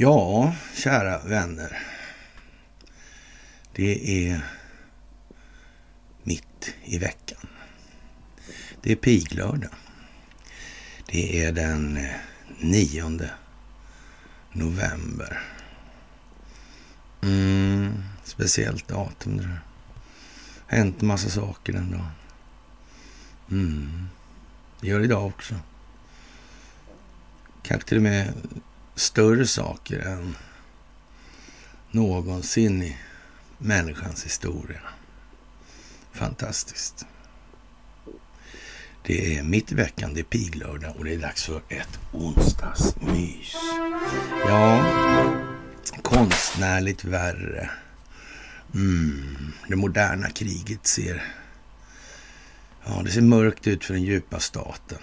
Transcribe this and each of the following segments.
Ja, kära vänner. Det är mitt i veckan. Det är piglördag. Det är den eh, 9 november. Mm, speciellt datum det där. Hänt en massa saker den dagen. Mm, det gör det idag också. Kanske till och med större saker än någonsin i människans historia. Fantastiskt. Det är mitt i veckan, det är piglördag och det är dags för ett onsdagsmys. Ja, konstnärligt värre. Mm, det moderna kriget ser... Ja, det ser mörkt ut för den djupa staten.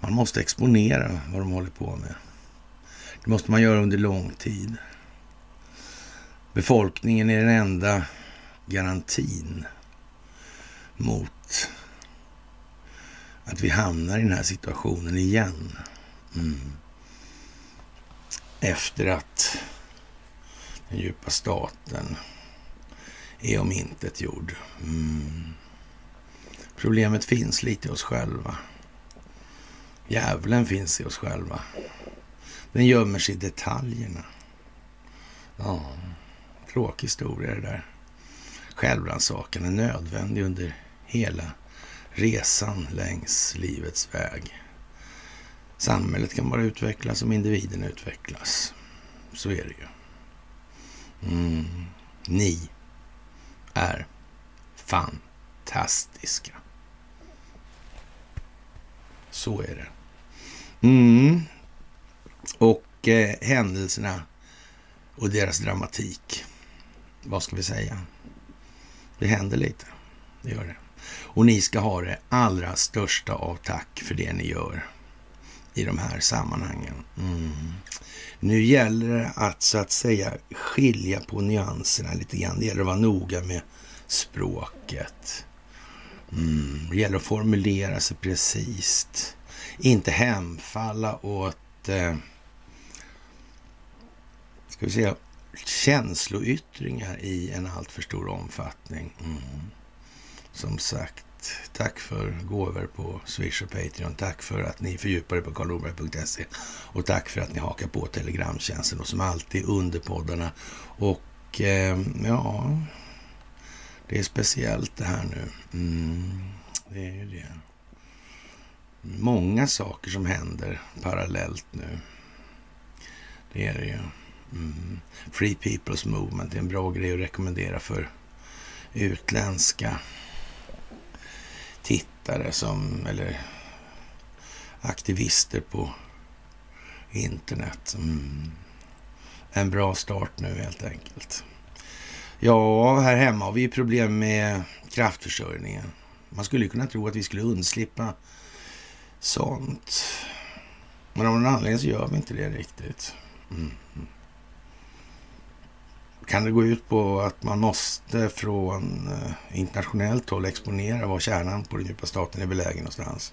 Man måste exponera vad de håller på med. Det måste man göra under lång tid. Befolkningen är den enda garantin mot att vi hamnar i den här situationen igen. Mm. Efter att den djupa staten är om intet gjord. Mm. Problemet finns lite i oss själva. Djävulen finns i oss själva. Den gömmer sig i detaljerna. Ja, tråkig historia det där. Självrannsakan är nödvändig under hela resan längs livets väg. Samhället kan bara utvecklas om individen utvecklas. Så är det ju. Mm. Ni är fantastiska. Så är det. Mm. Och eh, händelserna och deras dramatik. Vad ska vi säga? Det händer lite. Det gör det. Och ni ska ha det allra största av tack för det ni gör i de här sammanhangen. Mm. Nu gäller det att så att säga skilja på nyanserna lite grann. Det gäller att vara noga med språket. Mm. Det gäller att formulera sig precis. Inte hemfalla åt eh, ska vi säga, känsloyttringar i en alltför stor omfattning. Mm. Som sagt, tack för gåvor på Swish och Patreon. Tack för att ni fördjupar er på karlnorberg.se och tack för att ni hakar på Telegramtjänsten och som alltid under poddarna. Och eh, ja, det är speciellt det här nu. Mm, det är ju det. Många saker som händer parallellt nu. Det är det ju. Mm. Free People's Movement är en bra grej att rekommendera för utländska tittare som, eller aktivister på internet. Mm. En bra start nu helt enkelt. Ja, här hemma har vi problem med kraftförsörjningen. Man skulle kunna tro att vi skulle undslippa sånt. Men av någon anledning så gör vi inte det riktigt. Mm. Kan det gå ut på att man måste från eh, internationellt håll exponera var kärnan på den djupa staten är belägen någonstans?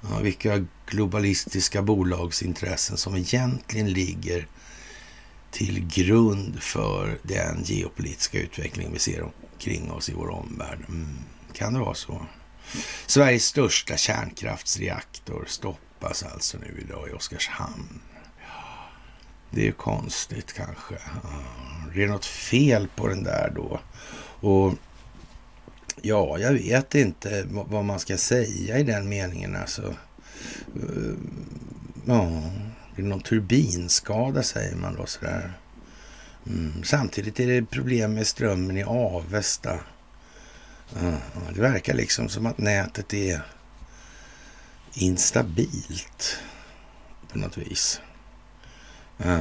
Ja, vilka globalistiska bolagsintressen som egentligen ligger till grund för den geopolitiska utveckling vi ser omkring oss i vår omvärld. Mm. Kan det vara så? Sveriges största kärnkraftsreaktor stoppas alltså nu idag i Oskarshamn. Det är ju konstigt kanske. Det är något fel på den där då. Och ja, jag vet inte vad man ska säga i den meningen alltså. Eh, ja, det är någon turbinskada säger man då sådär. Mm. Samtidigt är det problem med strömmen i Avesta. Ja, det verkar liksom som att nätet är instabilt på något vis. Ja.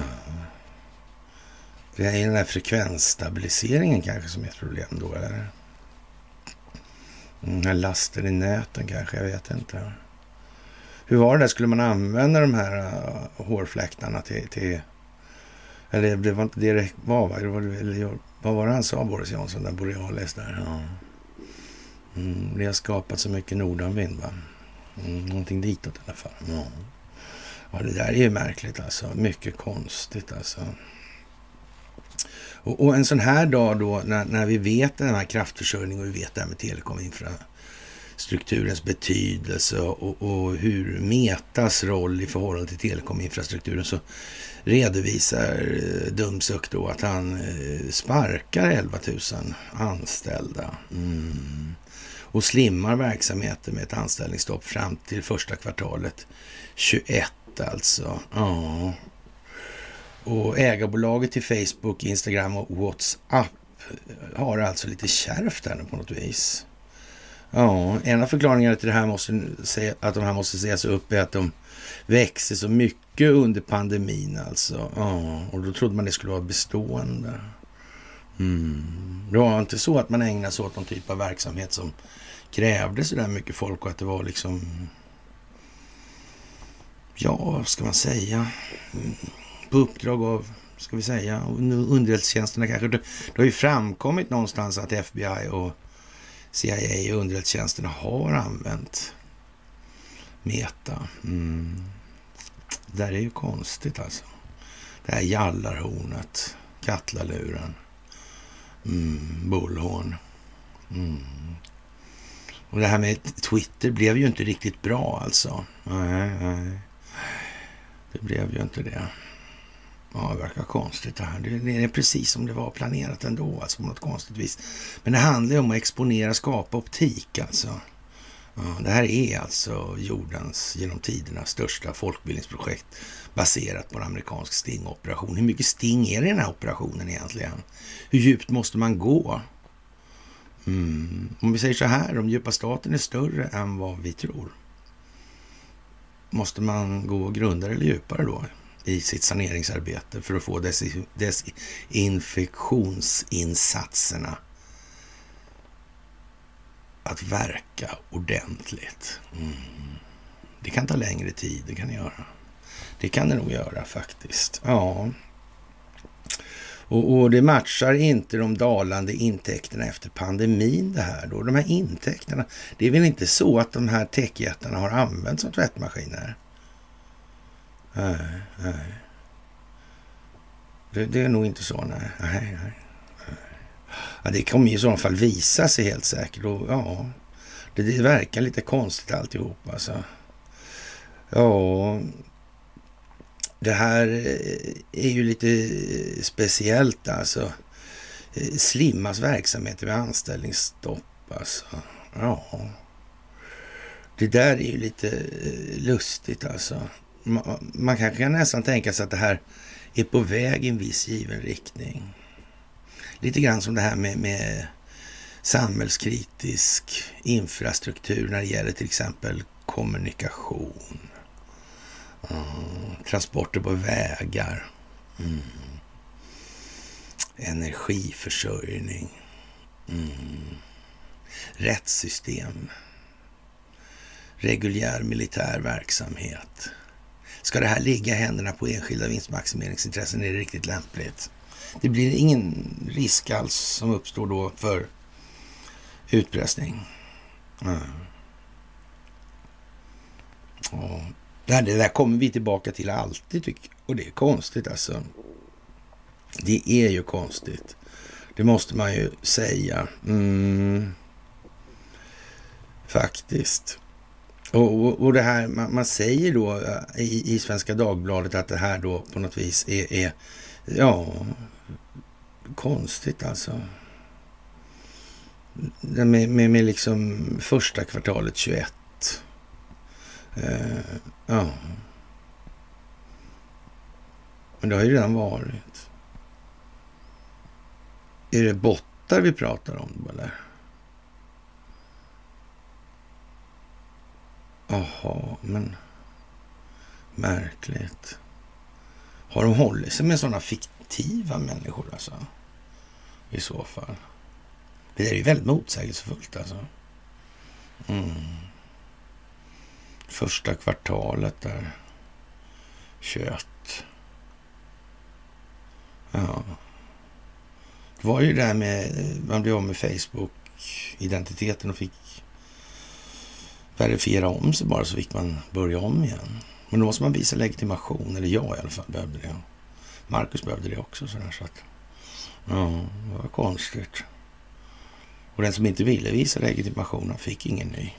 Det är den här frekvensstabiliseringen kanske som är ett problem då, eller? Den här lasten i näten kanske, jag vet inte. Hur var det där, skulle man använda de här uh, hårfläktarna till, till... Eller det var inte det det var, va? Det var, eller, vad var det han sa, Boris Johnson, den Borealis där? Ja. Mm, det har skapat så mycket nordanvind, va? Mm, någonting ditåt i alla fall. Ja ja, det där är ju märkligt alltså. Mycket konstigt alltså. Och, och, en sån här dag då, när, när vi vet den här kraftförsörjningen och vi vet det här med telekominfrastrukturens betydelse och, och, hur Metas roll i förhållande till telekominfrastrukturen så redovisar eh, Dumsuk då att han eh, sparkar 11 000 anställda. Mm. Och slimmar verksamheten med ett anställningsstopp fram till första kvartalet 21 alltså. Ja. Och ägarbolaget till Facebook, Instagram och WhatsApp har alltså lite kärvt här nu på något vis. Ja, en av förklaringarna till det här måste, att de här måste sägas upp är att de växer så mycket under pandemin alltså. Ja, och då trodde man det skulle vara bestående. Mm. Det var inte så att man ägnade sig åt någon typ av verksamhet som krävde så där mycket folk och att det var liksom... Ja, vad ska man säga? Mm. På uppdrag av, ska vi säga, underrättelsetjänsterna kanske. Det, det har ju framkommit någonstans att FBI och CIA och underrättelsetjänsterna har använt Meta. Mm. Det där är ju konstigt alltså. Det här jallarhornet, kattlaluren, mm, bullhorn. Mm. Och det här med Twitter blev ju inte riktigt bra alltså. Nej, nej. Det blev ju inte det. Ja, det verkar konstigt det här. Det är precis som det var planerat ändå, alltså på något konstigt vis. Men det handlar ju om att exponera, skapa optik alltså. Ja, det här är alltså jordens genom tiderna största folkbildningsprojekt baserat på en amerikansk stingoperation. Hur mycket sting är det i den här operationen egentligen? Hur djupt måste man gå? Mm. Om vi säger så här, om djupa staten är större än vad vi tror, måste man gå grundare eller djupare då i sitt saneringsarbete för att få desinfektionsinsatserna att verka ordentligt. Mm. Det kan ta längre tid, det kan det göra. Det kan det nog göra faktiskt. Ja. Och, och, det matchar inte de dalande intäkterna efter pandemin det här då. De här intäkterna, det är väl inte så att de här techjättarna har använts som tvättmaskiner? Nej, nej. Det, det, är nog inte så, nej. nej, nej. Ja, det kommer i så fall visa sig helt säkert. Och, ja, det, det verkar lite konstigt alltihop alltså. Ja, det här eh, är ju lite eh, speciellt alltså. Eh, Slimmas verksamhet med anställningsstopp alltså. Ja. Det där är ju lite lustigt alltså. Man, man kanske kan nästan tänka sig att det här är på väg i en viss given riktning. Lite grann som det här med, med samhällskritisk infrastruktur när det gäller till exempel kommunikation. Mm, transporter på vägar. Mm. Energiförsörjning. Mm. Rättssystem. Reguljär militär verksamhet. Ska det här ligga i händerna på enskilda vinstmaximeringsintressen är det riktigt lämpligt. Det blir ingen risk alls som uppstår då för utpressning. Mm. Ja. Det, här, det där kommer vi tillbaka till alltid tycker Och det är konstigt alltså. Det är ju konstigt. Det måste man ju säga. Mm. Faktiskt. Och, och, och, det här, man, man säger då eh, i, i, Svenska Dagbladet att det här då på något vis är, är ja, konstigt alltså. Med, med, med liksom första kvartalet 21. Eh, ja. Men det har ju redan varit. Är det bottar vi pratar om eller? Jaha, men märkligt. Har de hållit sig med sådana fiktiva människor alltså? I så fall. Det är ju väldigt motsägelsefullt alltså. Mm. Första kvartalet där. 21. Ja. Det var ju det där med, man blev av med Facebook identiteten och fick verifiera om sig bara så fick man börja om igen. Men då måste man visa legitimation, eller jag i alla fall behövde det. Marcus behövde det också. Sådär, så att, ja, det var konstigt. Och den som inte ville visa legitimation, han fick ingen ny.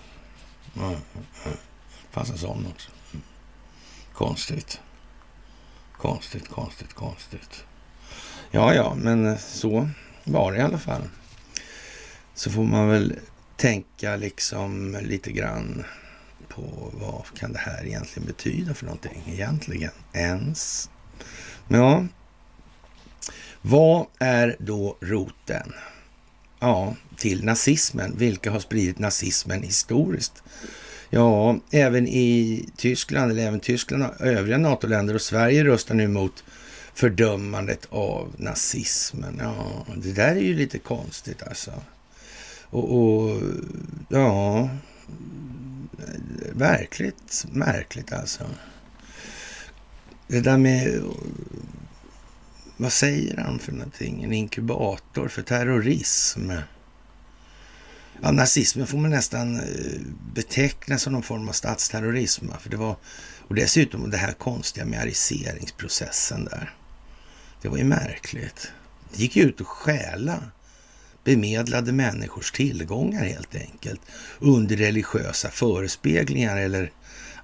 Ja, fanns en sån också. Konstigt. Konstigt, konstigt, konstigt. Ja, ja, men så var det i alla fall. Så får man väl tänka liksom lite grann på vad kan det här egentligen betyda för någonting egentligen ens. Ja, vad är då roten? Ja, till nazismen. Vilka har spridit nazismen historiskt? Ja, även i Tyskland, eller även Tyskland och övriga NATO-länder och Sverige röstar nu mot fördömandet av nazismen. Ja, det där är ju lite konstigt alltså. Och, och ja, verkligt märkligt alltså. Det där med, vad säger han för någonting? En inkubator för terrorism. Ja, nazismen får man nästan eh, beteckna som någon form av statsterrorism. För det var, och dessutom det här konstiga med ariseringsprocessen där. Det var ju märkligt. Det gick ju ut och stjäla bemedlade människors tillgångar helt enkelt under religiösa förespeglingar eller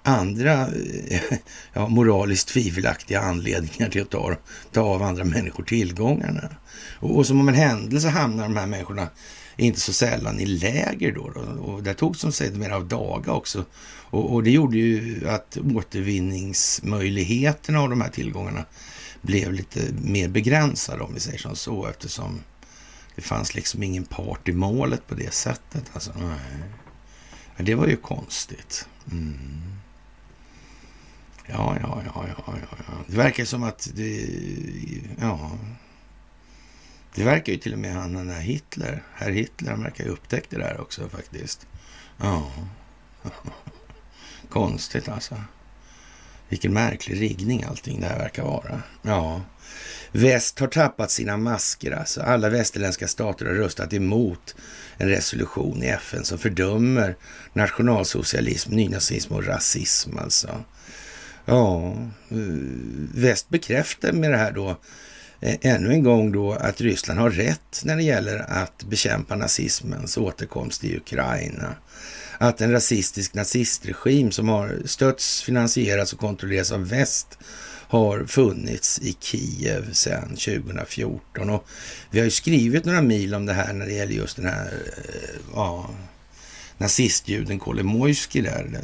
andra eh, ja, moraliskt tvivelaktiga anledningar till att ta, ta av andra människor tillgångarna. Och, och som om en händelse hamnar de här människorna inte så sällan i läger då. då. Och där togs de sig mer av daga också. Och, och, det gjorde ju att återvinningsmöjligheterna av de här tillgångarna blev lite mer begränsade om vi säger som så eftersom det fanns liksom ingen part i målet på det sättet. Alltså, nej. Det var ju konstigt. Mm. Ja, ja, ja, ja, ja. Det verkar som att det... Ja. Det verkar ju till och med han den här Hitler, herr Hitler, han verkar ju upptäckt det där också faktiskt. Ja. Konstigt alltså. Vilken märklig riggning allting det här verkar vara. Ja. Väst har tappat sina masker alltså. Alla västerländska stater har röstat emot en resolution i FN som fördömer nationalsocialism, nynazism och rasism alltså. Ja, väst bekräftar med det här då Eh, ännu en gång då att Ryssland har rätt när det gäller att bekämpa nazismens återkomst i Ukraina. Att en rasistisk nazistregim som har stötts, finansierats och kontrolleras av väst har funnits i Kiev sedan 2014. Och vi har ju skrivit några mil om det här när det gäller just den här eh, ja, nazistjuden Kolomojskij där.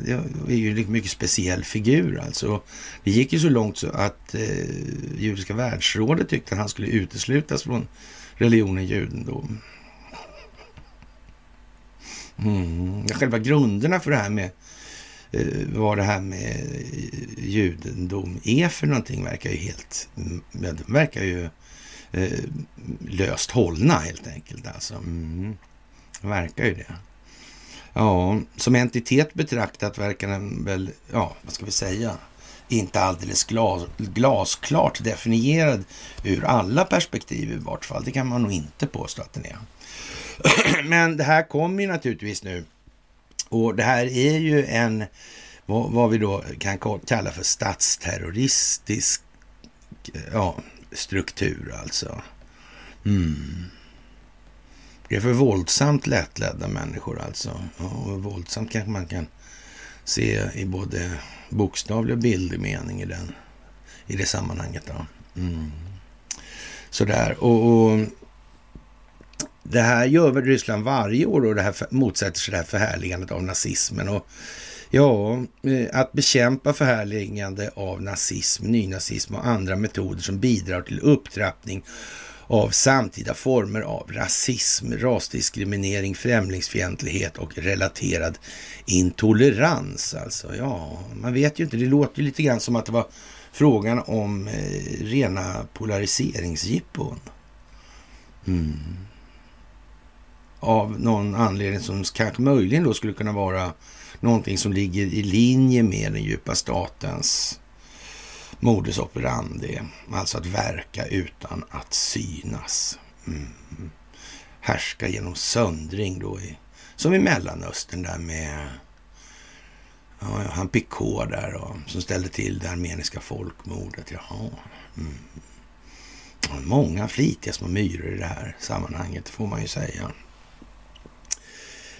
Det är ju en mycket speciell figur alltså. Det gick ju så långt så att eh, Judiska världsrådet tyckte att han skulle uteslutas från religionen judendom. Mm. Själva grunderna för det här med eh, vad det här med eh, judendom är för någonting verkar ju helt, mm, de verkar ju eh, löst hållna helt enkelt alltså. Mm. Verkar ju det. Ja, som entitet betraktat verkar den väl, ja, vad ska vi säga, inte alldeles glas, glasklart definierad ur alla perspektiv i vart fall. Det kan man nog inte påstå att den är. Men det här kommer ju naturligtvis nu. Och det här är ju en, vad, vad vi då kan kalla för statsterroristisk eh, ja, struktur alltså. Mm. Det är för våldsamt lättledda människor alltså. Ja, och våldsamt kanske man kan se i både bokstavlig och bildlig mening i, den, i det sammanhanget. Då. Mm. Sådär. Och, och det här gör väl Ryssland varje år och det här motsätter sig det här förhärligandet av nazismen. Och ja, eh, att bekämpa förhärligande av nazism, nynazism och andra metoder som bidrar till upptrappning av samtida former av rasism, rasdiskriminering, främlingsfientlighet och relaterad intolerans. Alltså, ja, man vet ju inte. Det låter ju lite grann som att det var frågan om eh, rena polariseringsjippon. Mm av någon anledning som kanske möjligen då skulle kunna vara någonting som ligger i linje med den djupa statens modus operandi. Alltså att verka utan att synas. Mm. härska genom söndring då i, som i Mellanöstern där med ja, han Picot där och, som ställde till det armeniska folkmordet. Jaha. Mm. Många flitiga små myror i det här sammanhanget, får man ju säga.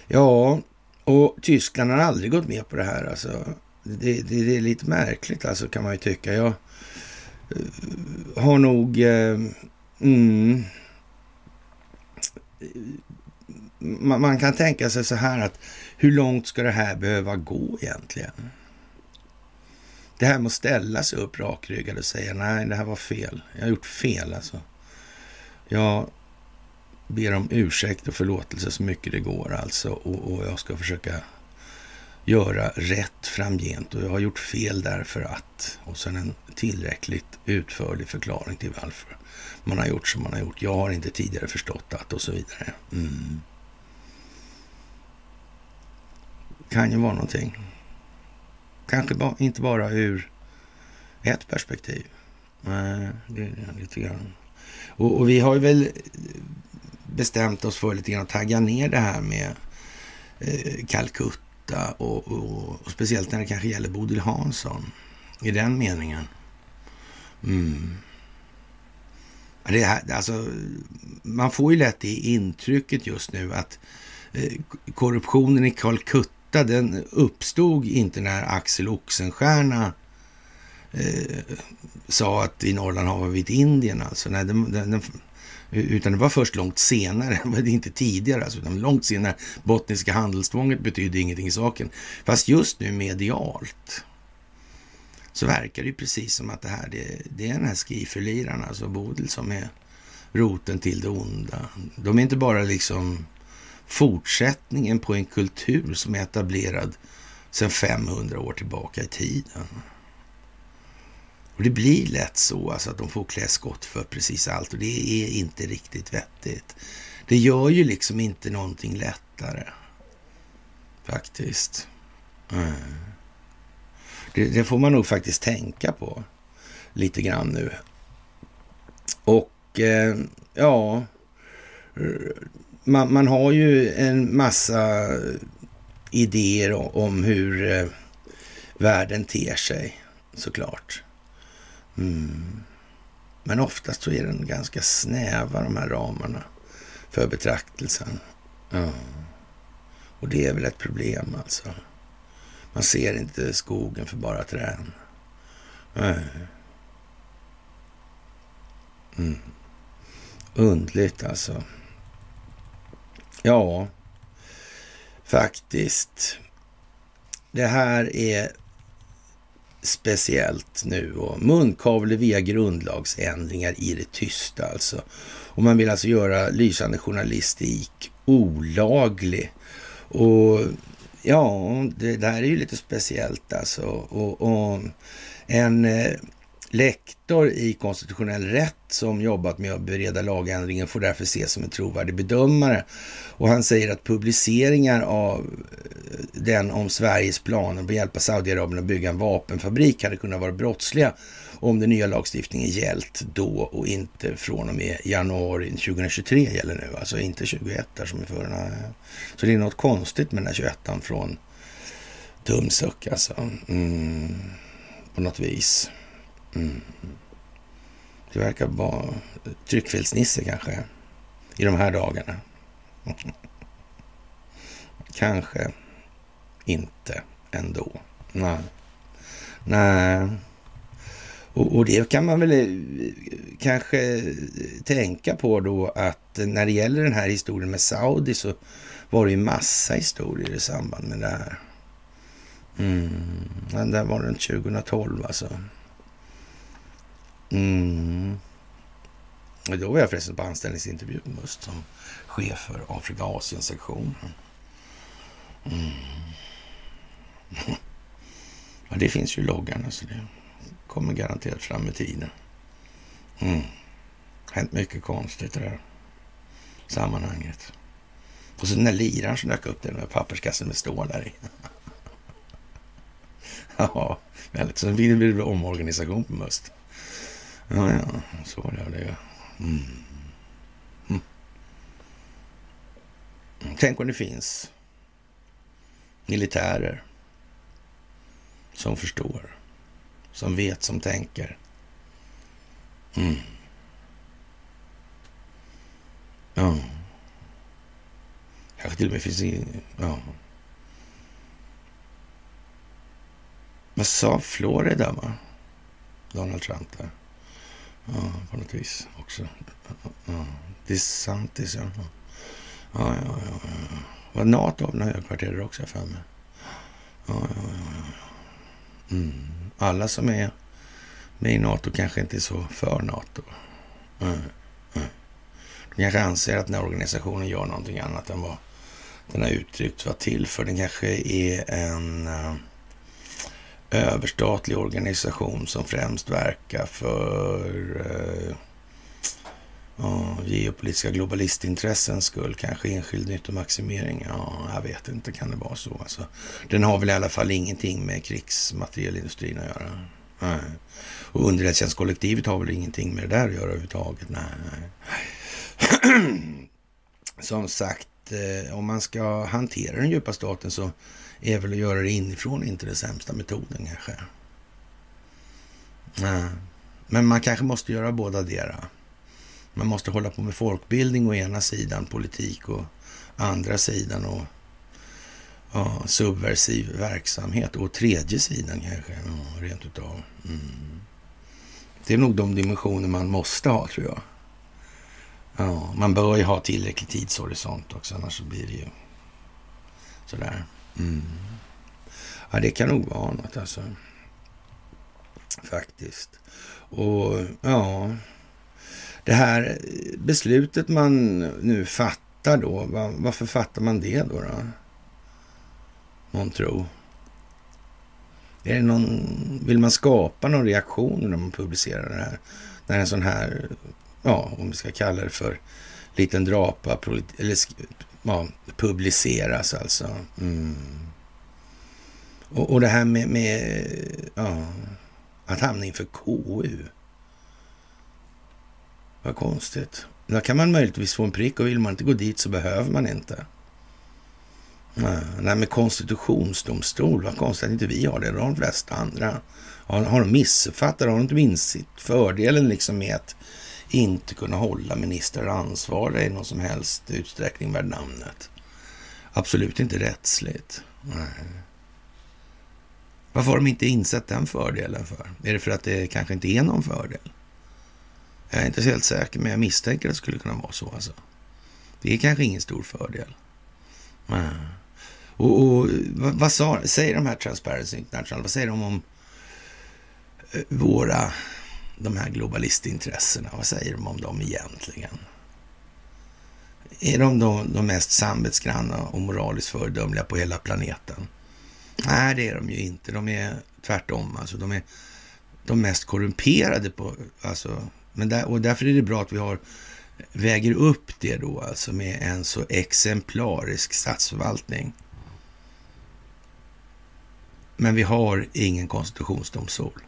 Ja, och Tyskland har aldrig gått med på det här. Alltså. Det, det, det är lite märkligt alltså, kan man ju tycka. Jag eh, har nog... Eh, mm, man, man, kan tänka sig så här att hur långt ska det här behöva gå egentligen? Det här med att ställa sig upp rakryggad och säga nej, det här var fel. Jag har gjort fel alltså. Jag ber om ursäkt och förlåtelse så mycket det går alltså och, och jag ska försöka göra rätt framgent och jag har gjort fel därför att och sen en tillräckligt utförlig förklaring till varför man har gjort som man har gjort. Jag har inte tidigare förstått att och så vidare. Mm. Kan ju vara någonting. Kanske ba, inte bara ur ett perspektiv. Nej, det är lite grann. Och, och, vi har ju väl bestämt oss för lite grann att tagga ner det här med eh, Calcutta och, och, och, speciellt när det kanske gäller Bodil Hansson i den meningen. Mm. Det här, alltså, man får ju lätt det intrycket just nu att eh, korruptionen i Calcutta den uppstod inte när Axel Oxenstierna eh, sa att i Norrland har vi ett Indien. Alltså. Nej, den, den, utan det var först långt senare, inte tidigare, alltså, utan långt senare. Bottniska handelstvånget betydde ingenting i saken. Fast just nu medialt så verkar det precis som att det här det, det är den här skiferlirarna, alltså Bodil, som är roten till det onda. De är inte bara liksom fortsättningen på en kultur som är etablerad sedan 500 år tillbaka i tiden. Och det blir lätt så alltså att de får klä skott för precis allt och det är inte riktigt vettigt. Det gör ju liksom inte någonting lättare. Faktiskt. Mm. Det, det, får man nog faktiskt tänka på lite grann nu. Och eh, ja, man, man, har ju en massa idéer om hur eh, världen ter sig såklart. Mm. Men oftast så är den ganska snäva de här ramarna för betraktelsen. Ja. Och det är väl ett problem alltså. Man ser inte skogen för bara träd. Mm. Undligt alltså. Ja, faktiskt. Det här är speciellt nu och munkavle via grundlagsändringar i det tysta alltså. Och man vill alltså göra lysande journalistik olaglig. Och ja, det där är ju lite speciellt alltså. Och, och en eh, lektor i konstitutionell rätt som jobbat med att bereda lagändringen får därför ses som en trovärdig bedömare. Och han säger att publiceringar av eh, den om Sveriges planer på att hjälpa Saudiarabien att bygga en vapenfabrik hade kunnat vara brottsliga om den nya lagstiftningen gällt då och inte från och med januari 2023 gäller nu, alltså inte 21 där som är förra. Så det är något konstigt med den här 21 från Tumsuck alltså. Mm, på något vis. Mm. Det verkar vara tryckfelsnisse kanske i de här dagarna. kanske inte ändå. Nej. Nej. Och, och, det kan man väl eh, kanske tänka på då att när det gäller den här historien med Saudi så var det ju massa historier i samband med det här. Mm. Den där var den 2012 alltså. Mm. Då var jag förresten på anställningsintervju just som chef för Afrika-Asien-sektionen. Mm. Ja, det finns ju loggarna så det kommer garanterat fram med tiden. Mm. Hänt mycket konstigt i det här sammanhanget. Och så den där liraren som dök upp, den där papperskassen med stålar i. ja, väldigt. Så blir det omorganisation på Must. Ja, ja, så var det. det. Mm. Mm. Tänk om det finns militärer som förstår, som vet, som tänker. Mm. Ja. Kanske till och med finns i... Ja. Vad sa Florida, va? Donald Trump där. Ja, på något vis också. Ja. DeSantis, ja. Ja, ja, ja. ja. Var NATO av några högkvarter också för mig? Ja, ja, ja. ja. Mm. Alla som är med i NATO kanske inte är så för NATO. Mm. Mm. De kanske anser att den här organisationen gör någonting annat än vad den har uttryckt var till för. Den kanske är en uh, överstatlig organisation som främst verkar för eh, geopolitiska globalistintressens skull. Kanske enskild nyttomaximering. Ja, jag vet inte, kan det vara så? Alltså, den har väl i alla fall ingenting med krigsmaterielindustrin att göra. Nej. Och underrättelsetjänstkollektivet har väl ingenting med det där att göra överhuvudtaget. Nej. Som sagt, eh, om man ska hantera den djupa staten så är väl att göra det inifrån inte den sämsta metoden kanske. Nej. Men man kanske måste göra båda dera. Man måste hålla på med folkbildning å ena sidan, politik å andra sidan och ja, subversiv verksamhet å tredje sidan kanske, ja, rent utav. Mm. Det är nog de dimensioner man måste ha tror jag. Ja, man bör ju ha tillräcklig tidshorisont också, annars så blir det ju sådär. Mm. Ja, det kan nog vara något alltså. Faktiskt. Och ja, det här beslutet man nu fattar då, varför fattar man det då? då? Månntro. Är det någon, vill man skapa någon reaktion när man publicerar det här? När en sån här ja, om vi ska kalla det för liten drapa, eller ja, publiceras alltså. Mm. Och, och, det här med, med ja, att hamna inför KU. Vad konstigt. Då kan man möjligtvis få en prick och vill man inte gå dit så behöver man inte. Nej, med konstitutionsdomstol, vad konstigt att inte vi har det. Det har de flesta andra. Har, har de missuppfattat? Har de inte insett fördelen liksom med att inte kunna hålla ministrar ansvariga i någon som helst utsträckning värd namnet. Absolut inte rättsligt. Nej. Varför har de inte insett den fördelen för? Är det för att det kanske inte är någon fördel? Jag är inte så helt säker, men jag misstänker att det skulle kunna vara så. Alltså. Det är kanske ingen stor fördel. Nej. Och, och vad, vad sa, säger de här Transparency International, vad säger de om eh, våra de här globalistintressena? Vad säger de om dem egentligen? Är de då de mest samvetsgranna och moraliskt föredömliga på hela planeten? Nej, det är de ju inte. De är tvärtom. Alltså, de är de mest korrumperade på... Alltså, men där, och därför är det bra att vi har väger upp det då alltså med en så exemplarisk statsförvaltning. Men vi har ingen konstitutionsdomstol.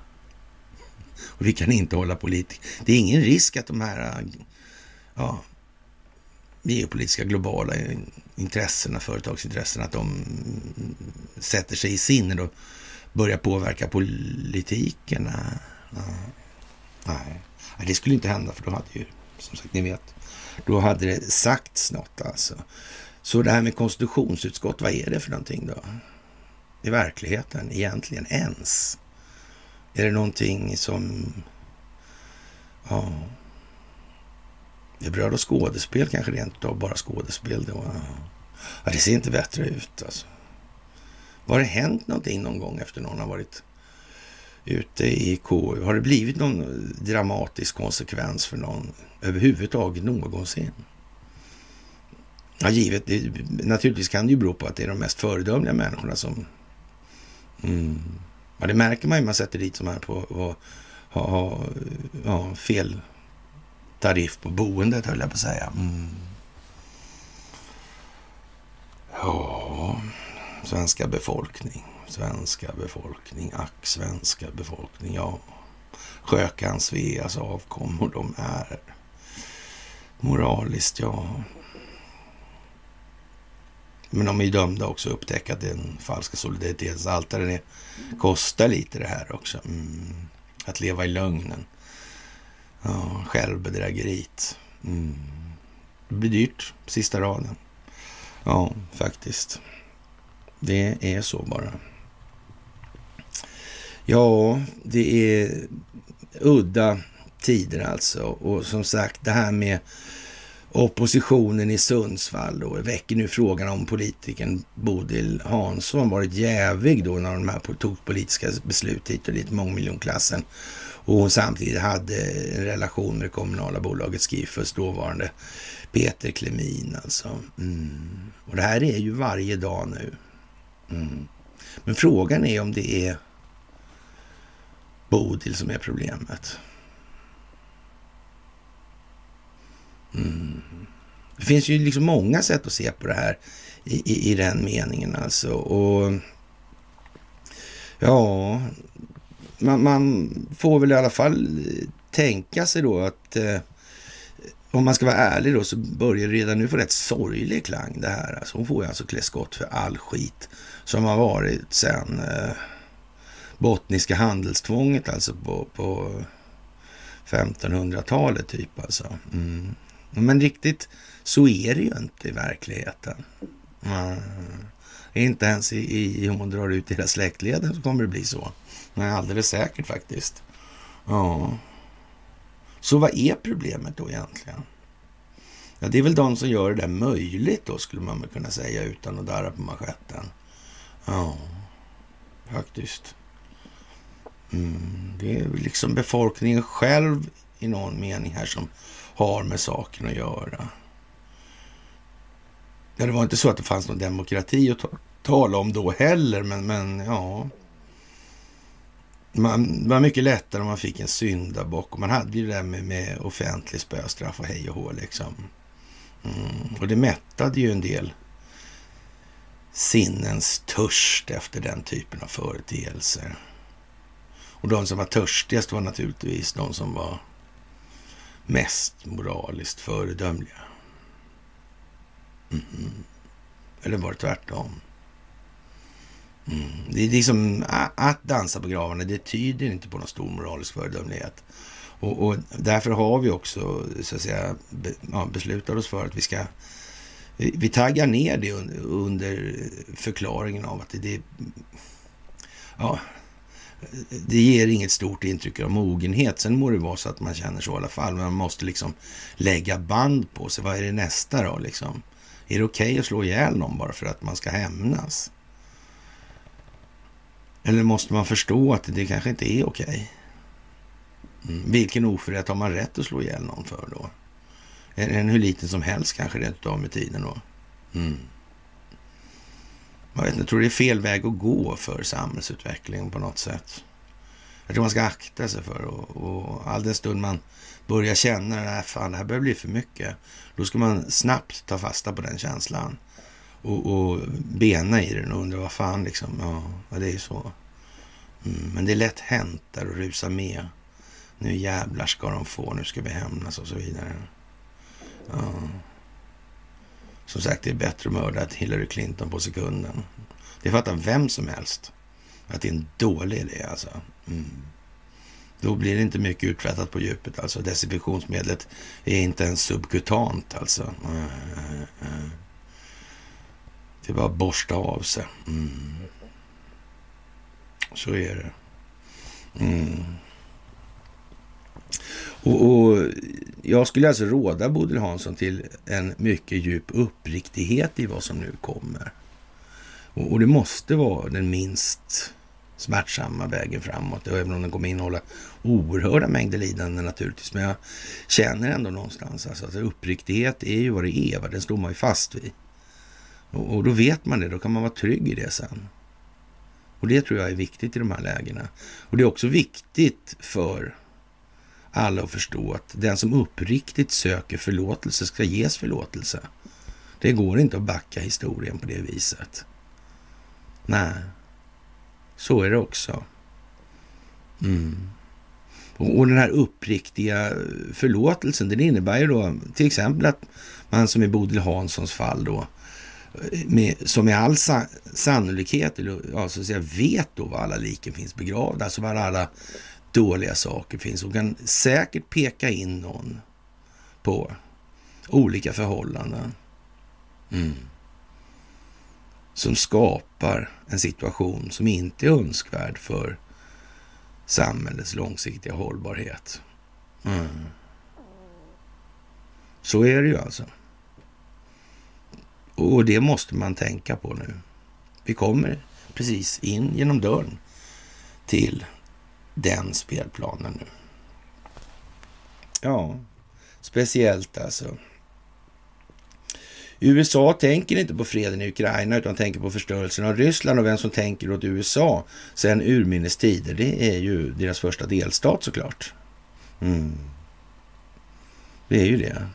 Och vi kan inte hålla politiker. Det är ingen risk att de här ja, geopolitiska globala intressena, företagsintressena, att de sätter sig i sinnet och börjar påverka politiken. Ja. Nej, det skulle inte hända för då hade ju, som sagt, ni vet, då hade det sagts något alltså. Så det här med konstitutionsutskott, vad är det för någonting då? I verkligheten egentligen ens? Är det någonting som... Ja... Det är bröd och skådespel kanske rent av bara skådespel. Då. Ja, det ser inte bättre ut alltså. Har det hänt någonting någon gång efter någon har varit ute i KU? Har det blivit någon dramatisk konsekvens för någon överhuvudtaget någonsin? Ja, givet. Det, naturligtvis kan det ju bero på att det är de mest föredömliga människorna som mm, Ja, det märker man ju man sätter dit som här på att ha, ha ha fel tariff på boendet, höll jag på att säga. Mm. Ja, svenska befolkning, svenska befolkning, ack svenska befolkning, ja. Sjökan Sveas avkommor, de är moraliskt, ja. Men de är ju dömda också att upptäcka att den falska solidaritetsaltaren är, kostar lite det här också. Mm. Att leva i lögnen. Ja, självbedrägeriet. Mm. Det blir dyrt, sista raden. Ja, faktiskt. Det är så bara. Ja, det är udda tider alltså. Och som sagt, det här med oppositionen i Sundsvall då väcker nu frågan om politikern Bodil Hansson varit jävig då när de här tog politiska beslut hit och dit, mångmiljonklassen. Och hon samtidigt hade en relation med det kommunala bolaget Skifus dåvarande Peter Klemin alltså. Mm. Och det här är ju varje dag nu. Mm. Men frågan är om det är Bodil som är problemet. Mm. Det finns ju liksom många sätt att se på det här i, i, i den meningen alltså. Och ja, man, man, får väl i alla fall tänka sig då att eh, om man ska vara ärlig då så börjar det redan nu få rätt sorglig klang det här. Alltså hon får ju alltså klä skott för all skit som har varit sen eh, bottniska handelstvånget alltså på, på 1500-talet typ alltså. Mm. Men riktigt så är det ju inte i verkligheten. Mm. Inte ens i, i, om man drar ut hela släktleden så kommer det bli så. Nej, alldeles säkert faktiskt. Ja. Så vad är problemet då egentligen? Ja, det är väl de som gör det där möjligt då, skulle man väl kunna säga utan att darra på manschetten. Ja, faktiskt. Mm, det är liksom befolkningen själv i någon mening här som har med saken att göra. Ja, det var inte så att det fanns någon demokrati att ta tala om då heller, men, men ja. Man, det var mycket lättare om man fick en syndabock och man hade ju det där med, med offentlig spöstraff och hej och hå liksom. Mm. Och det mättade ju en del sinnens törst efter den typen av företeelser. Och de som var törstigast var naturligtvis de som var mest moraliskt föredömliga. Mm. Eller var det tvärtom? Mm. Det är liksom att dansa på gravarna, det tyder inte på någon stor moralisk föredömlighet. Och, och därför har vi också så att säga, be, ja, beslutat oss för att vi ska vi taggar ner det under förklaringen av att det, det ja, det ger inget stort intryck av mogenhet. Sen må det vara så att man känner så i alla fall, men man måste liksom lägga band på sig. Vad är det nästa då liksom? Är det okej okay att slå ihjäl någon bara för att man ska hämnas? Eller måste man förstå att det kanske inte är okej? Okay? Mm. Vilken oförrätt har man rätt att slå ihjäl någon för då? Är den hur liten som helst kanske rent av med tiden då? Mm. Jag, vet, jag tror det är fel väg att gå för samhällsutvecklingen på något sätt. Jag tror man ska akta sig för och, och all den stund man börjar känna att fan, det här börjar bli för mycket. Då ska man snabbt ta fasta på den känslan och, och bena i den och undra vad fan liksom, ja, det är ju så. Mm, men det är lätt hänt där att rusa med. Nu jävlar ska de få, nu ska vi hämnas och så vidare. Ja. Som sagt, det är bättre att mörda Hillary Clinton på sekunden. Det fattar vem som helst att det är en dålig idé alltså. Mm. Då blir det inte mycket uträttat på djupet alltså. Desinfektionsmedlet är inte ens subkutant alltså. Det är bara att borsta av sig. Mm. Så är det. Mm. Och, och, jag skulle alltså råda Bodil Hansson till en mycket djup uppriktighet i vad som nu kommer. Och, och det måste vara den minst smärtsamma vägen framåt, även om den kommer innehålla oerhörda mängder lidande naturligtvis. Men jag känner ändå någonstans alltså, att uppriktighet är ju vad det är, va? den står man ju fast vid. Och, och, då vet man det, då kan man vara trygg i det sen. Och det tror jag är viktigt i de här lägena. Och det är också viktigt för alla att förstå att den som uppriktigt söker förlåtelse ska ges förlåtelse. Det går inte att backa historien på det viset. Nej, så är det också. Mm. Och, den här uppriktiga förlåtelsen, den innebär ju då till exempel att man som i Bodil Hanssons fall då med, som med all sa, sannolikhet, eller ja, så att säga, vet då var alla liken finns begravda, alltså var alla dåliga saker finns Hon kan säkert peka in någon på olika förhållanden. Mm. Som skapar en situation som inte är önskvärd för samhällets långsiktiga hållbarhet. Mm. Så är det ju alltså. Och det måste man tänka på nu. Vi kommer precis in genom dörren till den spelplanen nu. Ja, speciellt alltså. USA tänker inte på freden i Ukraina utan tänker på förstörelsen av Ryssland och vem som tänker åt USA sen urminnes tider. Det är ju deras första delstat såklart. Mm. Det är ju det.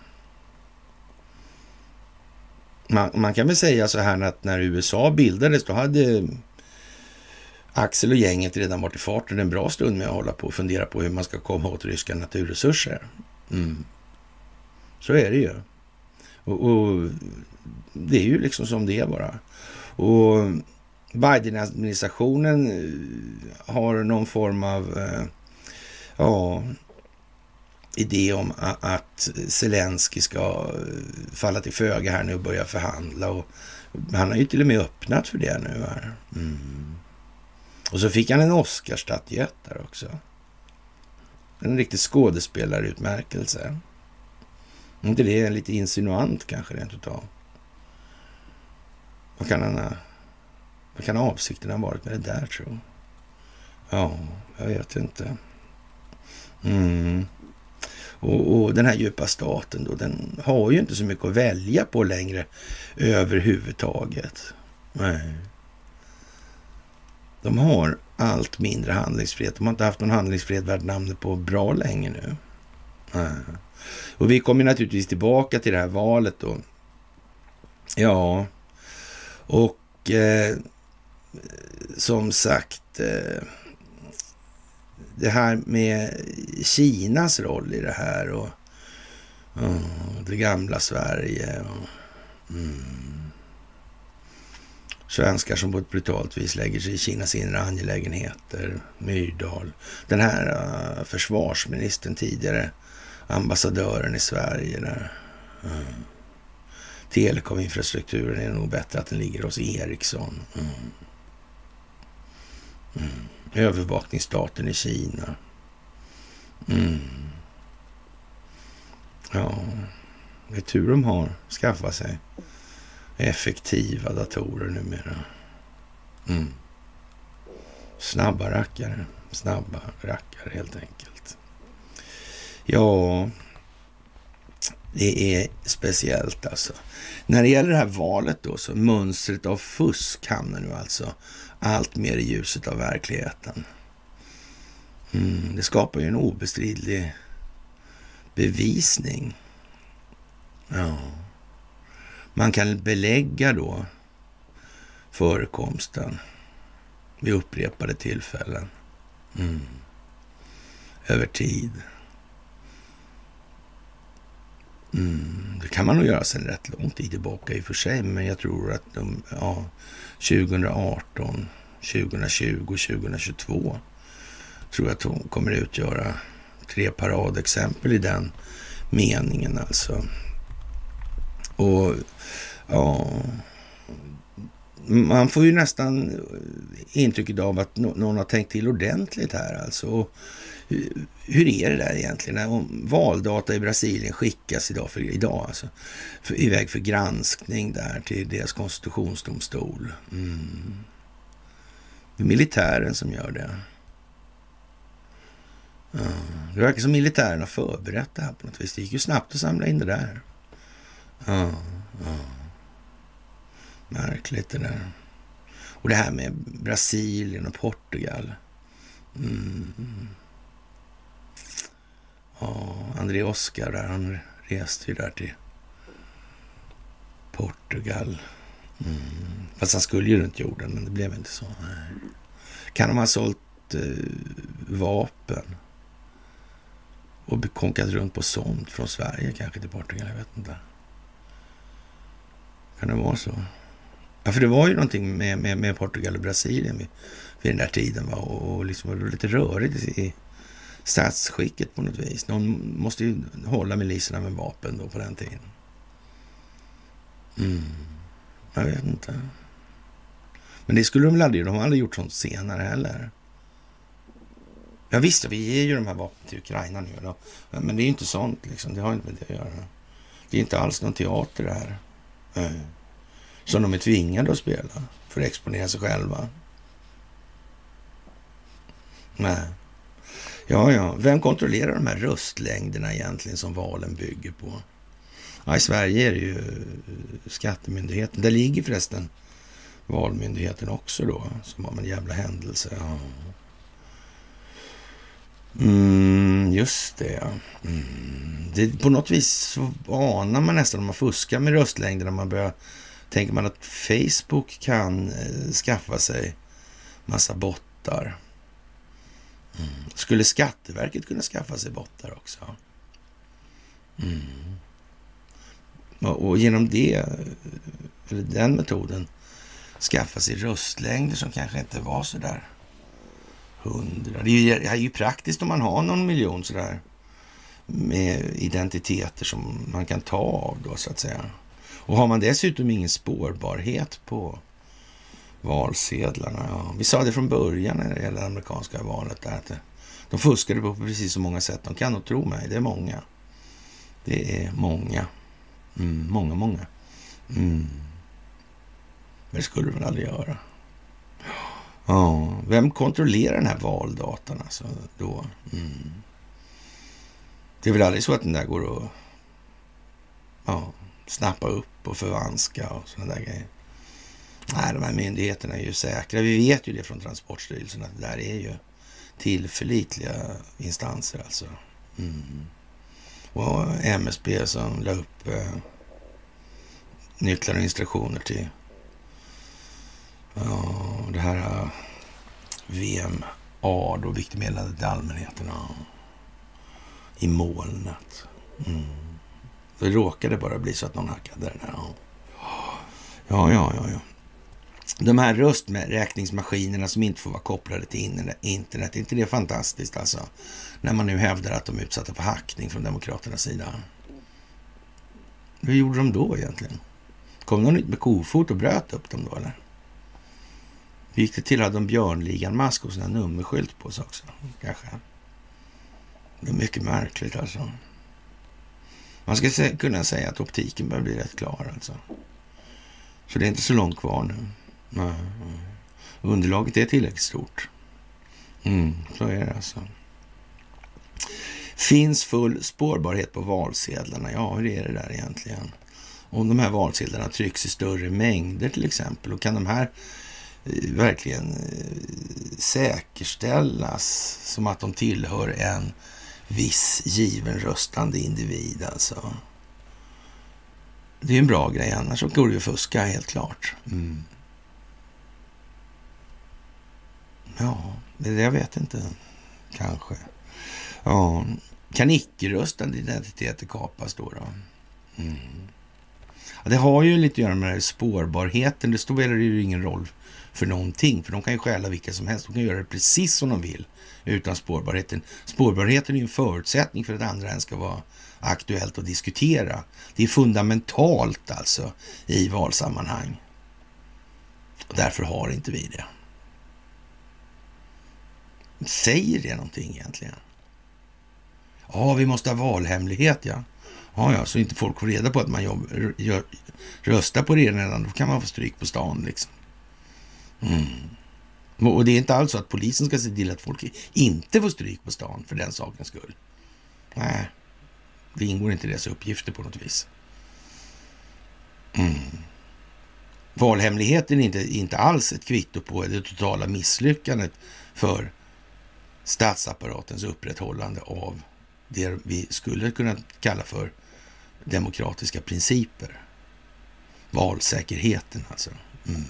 Man, man, kan väl säga så här att när USA bildades då hade Axel och gänget redan varit i farten en bra stund med att hålla på och fundera på hur man ska komma åt ryska naturresurser. Mm. Så är det ju. Och, och, det är ju liksom som det är bara. Och Biden-administrationen eh, har någon form av eh, ja, idé om att Zelensky ska eh, falla till föga här nu och börja förhandla. Och han har ju till och med öppnat för det nu. Här. Mm. Och så fick han en Oscarsstatyett där också. En riktig skådespelarutmärkelse. Är inte det lite insinuant kanske rent utav? Vad kan, han, eh, vad kan avsikten ha varit med det där tro? Ja, jag vet inte. Mm. Och, och, den här djupa staten då, den har ju inte så mycket att välja på längre överhuvudtaget. Nej. De har allt mindre handlingsfrihet. De har inte haft någon handlingsfrihet värd namnet på bra länge nu. Eh. Och vi kommer naturligtvis tillbaka till det här valet då. Ja, och eh, som sagt, eh, det här med Kinas roll i det här och oh, det gamla Sverige. Och, mm, svenskar som på ett brutalt vis lägger sig i Kinas inre angelägenheter. Myrdal. Den här uh, försvarsministern tidigare, ambassadören i Sverige. Där. Mm. Telekominfrastrukturen är nog bättre att den ligger hos Ericsson. Mm. Mm. Övervakningsstaten i Kina. Mm. Ja, det är tur de har skaffat sig effektiva datorer numera. Mm. Snabba rackare. Snabba rackare helt enkelt. Ja, det är speciellt alltså. När det gäller det här valet då, så mönstret av fusk hamnar nu alltså allt mer i ljuset av verkligheten. Mm, det skapar ju en obestridlig bevisning. Ja. Man kan belägga då förekomsten vid upprepade tillfällen. Mm. Över tid. Mm, det kan man nog göra sedan rätt lång tid tillbaka i och för sig, men jag tror att de, ja, 2018, 2020, 2022 tror jag att hon kommer utgöra tre paradexempel i den meningen alltså. Och ja, man får ju nästan intrycket av att någon har tänkt till ordentligt här alltså. Hur är det där egentligen? Om valdata i Brasilien skickas idag, för, idag alltså, för, iväg för granskning där till deras konstitutionsdomstol. Mm. Det är militären som gör det. Ja, det verkar som militären har förberett det här på något vis. Det gick ju snabbt att samla in det där. Ja, ja. Märkligt det där. Och det här med Brasilien och Portugal. Mm. Ja, André Oskar där, han reste ju där till Portugal. Mm. Fast han skulle ju runt jorden, men det blev inte så. Nej. Kan de ha sålt eh, vapen och konkat runt på sånt från Sverige kanske till Portugal? Jag vet inte. Kan det vara så? Ja, för det var ju någonting med, med, med Portugal och Brasilien vid, vid den där tiden. Va? Och, och liksom var lite rörigt i statsskicket på något vis. Någon måste ju hålla miliserna med vapen då på den tiden. Mm. Jag vet inte. Men det skulle de väl aldrig De har aldrig gjort sånt senare heller. Ja visst, vi ger ju de här vapnen till Ukraina nu. Då. Men det är ju inte sånt liksom. Det har inte med det att göra. Det är inte alls någon teater det här. Mm. som de är tvingade att spela för att exponera sig själva. Nej. Ja, ja. Vem kontrollerar de här röstlängderna egentligen som valen bygger på? Ja, I Sverige är det ju Skattemyndigheten. Där ligger förresten Valmyndigheten också då, som var en jävla händelse. Ja. Mm, just det. Mm. det. På något vis så anar man nästan om man fuskar med röstlängderna. Man börjar, tänker man att Facebook kan eh, skaffa sig massa bottar. Mm. Skulle Skatteverket kunna skaffa sig bottar också? Mm. Och, och genom det, eh, eller den metoden, skaffa sig röstlängder som kanske inte var så där hundra. Det är, ju, det är ju praktiskt om man har någon miljon sådär med identiteter som man kan ta av då så att säga. Och har man dessutom ingen spårbarhet på valsedlarna. Ja. Vi sa det från början när det gäller det amerikanska valet. Där, att de fuskade på precis så många sätt. De kan nog tro mig, det är många. Det är många. Mm, många, många. Mm. Men det skulle du väl aldrig göra? Ja, vem kontrollerar den här valdatan alltså då? Mm. Det är väl aldrig så att den där går att ja, snappa upp och förvanska och sådana där grejer. Nej, de här myndigheterna är ju säkra. Vi vet ju det från Transportstyrelsen att det där är ju tillförlitliga instanser alltså. Mm. Och MSB som la upp eh, nycklar och instruktioner till Ja, det här äh, VMA, då viktigt meddelande till allmänheten. Ja. I molnet. Mm. Det råkade bara bli så att någon hackade den här. Ja, ja, ja. ja, ja. De här rösträkningsmaskinerna som inte får vara kopplade till internet, är inte det fantastiskt alltså? När man nu hävdar att de är utsatta för hackning från Demokraternas sida. Hur gjorde de då egentligen? Kom någon med kofot och bröt upp dem då eller? Hur gick det till? Hade de Björnligan-mask och sån nummerskylt på sig också? Kanske. Det är mycket märkligt alltså. Man ska kunna säga att optiken börjar bli rätt klar alltså. Så det är inte så långt kvar nu. Nej. Underlaget är tillräckligt stort. Mm, så är det alltså. Finns full spårbarhet på valsedlarna? Ja, hur är det där egentligen? Om de här valsedlarna trycks i större mängder till exempel, och kan de här verkligen eh, säkerställas som att de tillhör en viss given röstande individ alltså. Det är en bra grej, annars så går det ju att fuska helt klart. Mm. Ja, det jag vet inte. Kanske. Ja. Kan icke-röstande identiteter kapas då? då? Mm. Ja, det har ju lite att göra med spårbarheten. Det spelar ju ingen roll för någonting. För de kan ju stjäla vilka som helst. De kan göra det precis som de vill utan spårbarheten. Spårbarheten är ju en förutsättning för att andra ens ska vara aktuellt att diskutera. Det är fundamentalt alltså i valsammanhang. Och därför har inte vi det. Säger det någonting egentligen? Ja, vi måste ha valhemlighet, ja. Ja, ja, så inte folk får reda på att man jobb, röstar på det redan. då kan man få stryk på stan liksom. Mm. Och det är inte alls så att polisen ska se till att folk inte får stryk på stan för den sakens skull. Nej, det ingår inte i deras uppgifter på något vis. Mm. Valhemligheten är inte, inte alls ett kvitto på det totala misslyckandet för statsapparatens upprätthållande av det vi skulle kunna kalla för demokratiska principer. Valsäkerheten alltså. Mm.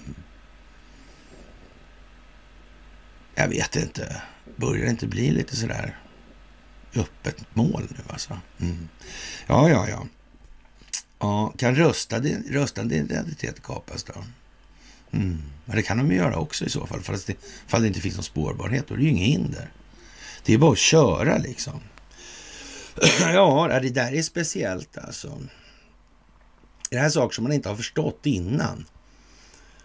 Jag vet inte. Börjar det inte bli lite sådär öppet mål nu alltså? Mm. Ja, ja, ja. ja kan röstande, röstande identitet kapas då? Mm. Men det kan de ju göra också i så fall. Fast det, fall det inte finns någon spårbarhet, då är det ju inget hinder. Det är bara att köra liksom. ja, det där är speciellt alltså. Det här är saker som man inte har förstått innan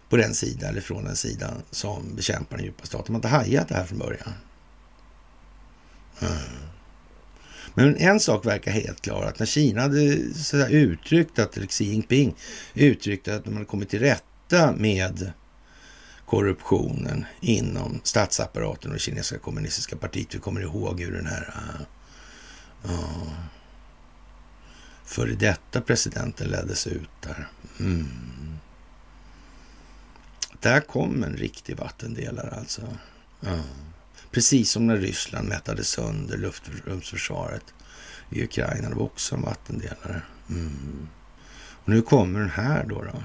på den sidan eller från den sidan som bekämpar den djupa staten. Man har inte hajat det här från början. Mm. Men en sak verkar helt klar, att när Kina hade så uttryckt att Xi Jinping uttryckte att de hade kommit till rätta med korruptionen inom statsapparaten och kinesiska kommunistiska partiet. Vi kommer ihåg hur den här uh, uh, före detta presidenten leddes ut där. Mm. Där kom en riktig vattendelare alltså. Ja. Precis som när Ryssland mättade sönder luftrumsförsvaret i Ukraina. Det var också en vattendelare. Mm. Och nu kommer den här då. då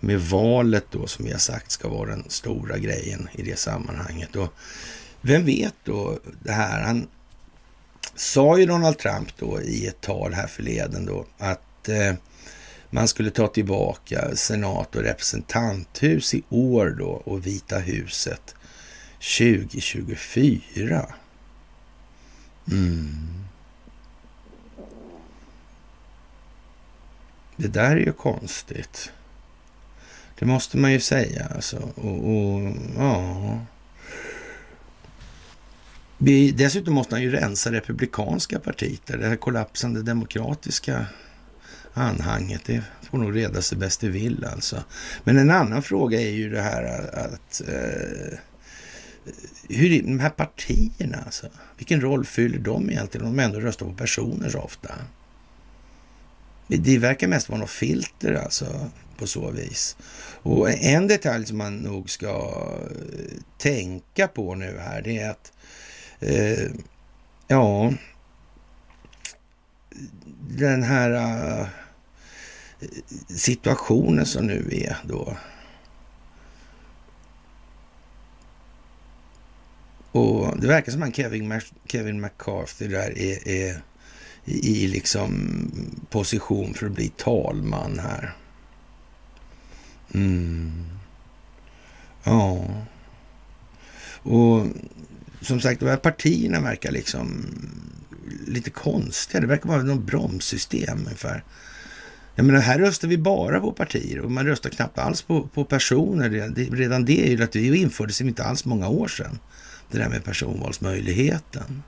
med valet då som vi har sagt ska vara den stora grejen i det sammanhanget. Och vem vet då det här? Han sa ju Donald Trump då i ett tal här förleden då att eh, man skulle ta tillbaka senat och representanthus i år då och Vita huset 2024. Mm. Det där är ju konstigt. Det måste man ju säga alltså. Och, och ja... Dessutom måste han ju rensa republikanska partiet. Det här kollapsande demokratiska anhanget. Det får nog reda sig bäst det vill alltså. Men en annan fråga är ju det här att... Eh, hur de här partierna alltså. Vilken roll fyller de egentligen om de ändå röstar på personer så ofta? Det verkar mest vara något filter alltså på så vis. Och en detalj som man nog ska eh, tänka på nu här, det är att eh, ja, den här uh, situationen som nu är då. Och det verkar som att Kevin, Kevin McCarthy där är, är i liksom position för att bli talman här. Mm. Ja. Och som sagt, de här partierna verkar liksom lite konstiga. Det verkar vara något bromssystem ungefär. Jag menar, här röstar vi bara på partier och man röstar knappt alls på, på personer. Det, redan det är ju att det infördes inte alls många år sedan. Det där med personvalsmöjligheten.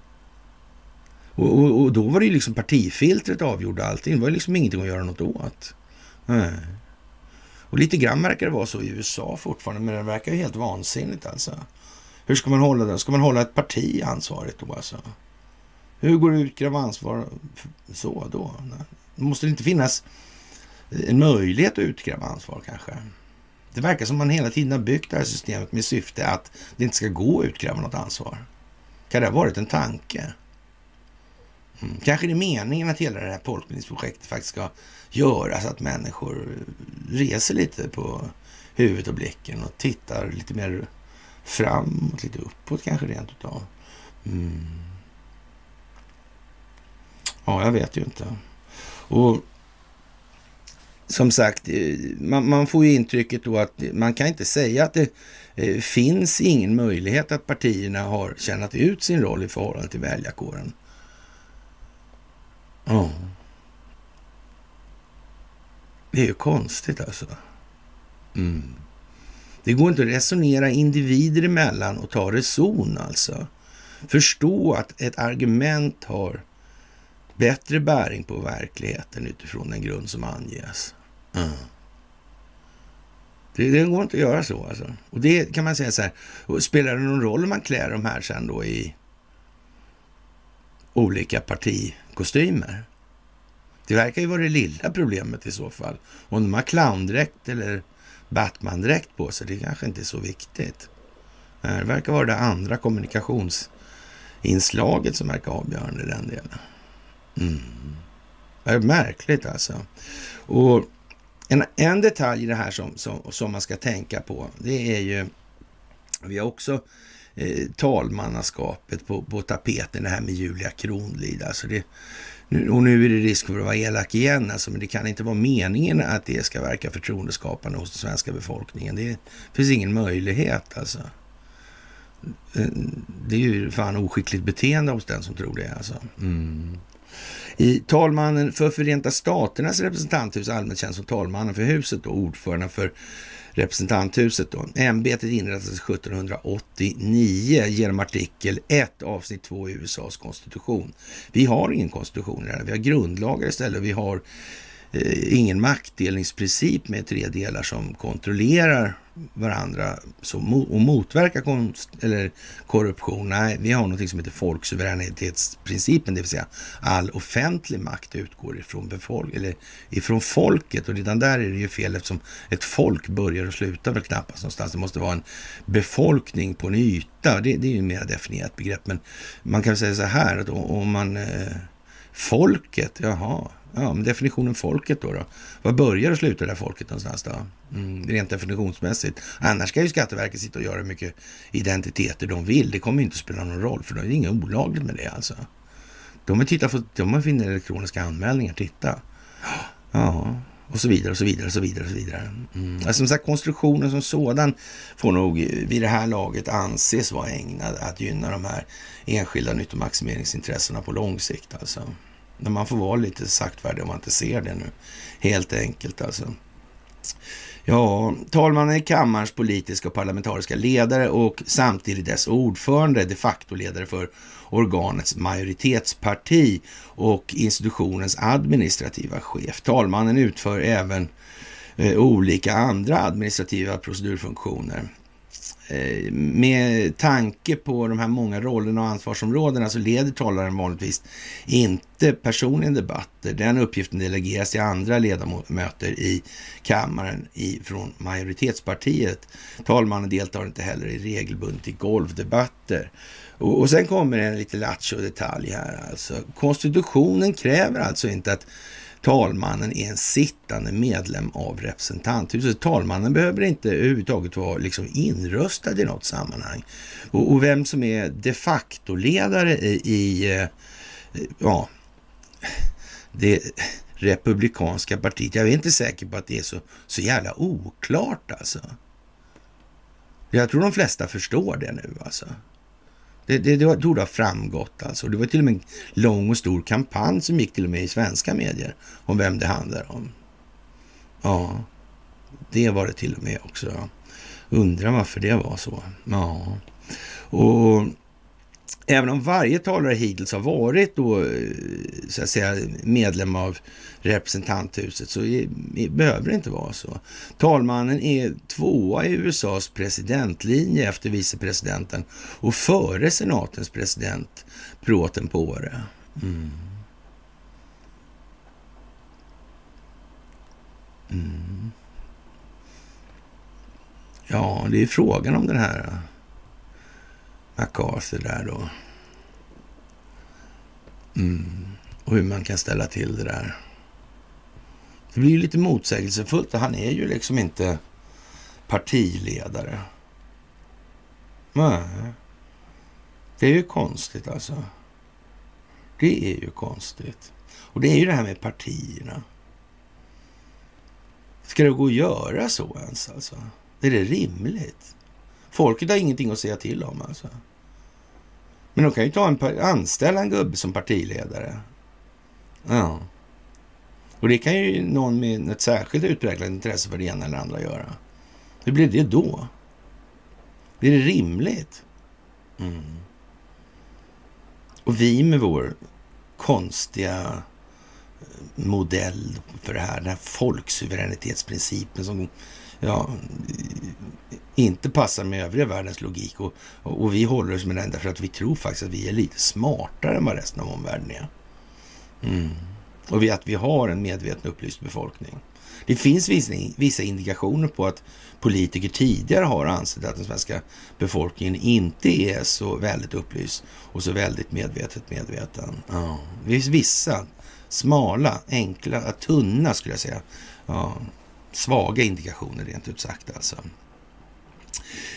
Och, och, och, då var det ju liksom partifiltret avgjorde allting. Det var ju liksom ingenting att göra något åt. Nej. Och lite grann verkar det vara så i USA fortfarande, men det verkar ju helt vansinnigt alltså. Hur ska man hålla det? Ska man hålla ett parti ansvarigt då alltså? Hur går det att utkräva ansvar så då? Måste det inte finnas en möjlighet att utkräva ansvar kanske? Det verkar som man hela tiden har byggt det här systemet med syfte att det inte ska gå att utkräva något ansvar. Kan det ha varit en tanke? Mm. Kanske det är meningen att hela det här folkbildningsprojektet faktiskt ska göra så att människor reser lite på huvudet och blicken och tittar lite mer framåt, lite uppåt kanske rent utav. Mm. Ja, jag vet ju inte. Och som sagt, eh, man, man, får ju intrycket då att man kan inte säga att det eh, finns ingen möjlighet att partierna har tjänat ut sin roll i förhållande till väljarkåren. Ja. Det är ju konstigt alltså. Mm. Det går inte att resonera individer emellan och ta reson alltså. Förstå att ett argument har bättre bäring på verkligheten utifrån den grund som anges. Mm. Det, det, går inte att göra så alltså. Och det kan man säga så här, spelar det någon roll om man klär de här sen då i olika partikostymer? Det verkar ju vara det lilla problemet i så fall. Om de har clowndräkt eller Batman-dräkt på sig, det kanske inte är så viktigt. Eh, det verkar vara det andra kommunikationsinslaget som verkar avgörande i den delen. Mm. Det är märkligt alltså. Och en, en detalj i det här som, som, som man ska tänka på, det är ju, vi har också eh, talmannaskapet på, på tapeten, det här med Julia Kronlid. Alltså det, och nu är det risk för att vara elak igen, alltså, men det kan inte vara meningen att det ska verka förtroendeskapande hos den svenska befolkningen. Det finns ingen möjlighet alltså. Eh, det är ju fan oskickligt beteende hos den som tror det. Alltså. Mm. I talmannen för Förenta Staternas representanthus, allmänt känd som talmannen för huset och ordförande för representanthuset. Då. Ämbetet inrättades 1789 genom artikel 1 avsnitt 2 i USAs konstitution. Vi har ingen konstitution, vi har grundlagar istället. Vi har Eh, ingen maktdelningsprincip med tre delar som kontrollerar varandra och motverkar eller korruption. Nej, vi har något som heter folksuveränitetsprincipen, det vill säga all offentlig makt utgår ifrån, befolk eller ifrån folket och redan där är det ju fel eftersom ett folk börjar och slutar väl knappast någonstans. Det måste vara en befolkning på en yta. Det, det är ju ett mer definierat begrepp, men man kan säga så här att om man eh, folket, jaha, Ja, men definitionen folket då, då? Var börjar och slutar det där folket någonstans då? Mm, rent definitionsmässigt. Annars ska ju Skatteverket sitta och göra hur mycket identiteter de vill. Det kommer inte att spela någon roll, för det är inget olagligt med det alltså. De har tittat på, de har finner elektroniska anmälningar, titta. Ja, och så vidare och så vidare och så vidare. Och så vidare. Mm. Alltså, som sagt, konstruktionen som sådan får nog vid det här laget anses vara ägnad att gynna de här enskilda nyttomaximeringsintressena på lång sikt. Alltså när man får vara lite saktfärdig om man inte ser det nu. Helt enkelt alltså. Ja, talmannen är kammarens politiska och parlamentariska ledare och samtidigt dess ordförande, de facto ledare för organets majoritetsparti och institutionens administrativa chef. Talmannen utför även eh, olika andra administrativa procedurfunktioner. Eh, med tanke på de här många rollerna och ansvarsområdena så leder talaren vanligtvis inte personligen debatter. Den uppgiften delegeras till andra ledamöter i kammaren från majoritetspartiet. Talmannen deltar inte heller i regelbundet i golfdebatter. Och, och sen kommer en lite lattjo detalj här alltså. Konstitutionen kräver alltså inte att talmannen är en sittande medlem av representanthuset. Talmannen behöver inte överhuvudtaget vara liksom inröstad i något sammanhang. Och, och vem som är de facto-ledare i, i eh, ja, det republikanska partiet. Jag är inte säker på att det är så, så jävla oklart alltså. Jag tror de flesta förstår det nu alltså. Det, det, det torde ha framgått alltså. Det var till och med en lång och stor kampanj som gick till och med i svenska medier om vem det handlar om. Ja, det var det till och med också. Undrar varför det var så. Ja, och även om varje talare hittills har varit då, eh, så att säga, medlem av representanthuset så är, behöver det inte vara så. Talmannen är tvåa i USAs presidentlinje efter vicepresidenten och före senatens president Proten på Åre. Mm. Mm. Ja, det är frågan om den här eh, McCarthy där då. Mm. Och hur man kan ställa till det där. Det blir ju lite motsägelsefullt. Han är ju liksom inte partiledare. Nej. Det är ju konstigt alltså. Det är ju konstigt. Och det är ju det här med partierna. Ska det gå att göra så ens alltså? Är det rimligt? Folket har ingenting att säga till om alltså. Men de kan ju ta en, anställa en gubbe som partiledare. Ja. Och det kan ju någon med ett särskilt utpräglat intresse för det ena eller andra göra. Hur blir det då? Blir det rimligt? Mm. Och vi med vår konstiga eh, modell för det här, den här folksuveränitetsprincipen som ja, inte passar med övriga världens logik. Och, och, och vi håller oss med den därför att vi tror faktiskt att vi är lite smartare än vad resten av omvärlden är. Mm. Och vi, att vi har en medveten upplyst befolkning. Det finns vissa, vissa indikationer på att politiker tidigare har ansett att den svenska befolkningen inte är så väldigt upplyst och så väldigt medvetet medveten. Ja. Det finns vissa smala, enkla, tunna skulle jag säga, ja, svaga indikationer rent ut sagt alltså.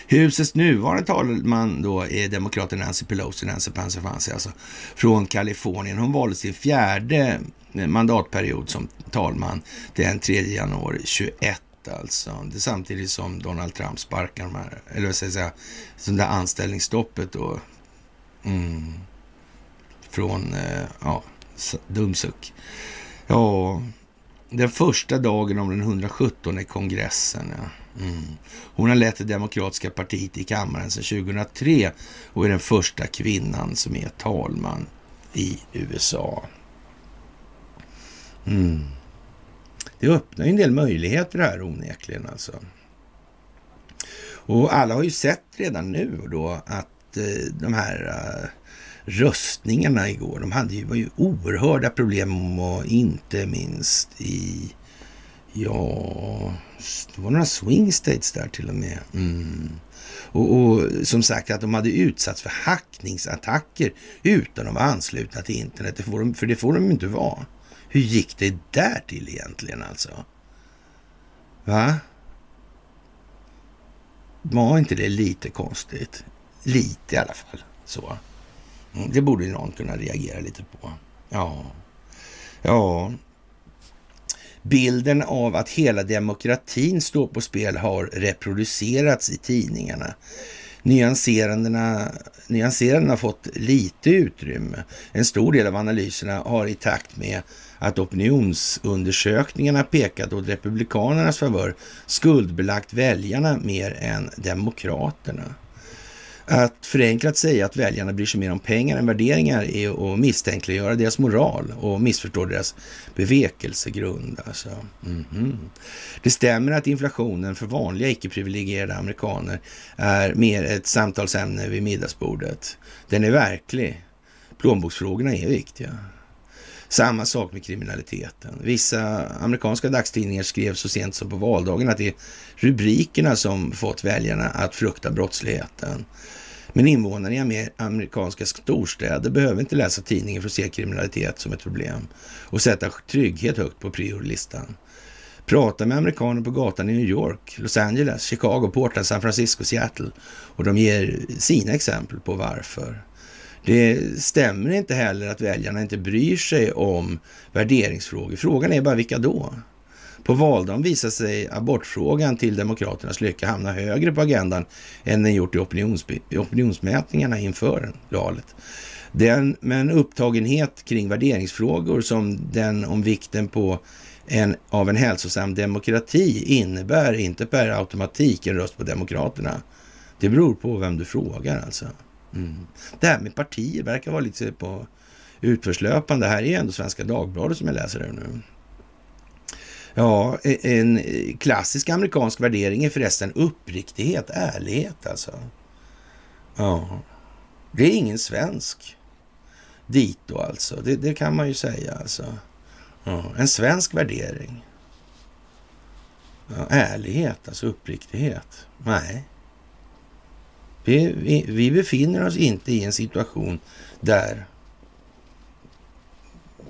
Husets nuvarande talman då är demokraten Nancy Pelosi, Nancy Panzer alltså, från Kalifornien. Hon valde sin fjärde mandatperiod som talman den 3 januari 21 alltså. Det är samtidigt som Donald Trump sparkar de här, eller vad ska jag säga, som det anställningsstoppet då. Mm. Från, eh, ja, dumsuck. Ja, den första dagen av den 117 kongressen. Ja. Mm. Hon har lett det demokratiska partiet i kammaren sedan 2003 och är den första kvinnan som är talman i USA. Mm. Det öppnar ju en del möjligheter här onekligen alltså. Och alla har ju sett redan nu då att eh, de här eh, röstningarna igår, de hade ju, var ju oerhörda problem och inte minst i, ja, det var några swing states där till och med. Mm. Och, och, som sagt att de hade utsatts för hackningsattacker utan att vara anslutna till internet. Det får de, för det får de ju inte vara. Hur gick det där till egentligen alltså? Va? Var inte det lite konstigt? Lite i alla fall. Så. Mm, det borde någon kunna reagera lite på. Ja. Ja. Bilden av att hela demokratin står på spel har reproducerats i tidningarna. Nyanserandena, nyanserandena har fått lite utrymme. En stor del av analyserna har i takt med att opinionsundersökningarna pekat åt republikanernas favör skuldbelagt väljarna mer än demokraterna. Att förenklat säga att väljarna bryr sig mer om pengar än värderingar är att misstänkliggöra deras moral och missförstå deras bevekelsegrund. Alltså. Mm -hmm. Det stämmer att inflationen för vanliga icke-privilegierade amerikaner är mer ett samtalsämne vid middagsbordet. Den är verklig. Plånboksfrågorna är viktiga. Samma sak med kriminaliteten. Vissa amerikanska dagstidningar skrev så sent som på valdagen att det är rubrikerna som fått väljarna att frukta brottsligheten. Men invånarna i amerikanska storstäder behöver inte läsa tidningen för att se kriminalitet som ett problem och sätta trygghet högt på priorlistan. Prata med amerikaner på gatan i New York, Los Angeles, Chicago, Portland, San Francisco, Seattle och de ger sina exempel på varför. Det stämmer inte heller att väljarna inte bryr sig om värderingsfrågor. Frågan är bara vilka då? På valdagen visar sig abortfrågan till Demokraternas lycka hamna högre på agendan än den gjort i opinions, opinionsmätningarna inför valet. Den, med en upptagenhet kring värderingsfrågor som den om vikten på en, av en hälsosam demokrati innebär inte per automatik en röst på Demokraterna. Det beror på vem du frågar alltså. Mm. Det här med partier verkar vara lite på utförslöpande. Här är ändå Svenska Dagbladet som jag läser ur nu. Ja, en klassisk amerikansk värdering är förresten uppriktighet, ärlighet alltså. Ja, det är ingen svensk dito alltså. Det, det kan man ju säga alltså. Ja, en svensk värdering. Ja, ärlighet, alltså uppriktighet. Nej. Vi, vi, vi befinner oss inte i en situation där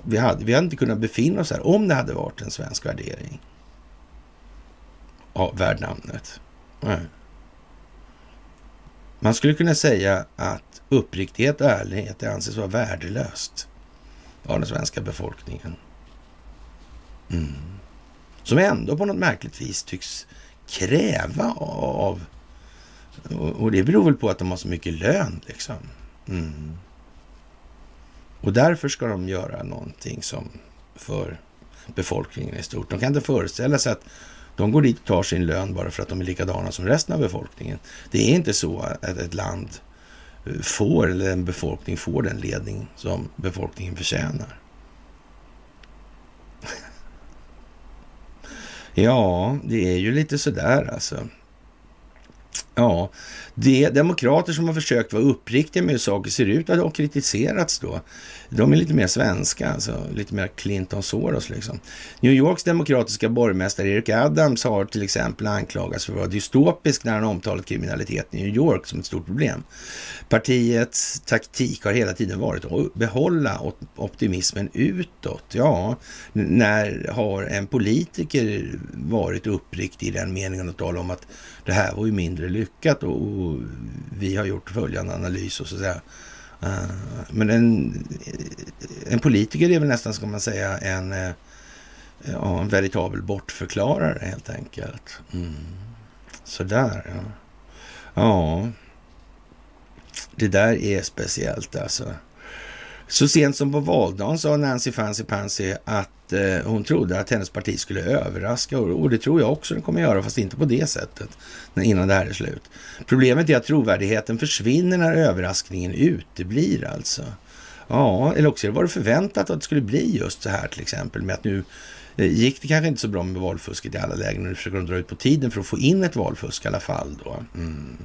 vi hade, vi hade inte kunnat befinna oss här om det hade varit en svensk värdering. Ja, värd namnet. Nej. Man skulle kunna säga att uppriktighet och ärlighet anses vara värdelöst av den svenska befolkningen. Mm. Som ändå på något märkligt vis tycks kräva av... Och det beror väl på att de har så mycket lön liksom. Mm. Och därför ska de göra någonting som för befolkningen i stort. De kan inte föreställa sig att de går dit och tar sin lön bara för att de är likadana som resten av befolkningen. Det är inte så att ett land eh, får, eller en befolkning får den ledning som befolkningen förtjänar. ja, det är ju lite sådär alltså. Ja, de demokrater som har försökt vara uppriktiga med hur saker ser ut har kritiserats då. De är lite mer svenska, alltså lite mer Clinton Soros liksom. New Yorks demokratiska borgmästare Eric Adams har till exempel anklagats för att vara dystopisk när han omtalat kriminalitet i New York som ett stort problem. Partiets taktik har hela tiden varit att behålla optimismen utåt. Ja, när har en politiker varit uppriktig i den meningen att tala om att det här var ju mindre lyckat och, och vi har gjort följande analys och så att säga. Uh, men en, en politiker är väl nästan, ska man säga, en, uh, ja, en veritabel bortförklarare helt enkelt. Mm. Sådär, ja. Ja, det där är speciellt alltså. Så sent som på valdagen sa Nancy Fancy Pansy att eh, hon trodde att hennes parti skulle överraska och, och det tror jag också den kommer göra, fast inte på det sättet innan det här är slut. Problemet är att trovärdigheten försvinner när överraskningen uteblir alltså. Ja, eller också var det förväntat att det skulle bli just så här till exempel med att nu eh, gick det kanske inte så bra med valfusket i alla lägen och nu försöker de dra ut på tiden för att få in ett valfusk i alla fall då. Mm.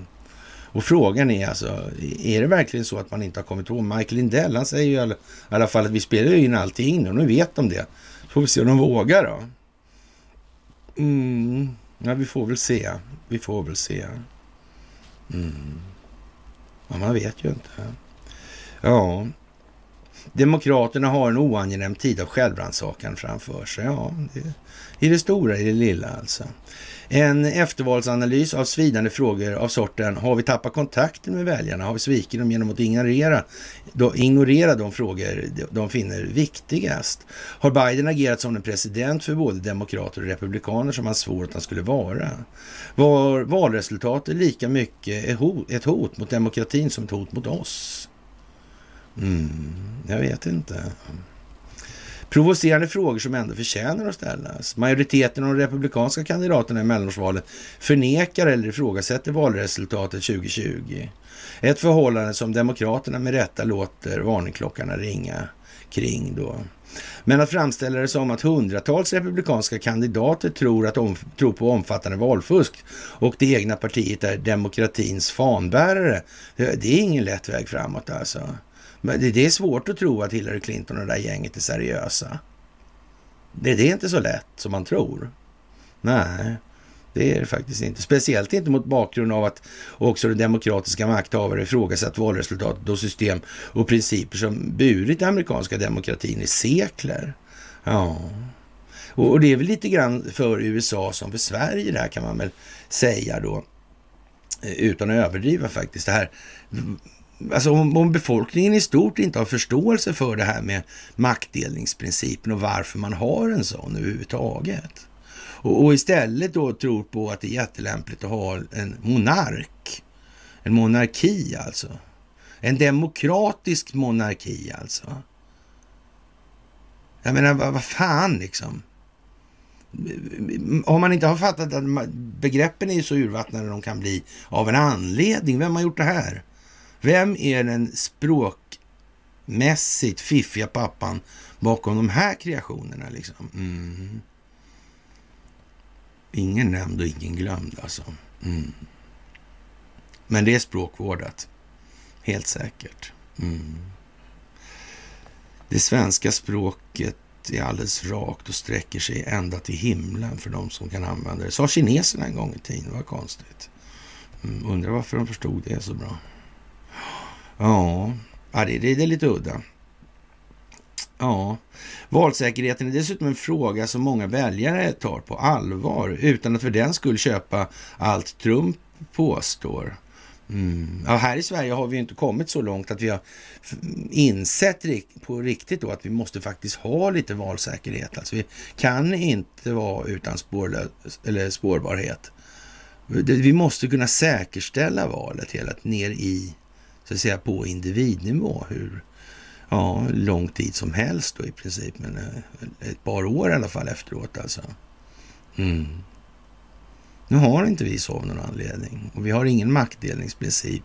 Och frågan är alltså, är det verkligen så att man inte har kommit ihåg? Michael Lindell, han säger ju i alla, fall att vi spelar ju in allting och nu vet de det. Får vi se om de vågar då. Mm, ja, vi får väl se. Vi får väl se. Mm. Ja, man vet ju inte. Ja, Demokraterna har en oangenäm tid av självrannsakan framför sig. Ja, det, i det stora, i det lilla alltså. En eftervalsanalys av svidande frågor av sorten Har vi tappat kontakten med väljarna? Har vi svikit dem genom att ignorera, då, ignorera de frågor de finner viktigast? Har Biden agerat som en president för både demokrater och republikaner som han svor att han skulle vara? Var valresultatet lika mycket ett hot mot demokratin som ett hot mot oss? Mm, jag vet inte. Provocerande frågor som ändå förtjänar att ställas. Majoriteten av de republikanska kandidaterna i mellanårsvalet förnekar eller ifrågasätter valresultatet 2020. Ett förhållande som Demokraterna med rätta låter varningsklockorna ringa kring då. Men att framställa det som att hundratals republikanska kandidater tror, att om, tror på omfattande valfusk och det egna partiet är demokratins fanbärare, det är ingen lätt väg framåt alltså. Men det är svårt att tro att Hillary Clinton och det där gänget är seriösa. Det, det är inte så lätt som man tror. Nej, det är det faktiskt inte. Speciellt inte mot bakgrund av att också den demokratiska makthavare ifrågasatt valresultatet och system och principer som burit amerikanska demokratin i sekler. Ja, och, och det är väl lite grann för USA som för Sverige det här kan man väl säga då. Eh, utan att överdriva faktiskt. Det här Alltså om, om, befolkningen i stort inte har förståelse för det här med maktdelningsprincipen och varför man har en sån överhuvudtaget. Och, och istället då tror på att det är jättelämpligt att ha en monark. En monarki alltså. En demokratisk monarki alltså. Jag menar, vad, vad fan liksom. Om man inte har fattat att begreppen är så urvattnade de kan bli av en anledning. Vem har gjort det här? Vem är den språkmässigt fiffiga pappan bakom de här kreationerna? Liksom? Mm. Ingen nämnd och ingen glömd alltså. Mm. Men det är språkvårdat. Helt säkert. Mm. Det svenska språket är alldeles rakt och sträcker sig ända till himlen för de som kan använda det. Sa kineserna en gång i tiden, vad konstigt. Mm, undrar varför de förstod det så bra. Ja, ja det, det, det är lite udda. Ja, valsäkerheten är dessutom en fråga som många väljare tar på allvar utan att för den skull köpa allt Trump påstår. Mm. Ja, här i Sverige har vi inte kommit så långt att vi har insett på riktigt då att vi måste faktiskt ha lite valsäkerhet. Alltså vi kan inte vara utan spårlös, eller spårbarhet. Vi måste kunna säkerställa valet hela ner i så att säga på individnivå hur ja, lång tid som helst då i princip, men eh, ett par år i alla fall efteråt alltså. Mm. Nu har inte vi så av någon anledning och vi har ingen maktdelningsprincip.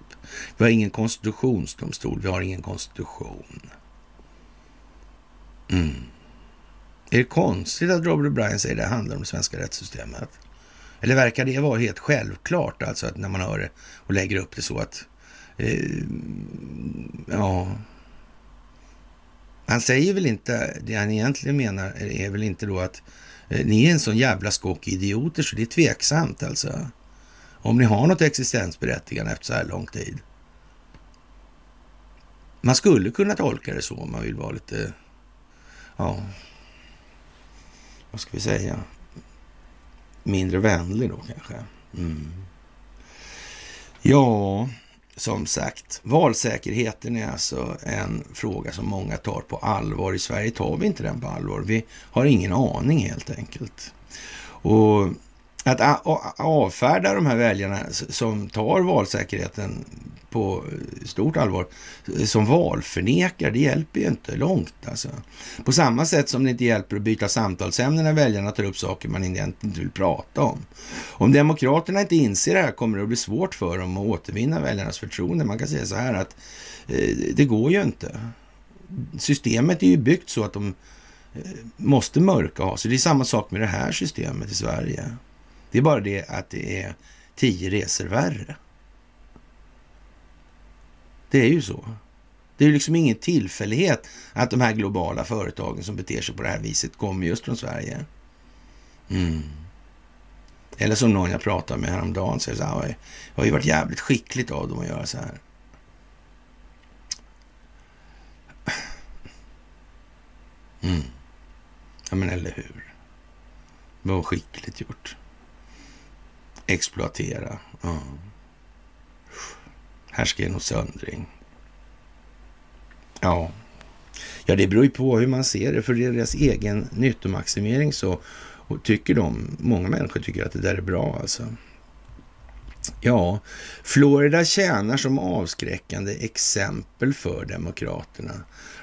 Vi har ingen konstitutionsdomstol, vi har ingen konstitution. Mm. Är det konstigt att Robert O'Brien säger att det handlar om det svenska rättssystemet? Eller verkar det vara helt självklart, alltså att när man hör det och lägger upp det så att Eh, ja... Han säger väl inte, det han egentligen menar är väl inte då att eh, ni är en sån jävla skock idioter så det är tveksamt alltså. Om ni har något existensberättigande efter så här lång tid. Man skulle kunna tolka det så om man vill vara lite, ja, vad ska vi säga, mindre vänlig då kanske. Mm. Ja, som sagt, valsäkerheten är alltså en fråga som många tar på allvar. I Sverige tar vi inte den på allvar. Vi har ingen aning helt enkelt. Och att avfärda de här väljarna som tar valsäkerheten på stort allvar som valförnekare, det hjälper ju inte långt alltså. På samma sätt som det inte hjälper att byta samtalsämne när väljarna tar upp saker man egentligen inte vill prata om. Om Demokraterna inte inser det här kommer det att bli svårt för dem att återvinna väljarnas förtroende. Man kan säga så här att eh, det går ju inte. Systemet är ju byggt så att de eh, måste mörka ha sig. Det är samma sak med det här systemet i Sverige. Det är bara det att det är tio resor värre. Det är ju så. Det är ju liksom ingen tillfällighet att de här globala företagen som beter sig på det här viset kommer just från Sverige. Mm. Eller som någon jag pratade med häromdagen säger så här, det har ju varit jävligt skickligt av dem att göra så här. Mm. Ja, men eller hur? Det var skickligt gjort. Exploatera. Ja härska genom söndring. Ja. ja, det beror ju på hur man ser det. För deras egen nyttomaximering så och tycker de, många människor tycker att det där är bra alltså. Ja, Florida tjänar som avskräckande exempel för Demokraterna.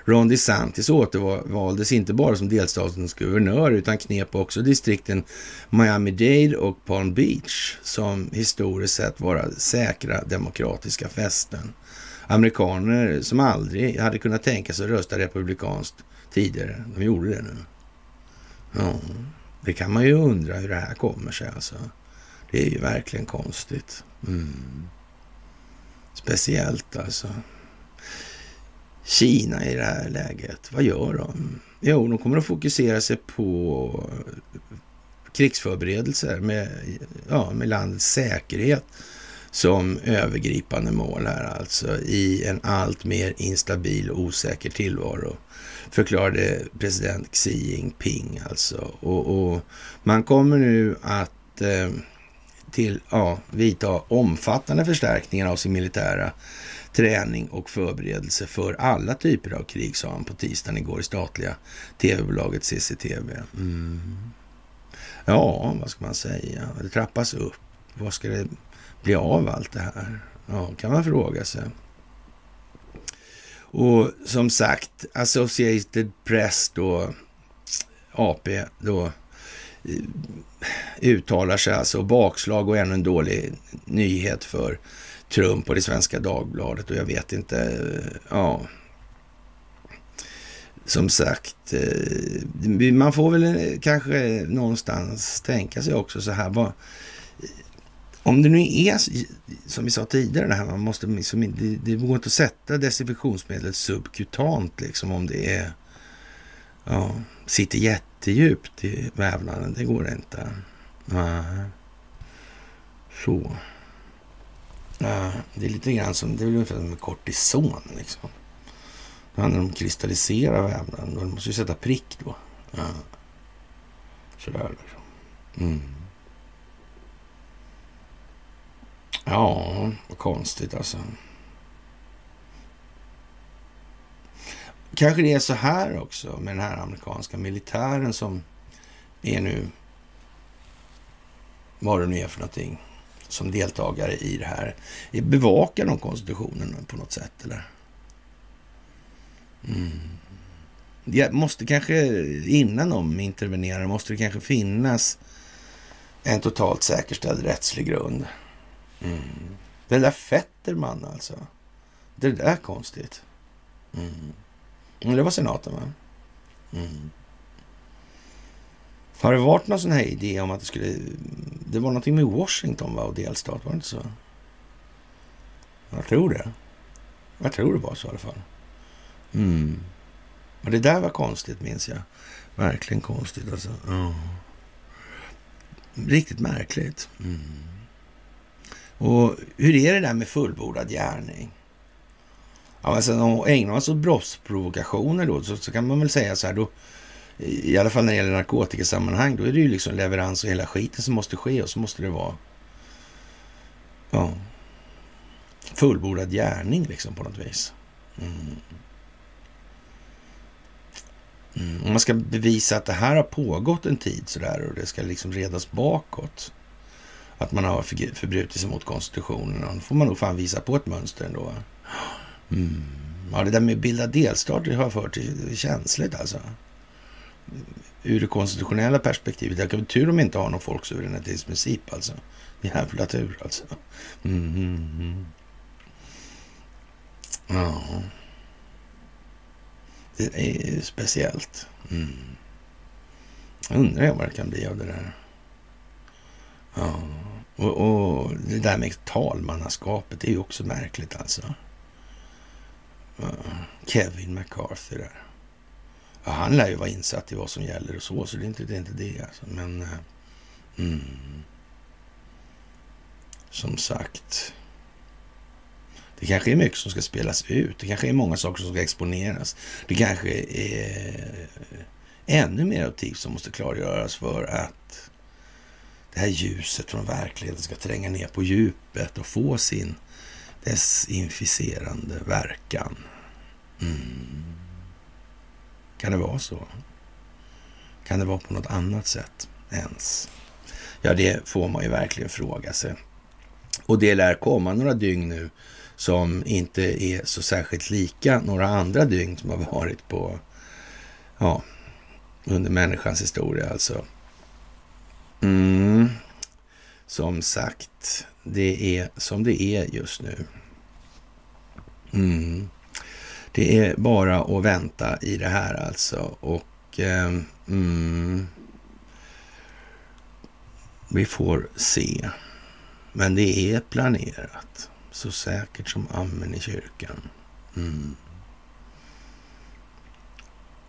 Ron DeSantis återvaldes inte bara som delstatens guvernör utan knep också distrikten Miami-Dade och Palm Beach som historiskt sett var säkra demokratiska fästen. Amerikaner som aldrig hade kunnat tänka sig att rösta republikanskt tidigare, de gjorde det nu. Ja, det kan man ju undra hur det här kommer sig alltså. Det är ju verkligen konstigt. Mm. Speciellt alltså. Kina i det här läget, vad gör de? Jo, de kommer att fokusera sig på krigsförberedelser med, ja, med landets säkerhet som övergripande mål här alltså i en allt mer instabil och osäker tillvaro förklarade president Xi Jinping alltså. Och, och man kommer nu att eh, till, ja, vidta omfattande förstärkningar av sin militära träning och förberedelse för alla typer av krig, sa han på tisdagen igår i statliga tv-bolaget CCTV. Mm. Ja, vad ska man säga? Det trappas upp. Vad ska det bli av allt det här? Ja, kan man fråga sig. Och som sagt, Associated Press då, AP då, eh, uttalar sig alltså bakslag och ännu en dålig nyhet för Trump och det svenska Dagbladet och jag vet inte, ja. Som sagt, eh, man får väl eh, kanske någonstans tänka sig också så här, vad, om det nu är som vi sa tidigare, det här, man måste, liksom, det, det går inte att sätta desinfektionsmedlet subkutant liksom om det är, ja, sitter jättedjupt i vävnaden. Det går inte. Nej. Så. Det är lite grann som, det är ungefär som med kortison liksom. Det handlar om att kristallisera vävnaden. Man måste ju sätta prick då. Ja. Sådär liksom. Mm. Ja, vad konstigt alltså. Kanske det är så här också med den här amerikanska militären som är nu, vad det nu är för någonting, som deltagare i det här. Bevakar de konstitutionen på något sätt eller? Mm. Ja, måste kanske, innan de intervenerar, måste det kanske finnas en totalt säkerställd rättslig grund. Mm. Den där Fetterman alltså. Det där är konstigt. Mm. Det var senaten va? Mm. Har det varit någon sån här idé om att det skulle... Det var någonting med Washington va, och delstat, var det inte så? Jag tror det. Jag tror det var så i alla fall. Mm. Men det där var konstigt minns jag. Verkligen konstigt alltså. Oh. Riktigt märkligt. Mm. Och hur är det där med fullbordad gärning? Ja, alltså, ägnar man sig åt brottsprovokationer då, så, så, kan man väl säga så här, då, i alla fall när det gäller narkotikasammanhang, då är det ju liksom leverans och hela skiten som måste ske och så måste det vara... Ja. fullbordad gärning liksom på något vis. Mm. Mm. Om man ska bevisa att det här har pågått en tid sådär och det ska liksom redas bakåt. Att man har förbrutit sig mot konstitutionen. Då får man nog fan visa på ett mönster ändå. Mm. Ja, det där med att bilda delstater har jag fört är känsligt alltså. Ur det konstitutionella perspektivet. Det är tur om inte har någon folksuveränitetsprincip alltså. Jävla tur alltså. Mm, mm, mm. Ja. Det är speciellt. Mm. Jag undrar vad det kan bli av det där. Ja. Och, och det där med talmannaskapet det är ju också märkligt alltså. Kevin McCarthy där. Ja, han lär ju vara insatt i vad som gäller och så, så det är inte det. Är inte det alltså. Men eh, mm, som sagt. Det kanske är mycket som ska spelas ut. Det kanske är många saker som ska exponeras. Det kanske är ännu mer motiv som måste klargöras för att det här ljuset från verkligheten ska tränga ner på djupet och få sin desinficerande verkan. Mm. Kan det vara så? Kan det vara på något annat sätt ens? Ja, det får man ju verkligen fråga sig. Och det lär komma några dygn nu som inte är så särskilt lika några andra dygn som har varit på, ja, under människans historia alltså. Mm. Som sagt, det är som det är just nu. Mm. Det är bara att vänta i det här alltså. Och eh, mm, vi får se. Men det är planerat. Så säkert som amen i kyrkan. Mm.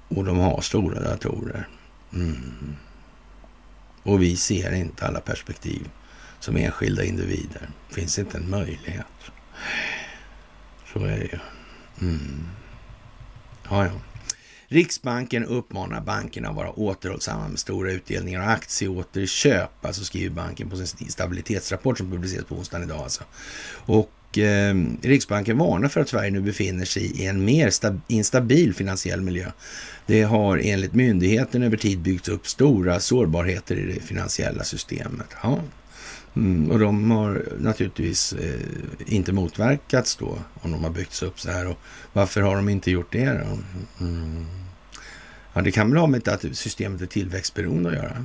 Och de har stora datorer. Mm. Och vi ser inte alla perspektiv som enskilda individer. Finns inte en möjlighet. Så är det ju. Mm. Ja, ja. Riksbanken uppmanar bankerna att vara återhållsamma med stora utdelningar och aktieåterköp, alltså skriver banken på sin stabilitetsrapport som publiceras på onsdagen idag. Alltså. Och eh, Riksbanken varnar för att Sverige nu befinner sig i en mer instabil finansiell miljö. Det har enligt myndigheten över tid byggts upp stora sårbarheter i det finansiella systemet. Ja. Mm, och de har naturligtvis eh, inte motverkats då om de har byggts upp så här. Och varför har de inte gjort det då? Mm. Ja, det kan väl ha med att systemet är tillväxtberoende att göra.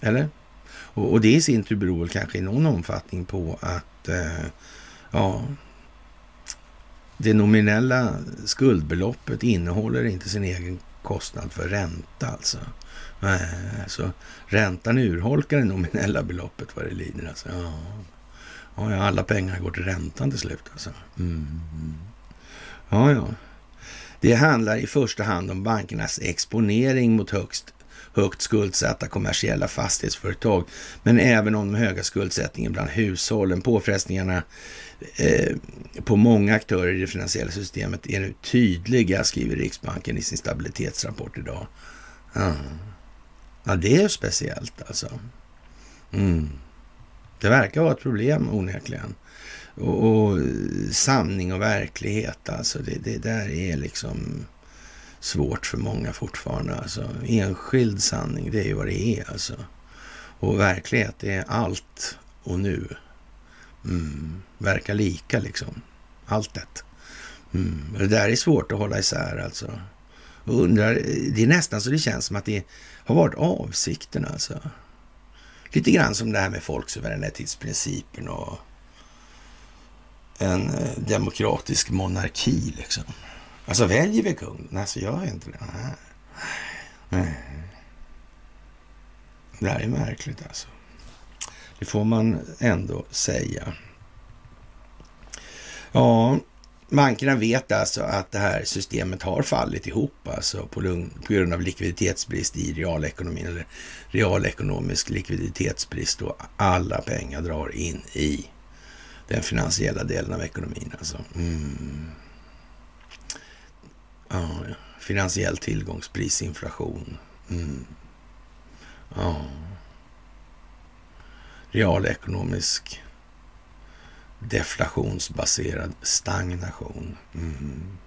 Eller? Och, och det i sin tur beror kanske i någon omfattning på att eh, ja, det nominella skuldbeloppet innehåller inte sin egen kostnad för ränta alltså. Nej, så räntan urholkar det nominella beloppet vad det lider. Alltså. Ja. Ja, alla pengar går till räntan till slut. Alltså. Mm. Ja, ja. Det handlar i första hand om bankernas exponering mot högst, högt skuldsatta kommersiella fastighetsföretag, men även om den höga skuldsättningen bland hushållen. Påfrestningarna eh, på många aktörer i det finansiella systemet är nu tydliga, skriver Riksbanken i sin stabilitetsrapport idag. Mm. Ja, det är speciellt alltså. Mm. Det verkar vara ett problem onekligen. Och, och sanning och verklighet, alltså det, det där är liksom svårt för många fortfarande. Alltså, enskild sanning, det är ju vad det är alltså. Och verklighet, det är allt och nu. Mm. Verkar lika liksom. Alltet. Mm. Det där är svårt att hålla isär alltså. Och undrar, det är nästan så det känns som att det är har varit avsikten alltså. Lite grann som det här med folksuveränitetsprincipen och en eh, demokratisk monarki liksom. Alltså väljer vi kung? Nej, så gör jag inte det. Nej. Det här är märkligt alltså. Det får man ändå säga. Ja, Bankerna vet alltså att det här systemet har fallit ihop alltså på, på grund av likviditetsbrist i realekonomin eller realekonomisk likviditetsbrist och alla pengar drar in i den finansiella delen av ekonomin. Alltså. Mm. Ja, finansiell tillgångsprisinflation. Mm. Ja. Realekonomisk deflationsbaserad stagnation. Mm.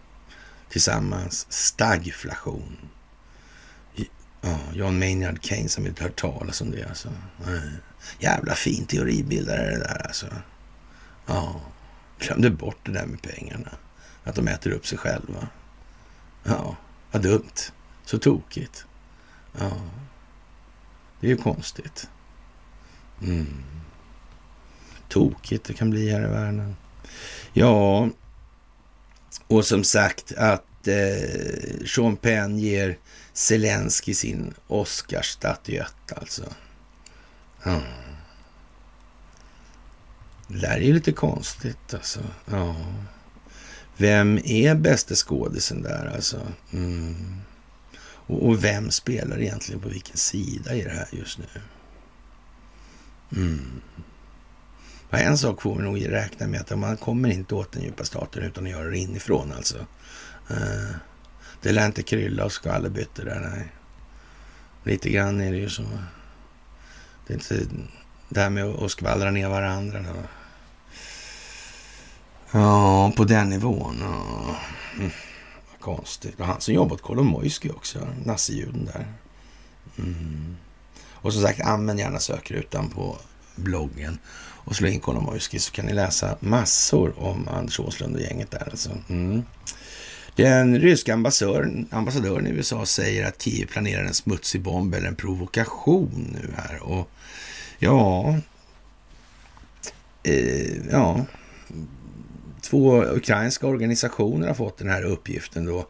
Tillsammans stagflation. Ja, John Maynard Keynes har inte hört talas om det alltså. Jävla fin teoribildare det där alltså. Ja, glömde bort det där med pengarna. Att de äter upp sig själva. Ja, vad dumt. Så tokigt. Ja, det är ju konstigt. Mm. Tokigt det kan bli här i världen. Ja, och som sagt att eh, Sean Penn ger Zelensky sin Oscarsstatyett alltså. Ja. Det där är ju lite konstigt alltså. Ja. Vem är bästa skådisen där alltså? Mm. Och, och, vem spelar egentligen på vilken sida i det här just nu? Mm. En sak får vi nog räkna med att man kommer inte åt den djupa staten utan att göra det inifrån alltså. Uh, det lär inte krylla och skvallerbyttor där, nej. Lite grann är det ju så. Det är inte det här med att skvallra ner varandra. Då. Ja, på den nivån. Ja. Mm, konstigt. Och han som jobbat Kolomoisky också, nazijuden där. Mm. Och som sagt, använd gärna sökrutan på bloggen och slå in Kolomoisky så kan ni läsa massor om Anders Åslund och gänget där. Alltså. Mm. Den ryska ambassadören, ambassadören i USA säger att Kiev planerar en smutsig bomb eller en provokation nu här. Och ja, eh, ja, två ukrainska organisationer har fått den här uppgiften då.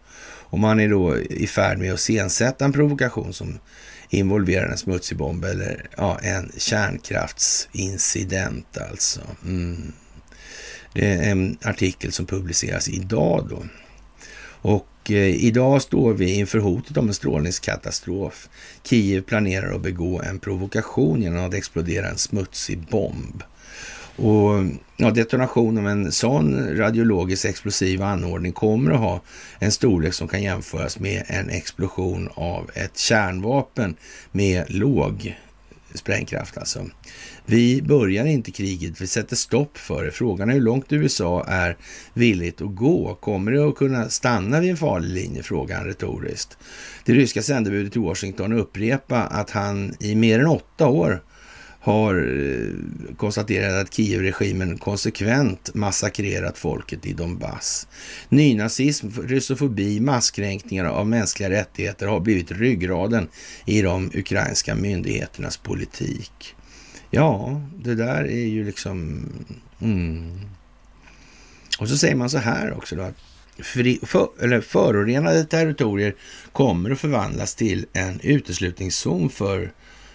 Och man är då i färd med att sensätta en provokation som involverar en smutsig bomb eller ja, en kärnkraftsincident alltså. Mm. Det är en artikel som publiceras idag då. Och eh, idag står vi inför hotet om en strålningskatastrof. Kiev planerar att begå en provokation genom att explodera en smutsig bomb. Och ja, detonation av en sån radiologiskt explosiv anordning kommer att ha en storlek som kan jämföras med en explosion av ett kärnvapen med låg sprängkraft alltså. Vi börjar inte kriget, vi sätter stopp för det. Frågan är hur långt USA är villigt att gå. Kommer det att kunna stanna vid en farlig linje? Frågar han retoriskt. Det ryska sändebudet i Washington upprepar att han i mer än åtta år har eh, konstaterat att Kiev-regimen konsekvent massakrerat folket i Donbass. Nynazism, russofobi, masskränkningar av mänskliga rättigheter har blivit ryggraden i de ukrainska myndigheternas politik. Ja, det där är ju liksom... Mm. Och så säger man så här också då, att fri, för, eller förorenade territorier kommer att förvandlas till en uteslutningszon för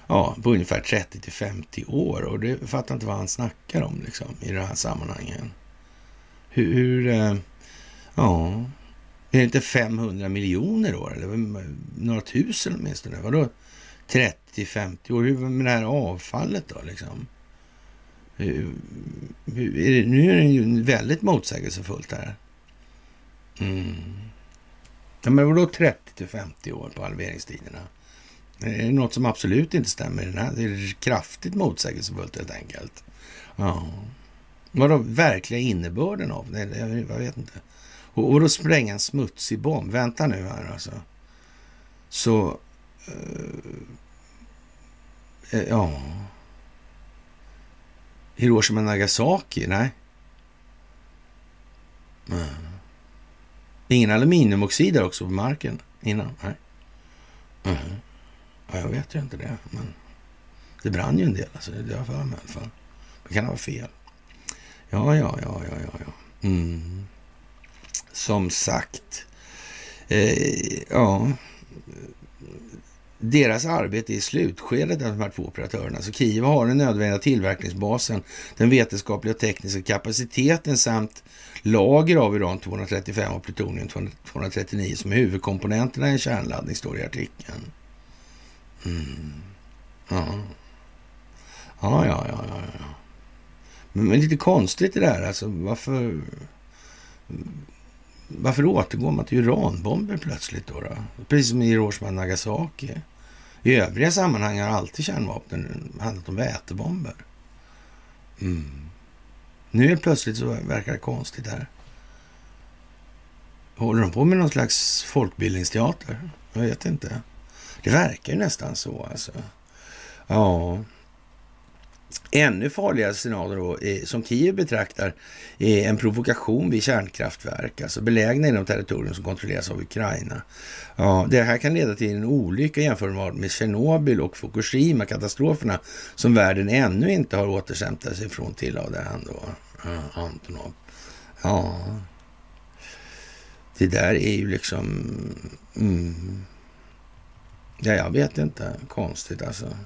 ja, på ungefär 30 till 50 år. Och det fattar inte vad han snackar om liksom, i det här sammanhangen. Hur, hur eh, ja, är det inte 500 miljoner år? Eller några tusen åtminstone? Vadå 30-50 år? Hur med det här avfallet då liksom? Hur, hur, är det, nu är det ju väldigt motsägelsefullt här. Mm. Ja, men vadå 30 till 50 år på halveringstiderna? Det är något som absolut inte stämmer i den här. Det är kraftigt motsägelsefullt helt enkelt. Ja. Vadå, verkliga innebörden av det? Jag vet inte. Och, och då spränga en smutsig bomb. Vänta nu här alltså. Så... Eh, eh ja... Hiroshima Nagasaki? Nej. Mm. Ingen aluminiumoxid där också på marken innan? Nej. Mm. Ja, jag vet ju inte det, men det brann ju en del. Alltså, det har jag för mig i alla fall. Det kan ha varit fel. Ja, ja, ja, ja, ja. ja. Mm. Som sagt, eh, ja, deras arbete är i slutskedet, de här två operatörerna. Så Kiev har den nödvändiga tillverkningsbasen, den vetenskapliga och tekniska kapaciteten samt lager av uran-235 och plutonium-239 som är huvudkomponenterna i en kärnladdning, står det i artikeln. Mm. Ja. Ja, ja, ja, ja. Men, men lite konstigt det där alltså. Varför... Varför återgår man till uranbomber plötsligt då? då? Precis som i Hiroshima och Nagasaki. I övriga sammanhang har alltid kärnvapen handlat om vätebomber. Mm. Nu helt plötsligt så verkar det konstigt här. Håller de på med någon slags folkbildningsteater? Jag vet inte. Det verkar ju nästan så alltså. Ja. Ännu farligare scenario då, eh, som Kiev betraktar är en provokation vid kärnkraftverk, alltså belägna inom territorium som kontrolleras av Ukraina. Ja, det här kan leda till en olycka jämfört med Tjernobyl och Fukushima-katastroferna som världen ännu inte har återhämtat sig från, tillade han då, eh, Antonov. Ja, det där är ju liksom... Mm, ja, jag vet inte. Konstigt alltså.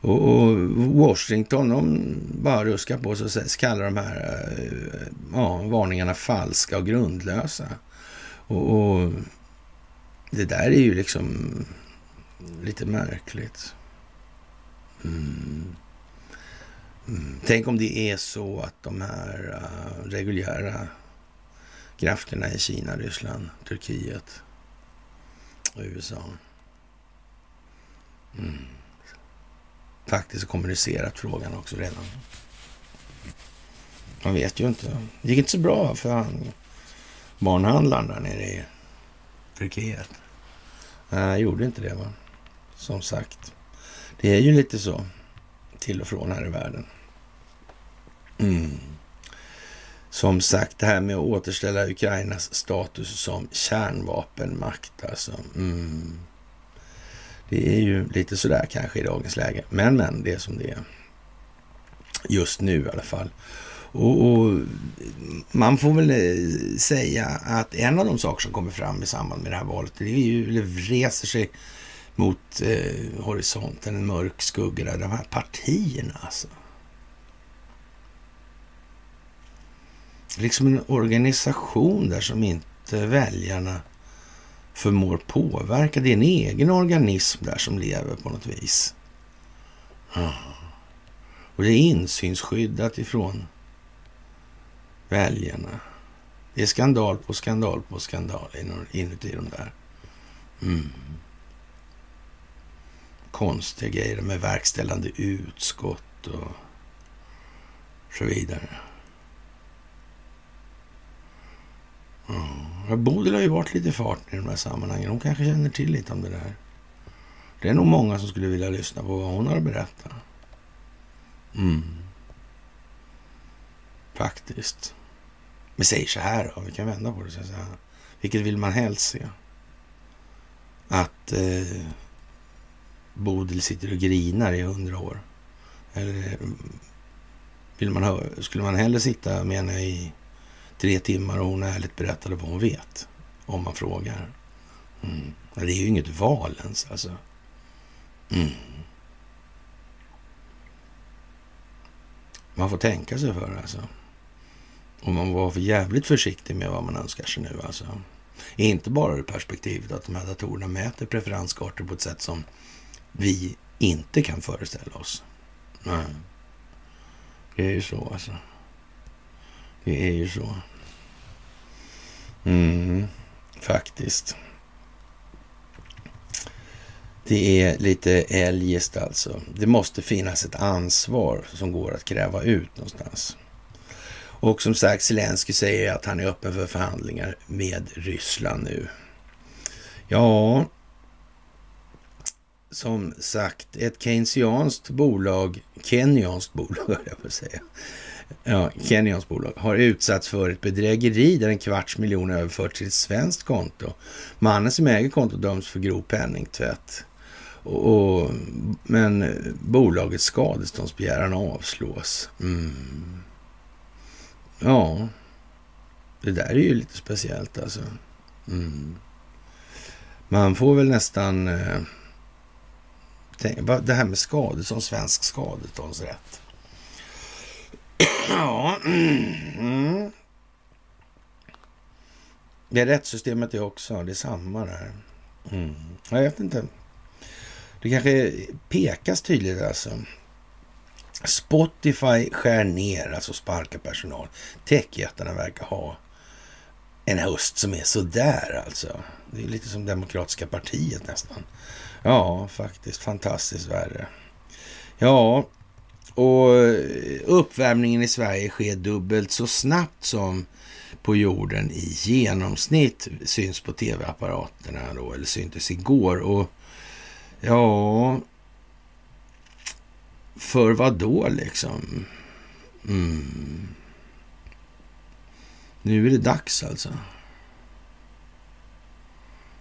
Och, och, Washington, de bara ruskar på sig och kallar de här eh, ja, varningarna falska och grundlösa. Och, och, det där är ju liksom lite märkligt. Mm. Mm. Tänk om det är så att de här uh, reguljära krafterna i Kina, Ryssland, Turkiet och USA mm faktiskt kommunicerat frågan också redan. Man vet ju inte. Det gick inte så bra för han barnhandlaren där nere i Turkiet. Nej, gjorde inte det va. Som sagt. Det är ju lite så till och från här i världen. Mm. Som sagt, det här med att återställa Ukrainas status som kärnvapenmakt alltså. Mm. Det är ju lite sådär kanske i dagens läge. Men, men, det är som det är. Just nu i alla fall. Och, och, man får väl eh, säga att en av de saker som kommer fram i samband med det här valet, det är ju, eller reser sig mot eh, horisonten, en mörk skugga där, de här partierna alltså. Liksom en organisation där som inte väljarna förmår påverka. Det är en egen organism där som lever på något vis. Och det är insynsskyddat ifrån väljarna. Det är skandal på skandal på skandal inuti de där. Mm. Konstiga grejer med verkställande utskott och så vidare. Ja, Bodil har ju varit lite fart i de här sammanhangen. Hon kanske känner till lite om det där. Det är nog många som skulle vilja lyssna på vad hon har att berätta. Mm. Faktiskt. Men säg så här då, vi kan vända på det. Så här. Vilket vill man helst se? Att eh, Bodil sitter och grinar i hundra år? Eller mm, vill man skulle man hellre sitta med henne i tre timmar och hon ärligt berättade vad hon vet. Om man frågar. Mm. Det är ju inget val ens alltså. Mm. Man får tänka sig för alltså. Och man var för jävligt försiktig med vad man önskar sig nu alltså. Inte bara ur perspektivet att de här datorerna mäter preferenskartor på ett sätt som vi inte kan föreställa oss. Nej. Det är ju så alltså. Det är ju så. Mm, faktiskt. Det är lite eljest alltså. Det måste finnas ett ansvar som går att kräva ut någonstans. Och som sagt, Zelensky säger att han är öppen för förhandlingar med Ryssland nu. Ja, som sagt, ett keynesianskt bolag, kenyanskt bolag, jag får säga, ja, Kenyans bolag, har utsatts för ett bedrägeri där en kvarts miljon överförts till ett svenskt konto. Mannen som äger kontot döms för grov penningtvätt. Och, och, men bolagets skadeståndsbegäran avslås. Mm. Ja, det där är ju lite speciellt alltså. Mm. Man får väl nästan... Eh, tänka, det här med skadestånd, svensk skadeståndsrätt. Ja. Mm. mm. Det är rättssystemet det också. Det är samma där. Mm. Jag vet inte. Det kanske pekas tydligt alltså. Spotify skär ner, alltså sparkar personal. Techjättarna verkar ha en höst som är sådär alltså. Det är lite som Demokratiska partiet nästan. Ja, faktiskt fantastiskt värre. Ja, och uppvärmningen i Sverige sker dubbelt så snabbt som på jorden i genomsnitt syns på tv-apparaterna då, eller syntes igår. Och ja, för vad då liksom? Mm. Nu är det dags alltså.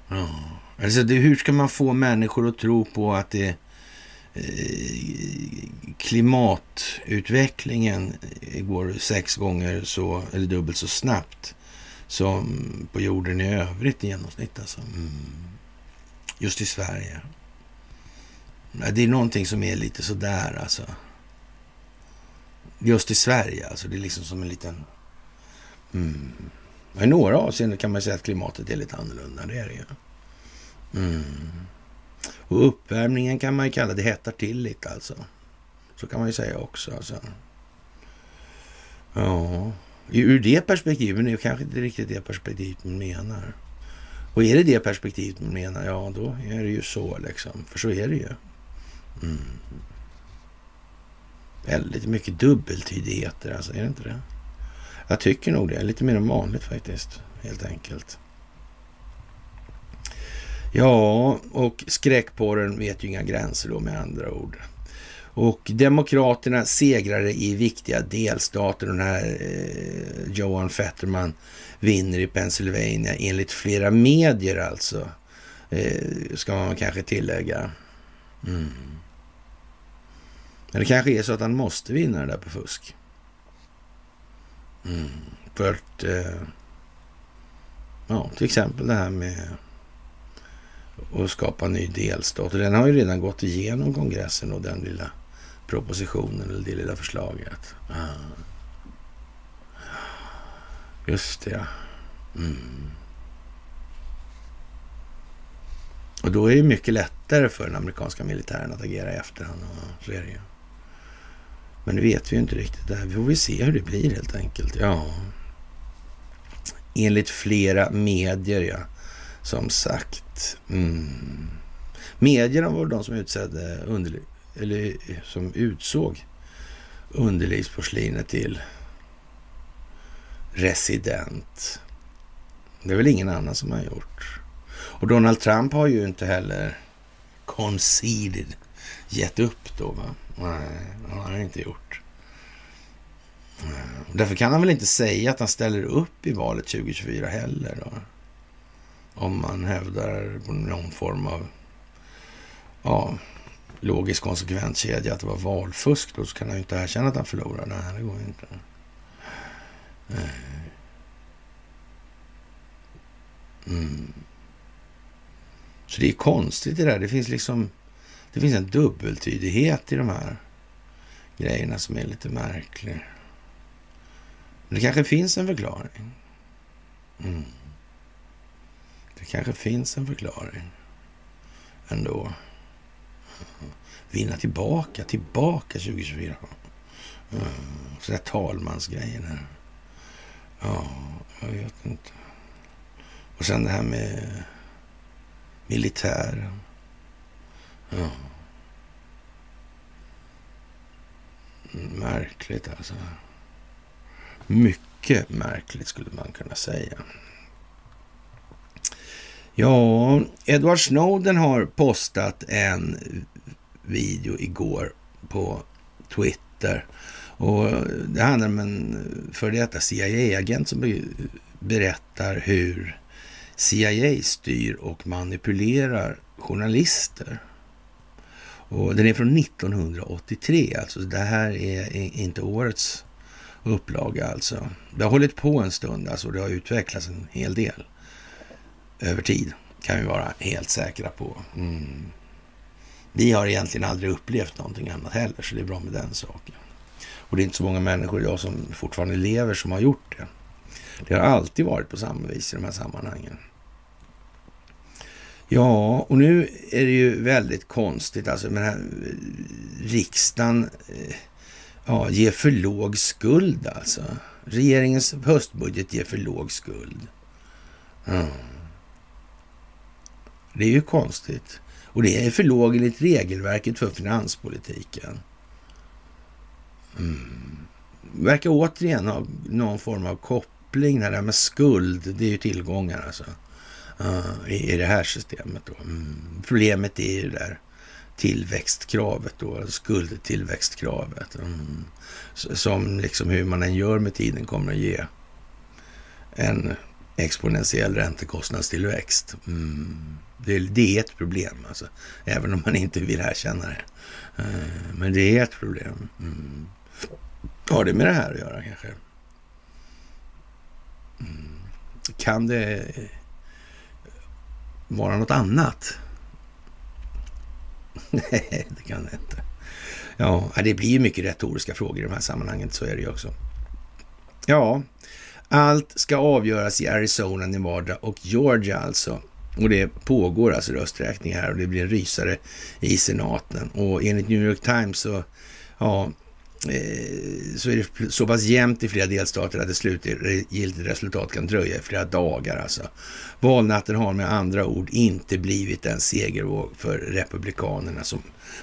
Ja. Alltså det, hur ska man få människor att tro på att det Eh, klimatutvecklingen går sex gånger så, eller dubbelt så snabbt som på jorden i övrigt i genomsnitt. Alltså. Mm. Just i Sverige. Det är någonting som är lite sådär alltså. Just i Sverige alltså. Det är liksom som en liten... Mm. I några avseenden kan man säga att klimatet är lite annorlunda. Det är det ju. Mm. Och uppvärmningen kan man ju kalla det hettar till lite alltså. Så kan man ju säga också. Alltså. Ja, ur det perspektivet, men det är kanske inte riktigt det perspektivet man menar. Och är det det perspektivet man menar, ja då är det ju så liksom. För så är det ju. Mm. Väldigt mycket dubbeltydigheter alltså, är det inte det? Jag tycker nog det. Lite mer än vanligt faktiskt, helt enkelt. Ja, och skräckporren vet ju inga gränser då med andra ord. Och Demokraterna segrade i viktiga delstater. Den här eh, Johan Fetterman vinner i Pennsylvania enligt flera medier alltså. Eh, ska man kanske tillägga. Mm. Men det kanske är så att han måste vinna det där på fusk. Mm. För att, eh, ja, till exempel det här med och skapa en ny delstat. Och den har ju redan gått igenom kongressen och den lilla propositionen eller det lilla förslaget. Ah. Just det, ja. Mm. Och då är det mycket lättare för den amerikanska militären att agera i efterhand. Så är det ju. Men nu vet vi ju inte riktigt. Det här. Vi får se hur det blir helt enkelt. Ja. Enligt flera medier, ja. Som sagt. Mm. Medierna var de som utsedde under, eller som utsåg underlivsporslinet till resident. Det är väl ingen annan som har gjort. Och Donald Trump har ju inte heller conceded, gett upp då. Va? Nej, det har han inte gjort. Därför kan han väl inte säga att han ställer upp i valet 2024 heller. Då. Om man hävdar någon form av ja, logisk konsekvenskedja att det var valfusk. Då så kan han ju inte erkänna att han förlorade. Nej, det går inte. Eh. Mm. Så det är konstigt det där. Det finns liksom det finns en dubbeltydighet i de här grejerna som är lite märklig. Men det kanske finns en förklaring. Mm. Det kanske finns en förklaring ändå. Vinna tillbaka, tillbaka 2024. Mm. Så där talmansgrejen här. Ja, jag vet inte. Och sen det här med militären. Ja. Märkligt alltså. Mycket märkligt skulle man kunna säga. Ja, Edward Snowden har postat en video igår på Twitter. Och Det handlar om en före detta CIA-agent som berättar hur CIA styr och manipulerar journalister. Och den är från 1983, alltså det här är inte årets upplaga alltså. Det har hållit på en stund alltså, det har utvecklats en hel del över tid, kan vi vara helt säkra på. Mm. Vi har egentligen aldrig upplevt någonting annat heller, så det är bra med den saken. Och det är inte så många människor idag som fortfarande lever som har gjort det. Det har alltid varit på samma vis i de här sammanhangen. Ja, och nu är det ju väldigt konstigt alltså med här riksdagen eh, ja, ger för låg skuld alltså. Regeringens höstbudget ger för låg skuld. Mm. Det är ju konstigt. Och det är för låg enligt regelverket för finanspolitiken. Mm. Verkar återigen ha någon form av koppling. Det här med skuld, det är ju tillgångar alltså. Uh, i, i det här systemet då. Mm. Problemet är ju det där tillväxtkravet då, skuldtillväxtkravet. Mm. Som liksom hur man än gör med tiden kommer att ge en exponentiell räntekostnadstillväxt. Mm. Det, det, är ett problem alltså, även om man inte vill erkänna det. Eh, men det är ett problem. Mm. Har det med det här att göra kanske? Mm. Kan det eh, vara något annat? Nej, det kan det inte. Ja, det blir ju mycket retoriska frågor i de här sammanhangen, så är det ju också. Ja, allt ska avgöras i Arizona, Nevada och Georgia alltså. Och det pågår alltså rösträkning här och det blir en rysare i senaten. Och enligt New York Times så, ja, eh, så är det så pass jämnt i flera delstater att ett slutgiltigt resultat kan dröja i flera dagar. Alltså. Valnatten har med andra ord inte blivit den segervåg för Republikanerna som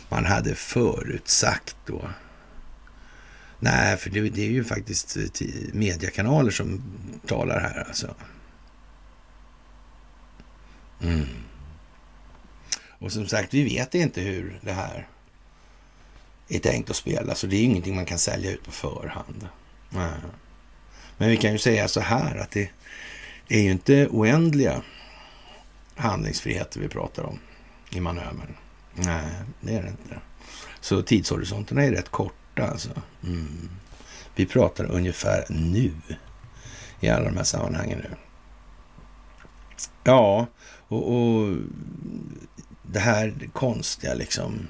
man hade förutsagt då. Nej, för det, det är ju faktiskt eh, mediekanaler som talar här alltså. Mm. Och som sagt, vi vet inte hur det här är tänkt att spela. Så det är ingenting man kan sälja ut på förhand. Men vi kan ju säga så här att det, är ju inte oändliga handlingsfriheter vi pratar om i manövern. Nej, det är det inte. Så tidshorisonterna är rätt korta alltså. Mm. Vi pratar ungefär nu i alla de här sammanhangen nu. Ja, och, och det här konstiga liksom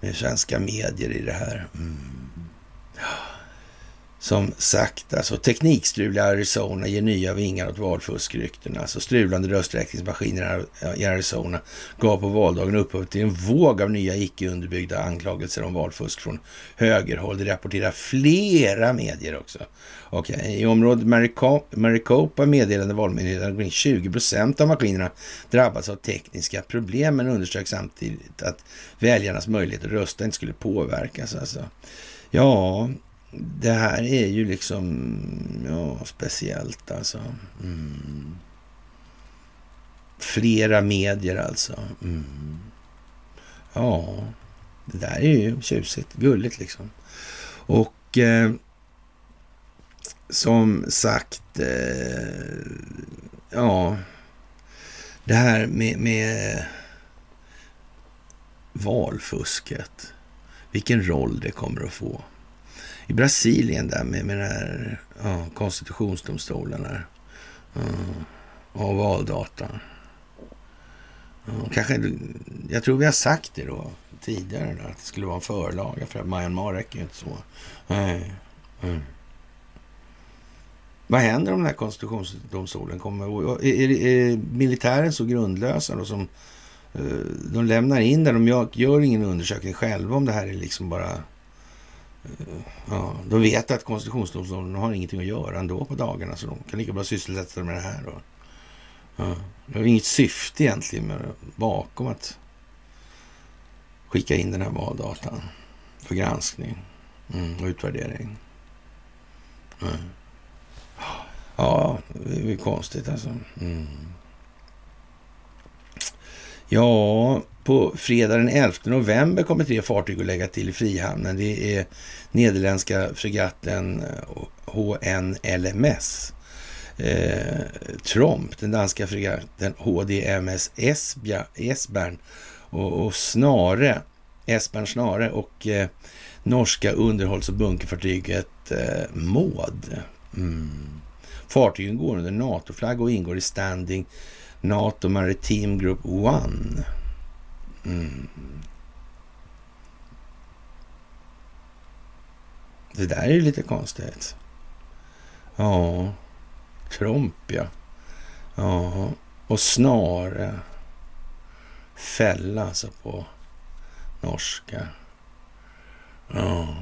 med svenska medier i det här. Mm. Som sagt, alltså teknikstrul i Arizona ger nya vingar åt valfuskryktena. Alltså strulande rösträkningsmaskiner i Arizona gav på valdagen upphov till en våg av nya icke underbyggda anklagelser om valfusk från högerhåll. Det rapporterar flera medier också. Okay. I området Maricopa meddelade Valmyndigheten att 20 procent av maskinerna drabbats av tekniska problem, men underströk samtidigt att väljarnas möjlighet att rösta inte skulle påverkas. Alltså. Ja, det här är ju liksom ja, speciellt alltså. Mm. Flera medier alltså. Mm. Ja, det där är ju tjusigt, gulligt liksom. Och eh, som sagt, eh, ja, det här med, med valfusket, vilken roll det kommer att få. I Brasilien där med, med den här ja, konstitutionsdomstolen där, ja, och valdata. Ja, kanske, jag tror vi har sagt det då tidigare, då, att det skulle vara en förlaga för att Myanmar räcker ju inte så. Nej. Mm. Vad händer om den här konstitutionsdomstolen kommer? Är, är militären så grundlösa då som eh, de lämnar in där, de gör ingen undersökning själva om det här är liksom bara... Ja, de vet att konstitutionsdomstolen har ingenting att göra ändå på dagarna så de kan lika bra sysselsätta sig med det här. Då. Ja, det har inget syfte egentligen med, bakom att skicka in den här valdatan för granskning mm, och utvärdering. Mm. Ja, det är konstigt alltså. Mm. Ja, på fredag den 11 november kommer tre fartyg att lägga till i Frihamnen. Det är nederländska fregatten eh, HNLMS. Eh, Tromp, den danska fregatten HDMS Esbja, Esbern och, och Snare, Esbern Snare och eh, norska underhålls och bunkerfartyget eh, Maud. Mm. Fartygen går under NATO-flagg och ingår i Standing NATO Maritime Group 1. Mm. Det där är ju lite konstigt. Ja, Trump ja. Ja, och snare fälla alltså på norska. Ja.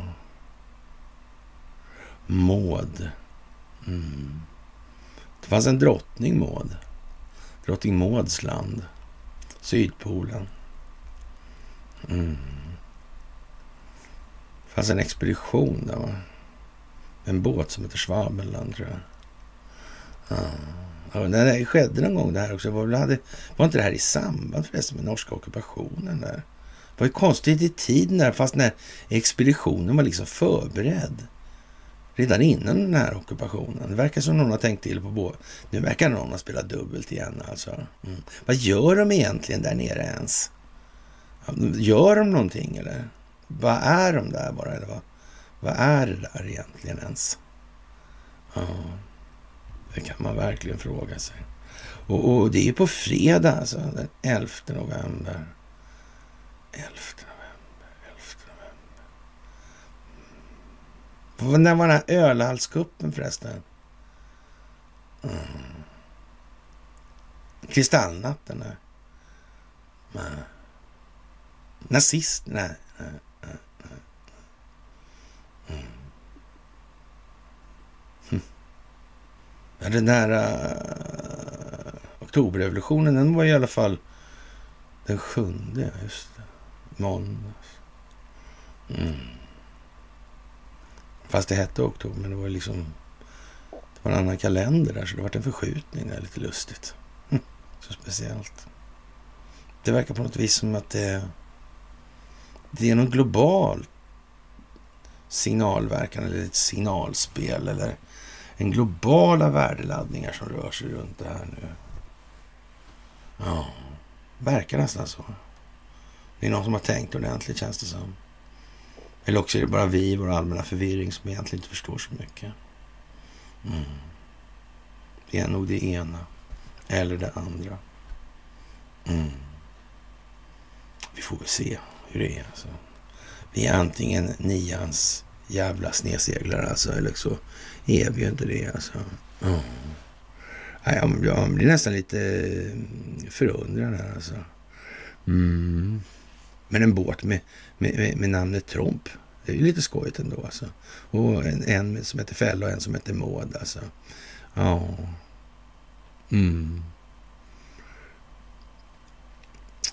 Måd. Mm. Det fanns en drottning Maud. Drottning Mauds land. Sydpolen. Mm. Det fanns en expedition där, va? En båt som heter Svabeland, tror jag. Ja. Ja, det skedde någon gång det här också. Var, hade, var inte det här i samband förresten med norska ockupationen där? Det var ju konstigt i tiden där, fast när expeditionen var liksom förberedd. Redan innan den här ockupationen. Det verkar som någon har tänkt till på båda. Nu verkar någon ha spelat dubbelt igen alltså. Mm. Vad gör de egentligen där nere ens? Gör de någonting eller? Vad är de där bara? Eller vad, vad är det där egentligen ens? Ja. Det kan man verkligen fråga sig. Och, och det är på fredag, alltså den 11 november. 11 november, 11 november. Mm. När var den här ölhalskuppen, förresten? Mm. Kristallnatten? där. nej. Nazist? Nej. nej, nej, nej. Mm. Den där uh, eh, oktoberrevolutionen, den var i alla fall den sjunde, just det. Måndags. Mm. Fast det hette oktober, men det var liksom... Det var en annan kalender där, så det var en förskjutning där, lite lustigt. Så speciellt. Det verkar på något vis som att det, det är någon global signalverkan eller ett signalspel eller en globala värdeladdningar som rör sig runt det här nu. Ja, verkar nästan så. Det är någon som har tänkt ordentligt känns det som. Eller också är det bara vi i vår allmänna förvirring som egentligen inte förstår så mycket. Mm. Det är nog det ena eller det andra. Mm. Vi får väl se hur det är. Alltså. Vi är antingen nians jävla sneseglare alltså, eller så är vi ju inte det alltså. Oh. Jag, jag blir nästan lite mm, förundrad här alltså. Mm. Men en båt med, med, med, namnet Tromp, det är ju lite skojigt ändå alltså. Och en, en som heter Fälla och en som heter Maud alltså. Ja. Mm.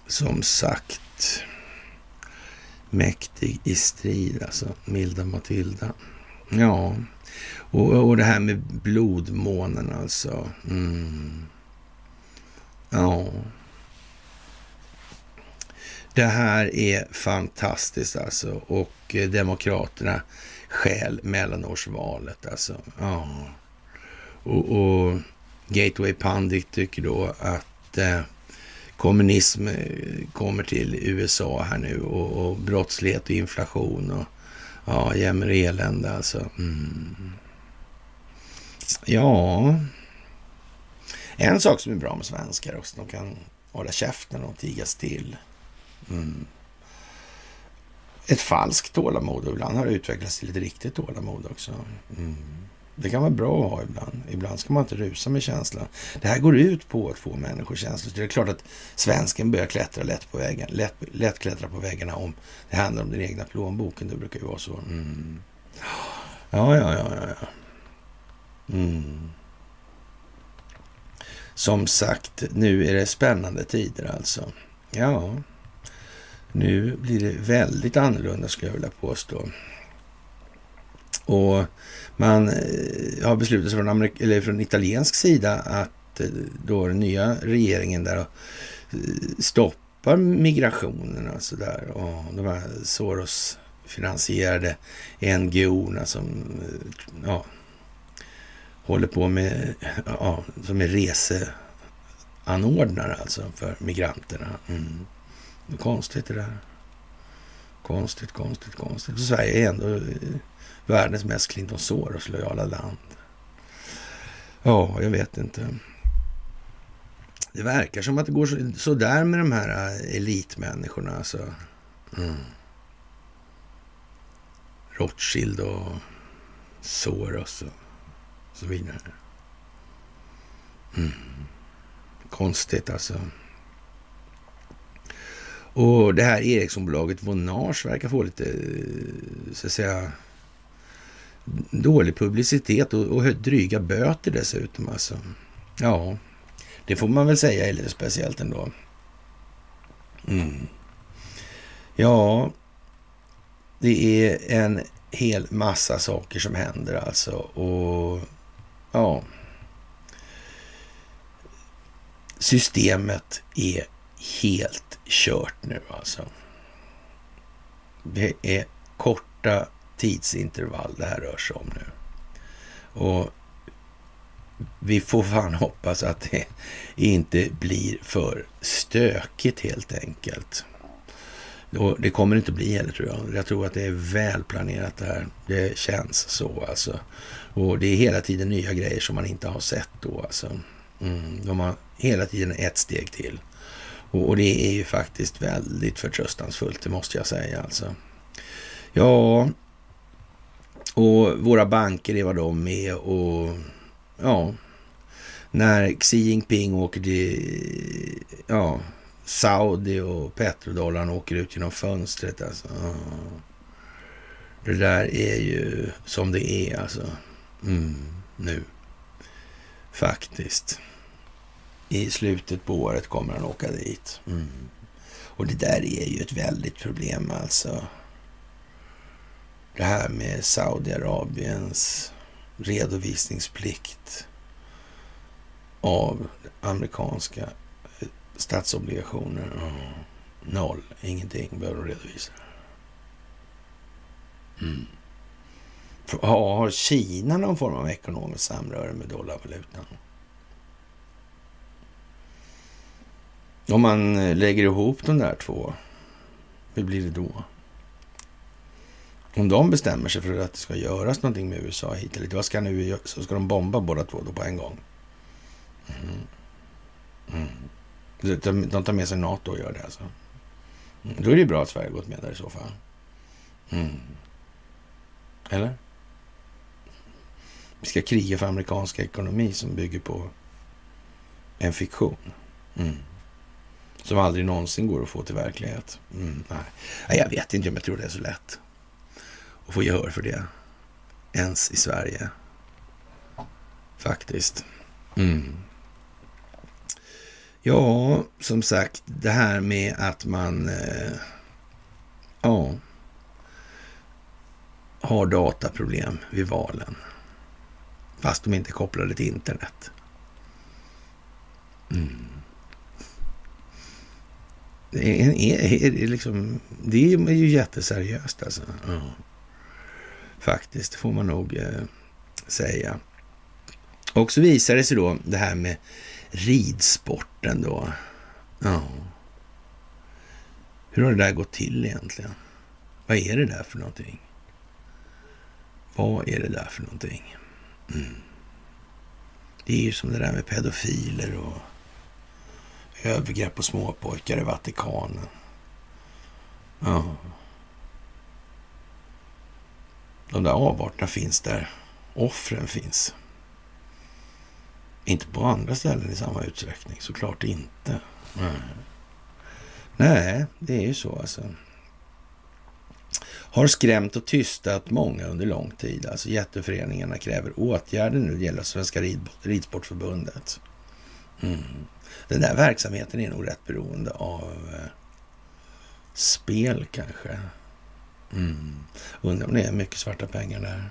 Som sagt, mäktig i strid alltså, milda Matilda. Ja, och, och det här med blodmånen alltså. Mm. Ja. Det här är fantastiskt alltså. Och eh, Demokraterna skäl mellanårsvalet alltså. Ja. Och, och Gateway Pandit tycker då att eh, kommunism eh, kommer till USA här nu och, och brottslighet och inflation och Ja, jämmer och elände alltså. Mm. Ja, en sak som är bra med svenskar också, de kan hålla käften och tiga still. Mm. Ett falskt tålamod och ibland har det utvecklats till ett riktigt tålamod också. Mm. Det kan vara bra att ha ibland. Ibland ska man inte rusa med känslan. Det här går ut på att få människor känslor. Det är klart att svensken börjar klättra lätt på vägen. Lätt, lätt klättra på väggarna om det handlar om den egna plånboken. Det brukar ju vara så. Mm. Ja, ja, ja, ja. ja. Mm. Som sagt, nu är det spännande tider alltså. Ja, nu blir det väldigt annorlunda skulle jag vilja påstå. Och man eh, har beslutat sig från, Amerik eller från italiensk sida att eh, då den nya regeringen där eh, stoppar migrationen alltså där och de här Soros-finansierade NGO-erna som ja, håller på med, ja, som är reseanordnare alltså för migranterna. Mm. Konstigt det där. Konstigt, konstigt, konstigt. Sverige är ändå världens mest Clinton Soros lojala land. Ja, jag vet inte. Det verkar som att det går så, där med de här äh, elitmänniskorna. Alltså. Mm. Rothschild och Soros och så vidare. Mm. Konstigt alltså. Och det här Ericssonbolaget Vonage verkar få lite, äh, så att säga, dålig publicitet och, och dryga böter dessutom. Alltså. Ja, det får man väl säga är lite speciellt ändå. Mm. Ja, det är en hel massa saker som händer alltså. Och ja, systemet är helt kört nu alltså. Det är korta tidsintervall det här rör sig om nu. Och vi får fan hoppas att det inte blir för stökigt helt enkelt. Och det kommer det inte bli heller tror jag. Jag tror att det är väl planerat det här. Det känns så alltså. Och det är hela tiden nya grejer som man inte har sett då alltså. Mm, de har hela tiden ett steg till. Och, och, det är ju faktiskt väldigt förtröstansfullt, det måste jag säga alltså. Ja, och våra banker är vad de är och ja, när Xi Jinping åker till ja, Saudi och petrodollarn åker ut genom fönstret alltså. Det där är ju som det är alltså. Mm, nu. Faktiskt. I slutet på året kommer han åka dit. Mm. Och det där är ju ett väldigt problem alltså. Det här med Saudiarabiens redovisningsplikt av amerikanska eh, statsobligationer. Mm. Noll, ingenting behöver de redovisa. Mm. Har Kina någon form av ekonomiskt samröre med dollarvalutan? Om man eh, lägger ihop de där två, hur blir det då? Om de bestämmer sig för att det ska göras någonting med USA hit eller dit, vad ska nu så ska de bomba båda två då på en gång? Mm. Mm. De tar med sig NATO och gör det alltså. Mm. Då är det bra att Sverige gått med där i så fall. Mm. Eller? Vi ska kriga för amerikansk ekonomi som bygger på en fiktion. Mm. Som aldrig någonsin går att få till verklighet. Mm, nej. Jag vet inte om jag tror det är så lätt att få gehör för det. Ens i Sverige. Faktiskt. Mm. Ja, som sagt, det här med att man eh, ja, har dataproblem vid valen. Fast de inte är kopplade till internet. Mm. Det är, är, är, liksom, det är ju jätteseriöst alltså. Ja. Faktiskt, får man nog eh, säga. Och så visar det sig då det här med ridsporten då. Ja. Hur har det där gått till egentligen? Vad är det där för någonting? Vad är det där för någonting? Mm. Det är ju som det där med pedofiler och övergrepp på småpojkar i Vatikanen. Ja. De där avarterna finns där. Offren finns. Inte på andra ställen i samma utsträckning, såklart inte. Nej, Nej det är ju så alltså. Har skrämt och tystat många under lång tid. Alltså jätteföreningarna kräver åtgärder nu. Det gäller Svenska Ridsportförbundet. Mm. Den där verksamheten är nog rätt beroende av eh, spel kanske. Mm. Undrar om det är mycket svarta pengar där.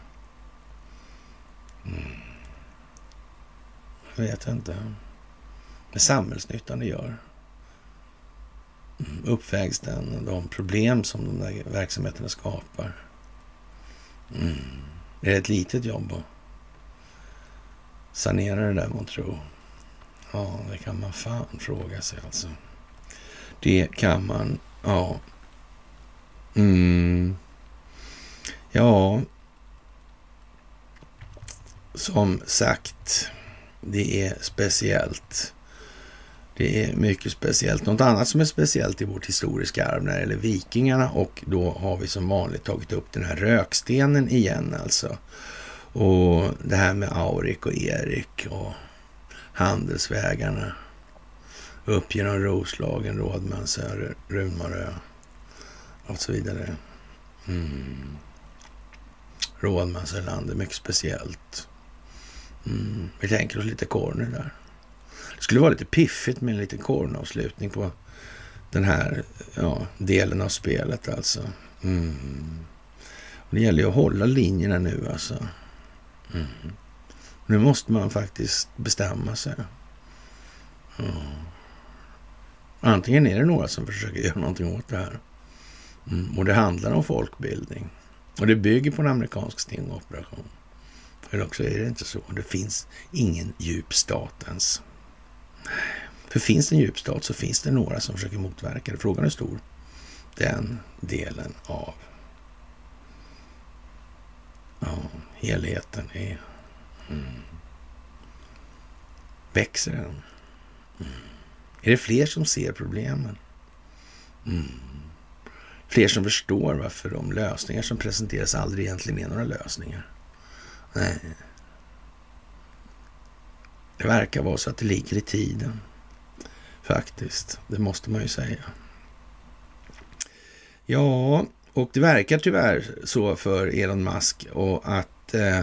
Mm. Jag vet inte. Men samhällsnyttan det gör. Mm. Uppvägs den de problem som de där verksamheterna skapar. Mm. Är det ett litet jobb att sanera det där, tro? Ja, det kan man fan fråga sig alltså. Det kan man, ja. Mm. Ja, som sagt, det är speciellt. Det är mycket speciellt. Något annat som är speciellt i vårt historiska arv när det gäller vikingarna och då har vi som vanligt tagit upp den här rökstenen igen alltså. Och det här med Aurik och Erik och handelsvägarna upp genom Roslagen, Rådmansö, Runmarö och så vidare. Mm. Rådmansöland är mycket speciellt. Mm. Vi tänker oss lite corner där. Det skulle vara lite piffigt med en liten corneravslutning på den här ja, delen av spelet alltså. Mm. Det gäller ju att hålla linjerna nu alltså. Mm. Nu måste man faktiskt bestämma sig. Mm. Antingen är det några som försöker göra någonting åt det här. Mm. Och det handlar om folkbildning. Och det bygger på en amerikansk stingoperation. Eller också är det inte så. Det finns ingen djup stat ens. För finns det en djup stat så finns det några som försöker motverka det. Frågan är stor. Den delen av ja, helheten är... Mm. Växer den? Mm. Är det fler som ser problemen? Mm. Fler som förstår varför de lösningar som presenteras aldrig egentligen är några lösningar? Nej. Det verkar vara så att det ligger i tiden. Faktiskt. Det måste man ju säga. Ja, och det verkar tyvärr så för Elon Musk och att eh,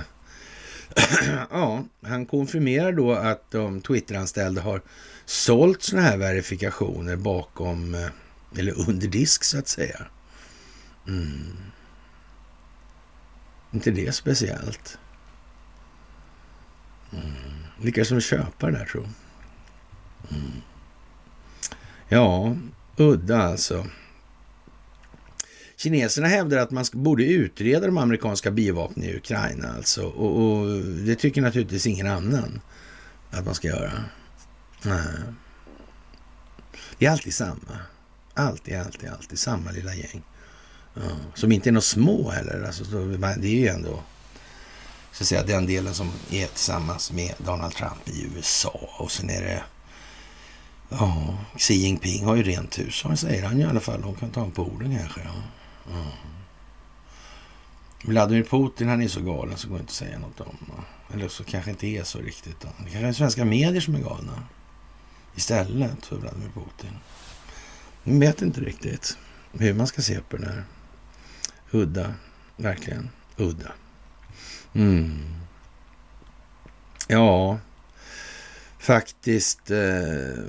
ja, han konfirmerar då att de Twitter-anställda har sålt sådana här verifikationer bakom, eh, eller under disk så att säga. Mm. Inte det speciellt. Mm. Vilka som köpa det där tror mm. Ja, udda alltså. Kineserna hävdar att man borde utreda de amerikanska biovapnen i Ukraina alltså. Och, och, det tycker naturligtvis ingen annan att man ska göra. Nej. Det är alltid samma. Alltid, alltid, alltid samma lilla gäng. Ja. Som inte är några små heller. Alltså, det är ju ändå så att säga, den delen som är tillsammans med Donald Trump i USA. Och sen är det Ja, Xi Jinping har ju rent hus, säger han i alla fall. Hon kan ta honom på orden kanske. Ja. Mm. Vladimir Putin, han är så galen så går inte att säga något om. Eller så kanske inte är så riktigt. Då. Det kanske är svenska medier som är galna. Istället för Vladimir Putin. Man vet inte riktigt hur man ska se på det här. Udda. Verkligen udda. Mm. Ja, faktiskt eh,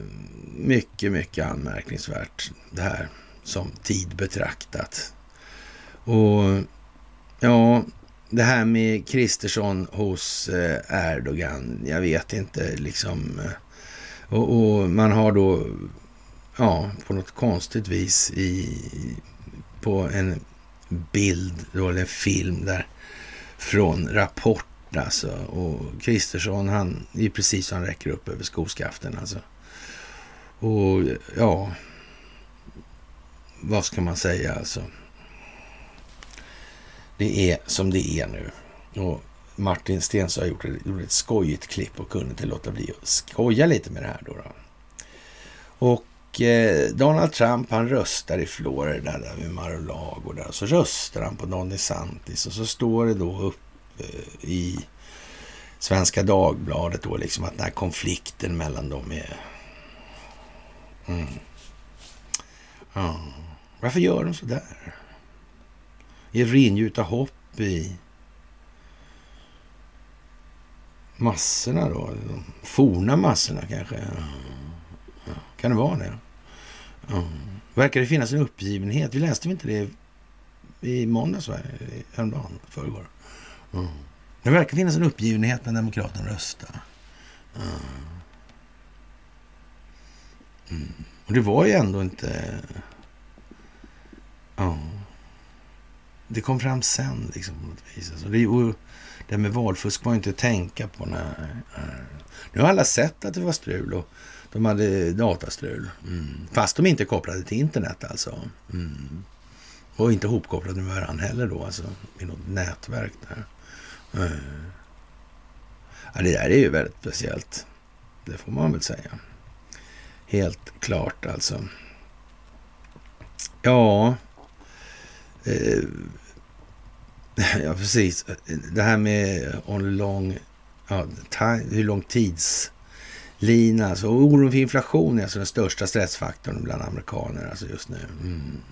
mycket, mycket anmärkningsvärt det här som tid betraktat. Och ja, det här med Kristersson hos eh, Erdogan, jag vet inte liksom. Eh, och, och, man har då, ja, på något konstigt vis i, på en bild då, eller en film där från Rapport alltså. Och Kristersson, han är precis som han räcker upp över skoskaften alltså. Och ja, vad ska man säga alltså? Det är som det är nu. Och Martin Stensson har gjort ett, gjort ett skojigt klipp och kunde inte låta bli att skoja lite med det här då. då. Och eh, Donald Trump han röstar i Florida där vid Mar-a-Lago där. Så röstar han på Don DeSantis och så står det då upp eh, i Svenska Dagbladet då liksom att den här konflikten mellan dem är... Mm. Ja. Varför gör de så där? Ingjuta hopp i massorna då? De forna massorna kanske? Ja. Kan det vara det? Mm. Verkar det finnas en uppgivenhet? Vi läste inte det i måndags, va? häromdagen, förrgår? Mm. Det verkar finnas en uppgivenhet när Demokraterna röstar. Mm. Mm. Och det var ju ändå inte... Ja. Det kom fram sen liksom på något vis. Alltså det, och det här med valfusk var inte att tänka på. Nej, Nu har alla sett att det var strul och de hade datastrul. Mm. Fast de inte kopplade till internet alltså. Mm. Och inte hopkopplade med varandra heller då, alltså i något nätverk där. Mm. Ja, det där är ju väldigt speciellt. Det får man väl säga. Helt klart alltså. Ja, eh, ja precis. Det här med on long, ja, time, hur lång tids... Lina, alltså oron för inflation är alltså den största stressfaktorn bland amerikaner alltså just nu. Mm.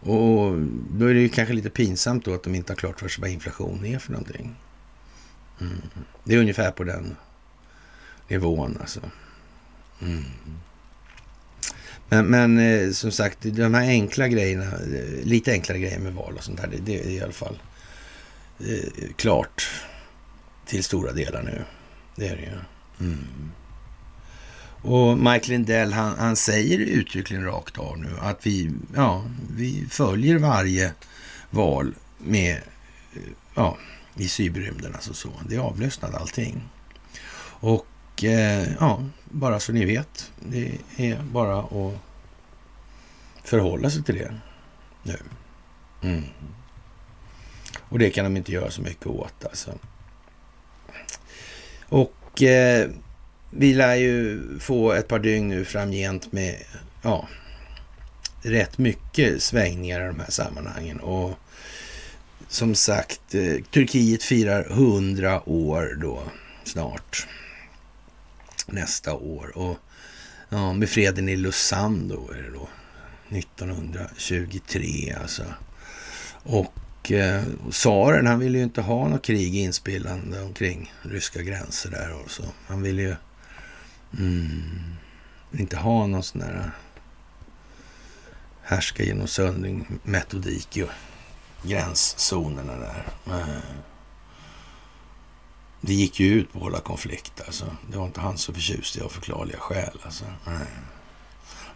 Och då är det ju kanske lite pinsamt då att de inte har klart för sig vad inflation är för någonting. Mm. Det är ungefär på den nivån alltså. Mm. Men, men eh, som sagt, de här enkla grejerna, eh, lite enklare grejer med val och sånt där, det, det är i alla fall eh, klart till stora delar nu. Det är det ju. Mm. Och Mike Lindell, han, han, säger uttryckligen rakt av nu att vi, ja, vi följer varje val med, eh, ja, i cyberrymden alltså så. Det är avlyssnat allting. Och eh, ja, bara så ni vet, det är bara att förhålla sig till det nu. Mm. Och det kan de inte göra så mycket åt alltså. Och eh, vi lär ju få ett par dygn nu framgent med ja, rätt mycket svängningar i de här sammanhangen. Och som sagt, eh, Turkiet firar 100 år då snart. Nästa år. Och ja, med freden i Lausanne då är det då 1923 alltså. Och eh, tsaren han ville ju inte ha något krig inspillande omkring ryska gränser där och så. Han ville ju mm, inte ha någon sån där härska genom söndring metodik i gränszonerna där. Eh, det gick ju ut på att hålla konflikt alltså. Det var inte han så förtjust i av förklarliga skäl alltså.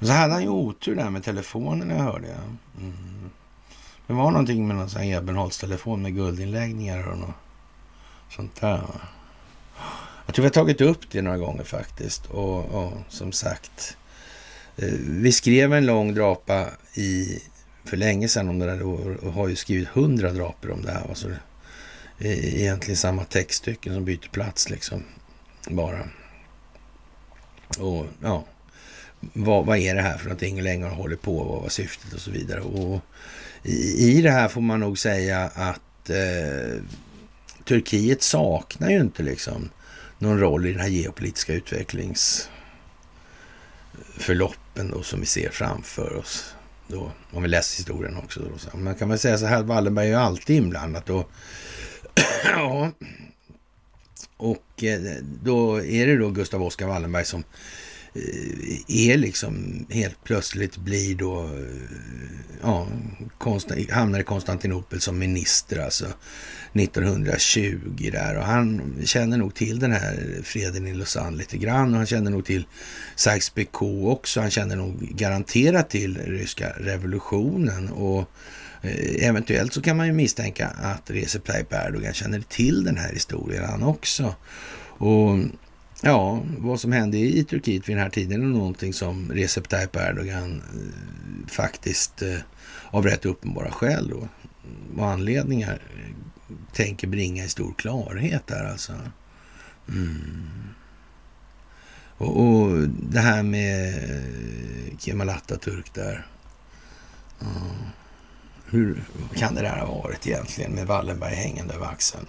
Så hade han ju otur där med telefonen jag hörde. Mm. Det var någonting med någon sån här Ebenholts-telefon med guldinläggningar och något sånt där. Jag tror vi har tagit upp det några gånger faktiskt. Och, och som sagt, eh, vi skrev en lång drapa i, för länge sedan om det där och har ju skrivit hundra draper om det här. Alltså, egentligen samma textstycken som byter plats liksom. Bara. Och ja, vad, vad är det här för någonting? Hur länge har hållit på? Vad var syftet och så vidare? Och i, det här får man nog säga att eh, Turkiet saknar ju inte liksom någon roll i den här geopolitiska utvecklingsförloppen då, som vi ser framför oss. Då, om vi läser historien också. Då. Man kan väl säga så här, Wallenberg är ju alltid inblandat. Och, ja, och eh, då är det då Gustav Oskar Wallenberg som Eh, är liksom helt plötsligt blir då, eh, ja, hamnar i Konstantinopel som minister alltså 1920 där och han känner nog till den här freden i Lausanne lite grann och han känner nog till Sykes-Picot också. Han känner nog garanterat till ryska revolutionen och eh, Eventuellt så kan man ju misstänka att Recep Tayyip Erdogan känner till den här historien han också. Och Ja, vad som hände i Turkiet vid den här tiden är någonting som Recep Tayyip Erdogan eh, faktiskt eh, av rätt uppenbara skäl då och anledningar eh, tänker bringa i stor klarhet där alltså. Mm. Och, och, det här med Kemal Atatürk där. Mm. Hur kan det där ha varit egentligen med Wallenberg hängande över axeln?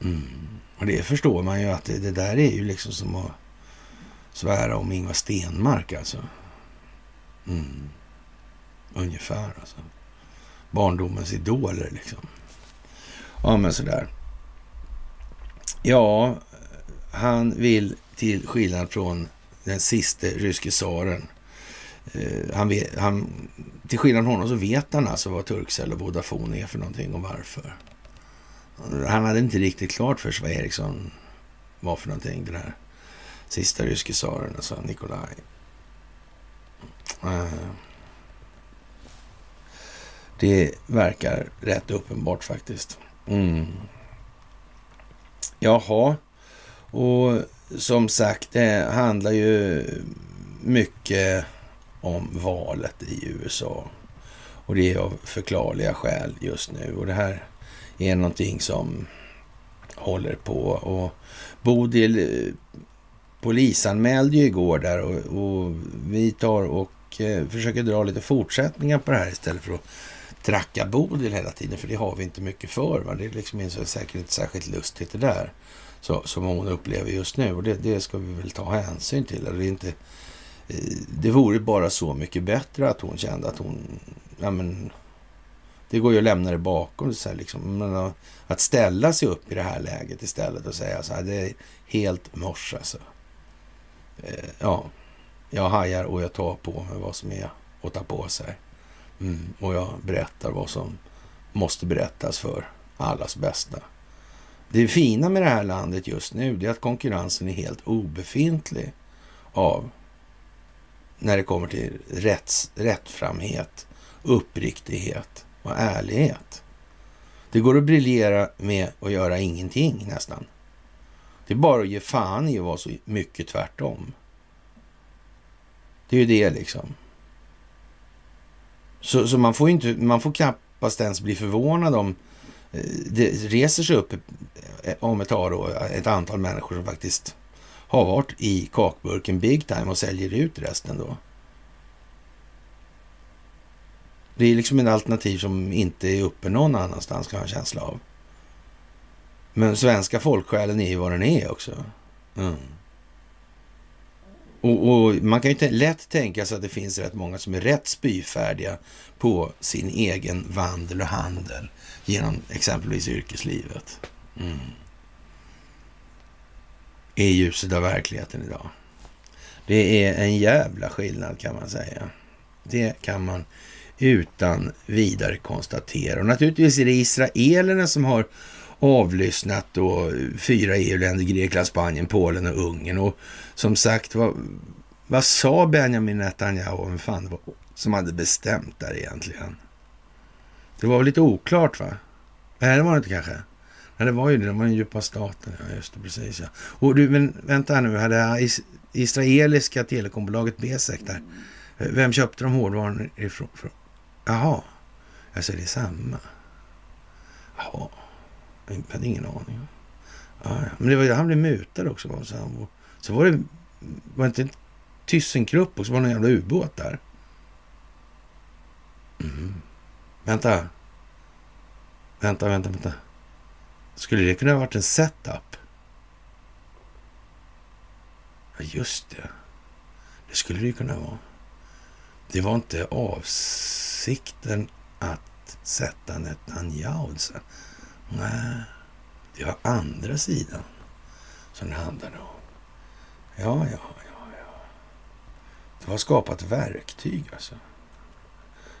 Mm. Och det förstår man ju att det, det, där är ju liksom som att svära om Ingvar Stenmark alltså. Mm. Ungefär alltså. Barndomens idoler liksom. Ja, men sådär. Ja, han vill till skillnad från den siste ryske tsaren. Eh, han, han, till skillnad från honom så vet han alltså vad Turkcell och Vodafone är för någonting och varför. Han hade inte riktigt klart för sig vad Ericsson var för någonting, den här sista ryske tsaren, alltså Nikolaj. Eh, det verkar rätt uppenbart faktiskt. Mm. Jaha, och som sagt, det handlar ju mycket om valet i USA. Och det är av förklarliga skäl just nu. Och det här är någonting som håller på. Och Bodil eh, polisanmälde ju igår där och, och vi tar och eh, försöker dra lite fortsättningar på det här istället för att tracka Bodil hela tiden, för det har vi inte mycket för. Va? Det är liksom inte säkert inte särskilt lustigt det där så, som hon upplever just nu och det, det ska vi väl ta hänsyn till. Det, är inte, eh, det vore bara så mycket bättre att hon kände att hon ja, men, det går ju att lämna det bakom sig. Liksom. Men att ställa sig upp i det här läget istället och säga så här, det är helt mors alltså. eh, ja, jag hajar och jag tar på mig vad som är att ta på sig. Mm, och jag berättar vad som måste berättas för allas bästa. Det fina med det här landet just nu det är att konkurrensen är helt obefintlig av när det kommer till rätts, rättframhet, uppriktighet och ärlighet. Det går att briljera med att göra ingenting nästan. Det är bara att ge fan i att vara så mycket tvärtom. Det är ju det liksom. Så, så man får inte, man får knappast ens bli förvånad om eh, det reser sig upp eh, om ett tag då, ett antal människor som faktiskt har varit i kakburken big time och säljer ut resten då. Det är liksom ett alternativ som inte är uppe någon annanstans kan jag ha en känsla av. Men svenska folksjälen är ju vad den är också. Mm. Och, och, man kan ju lätt tänka sig att det finns rätt många som är rätt spyfärdiga på sin egen vandel och handel genom exempelvis yrkeslivet. Mm. I ljuset av verkligheten idag. Det är en jävla skillnad kan man säga. Det kan man utan vidare konstatera. Och naturligtvis är det israelerna som har avlyssnat då fyra EU-länder, Grekland, Spanien, Polen och Ungern. Och som sagt, vad, vad sa Benjamin Netanyahu om fan det var som hade bestämt där egentligen? Det var väl lite oklart va? Nej, det var det inte kanske. Nej, det var ju det. De var den djupa staten. Ja, just det, precis ja. Och du, men vänta här nu. Hade israeliska telekombolaget Besek där. Vem köpte de hårdvaran ifrån? Jaha, alltså det är samma. Jaha, jag hade ingen aning. Ja. Men det var, han blev mutad också. Så, så var det, var det inte en Thyssenkrupp och så var det en jävla ubåt där. Mm. Vänta. Vänta, vänta, vänta. Skulle det kunna ha varit en setup? Ja, just det. Det skulle det ju kunna vara. Det var inte avsikten att sätta Netanyahu. Alltså. Nej, det var andra sidan som det handlade om. Ja, ja, ja, ja. Det var skapat verktyg alltså.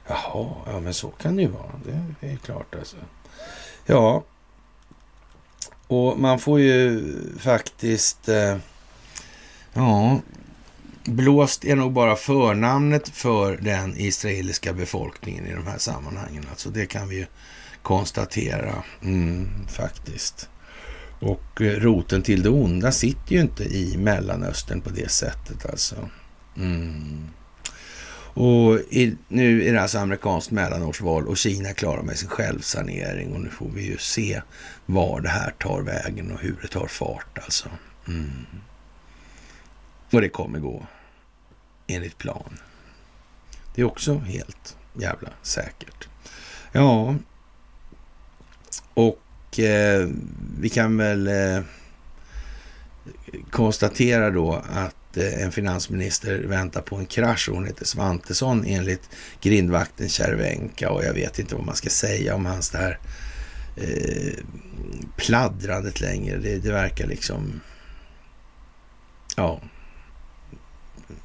Jaha, ja men så kan det ju vara. Det är klart alltså. Ja, och man får ju faktiskt... Eh, ja, blåst är nog bara förnamnet för den israeliska befolkningen i de här sammanhangen. Alltså det kan vi ju konstatera mm, faktiskt. Och eh, roten till det onda sitter ju inte i Mellanöstern på det sättet alltså. Mm. Och i, nu är det alltså amerikanskt mellanårsval och Kina klarar med sin självsanering och nu får vi ju se var det här tar vägen och hur det tar fart alltså. Mm. Och det kommer gå enligt plan. Det är också helt jävla säkert. Ja, och eh, vi kan väl eh, konstatera då att eh, en finansminister väntar på en krasch och hon heter Svantesson enligt grindvakten Kärvenka och jag vet inte vad man ska säga om hans det här eh, pladdrandet längre. Det, det verkar liksom, ja,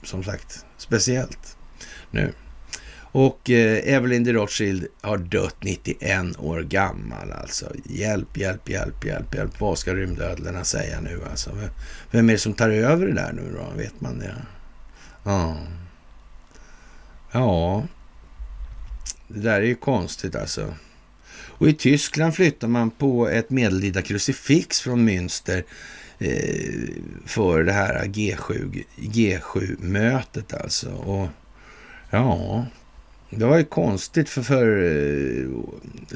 som sagt speciellt nu. Och eh, Evelyn de Rothschild har dött 91 år gammal alltså. Hjälp, hjälp, hjälp, hjälp, hjälp. Vad ska rymdödlorna säga nu alltså? Vem är det som tar över det där nu då? Vet man det? Ja. Ja. Det där är ju konstigt alltså. Och i Tyskland flyttar man på ett medeltida krucifix från Münster Eh, för det här G7, G7-mötet alltså. Och ja, det var ju konstigt för, för eh,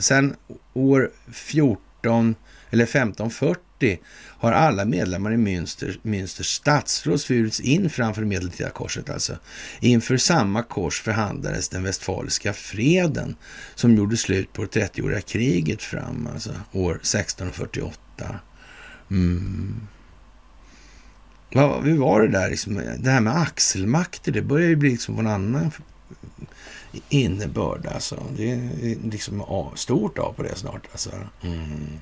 sen år 14 eller 1540 har alla medlemmar i Münster, Münsters stadsråd svurits in framför medeltida korset. Alltså. Inför samma kors förhandlades den westfaliska freden som gjorde slut på det 30-åriga kriget fram, alltså år 1648. Mm. Ja, hur var det där? Liksom, det här med axelmakter, det börjar ju bli liksom en annan innebörd. Alltså. Det är liksom stort av på det snart. Alltså. Mm.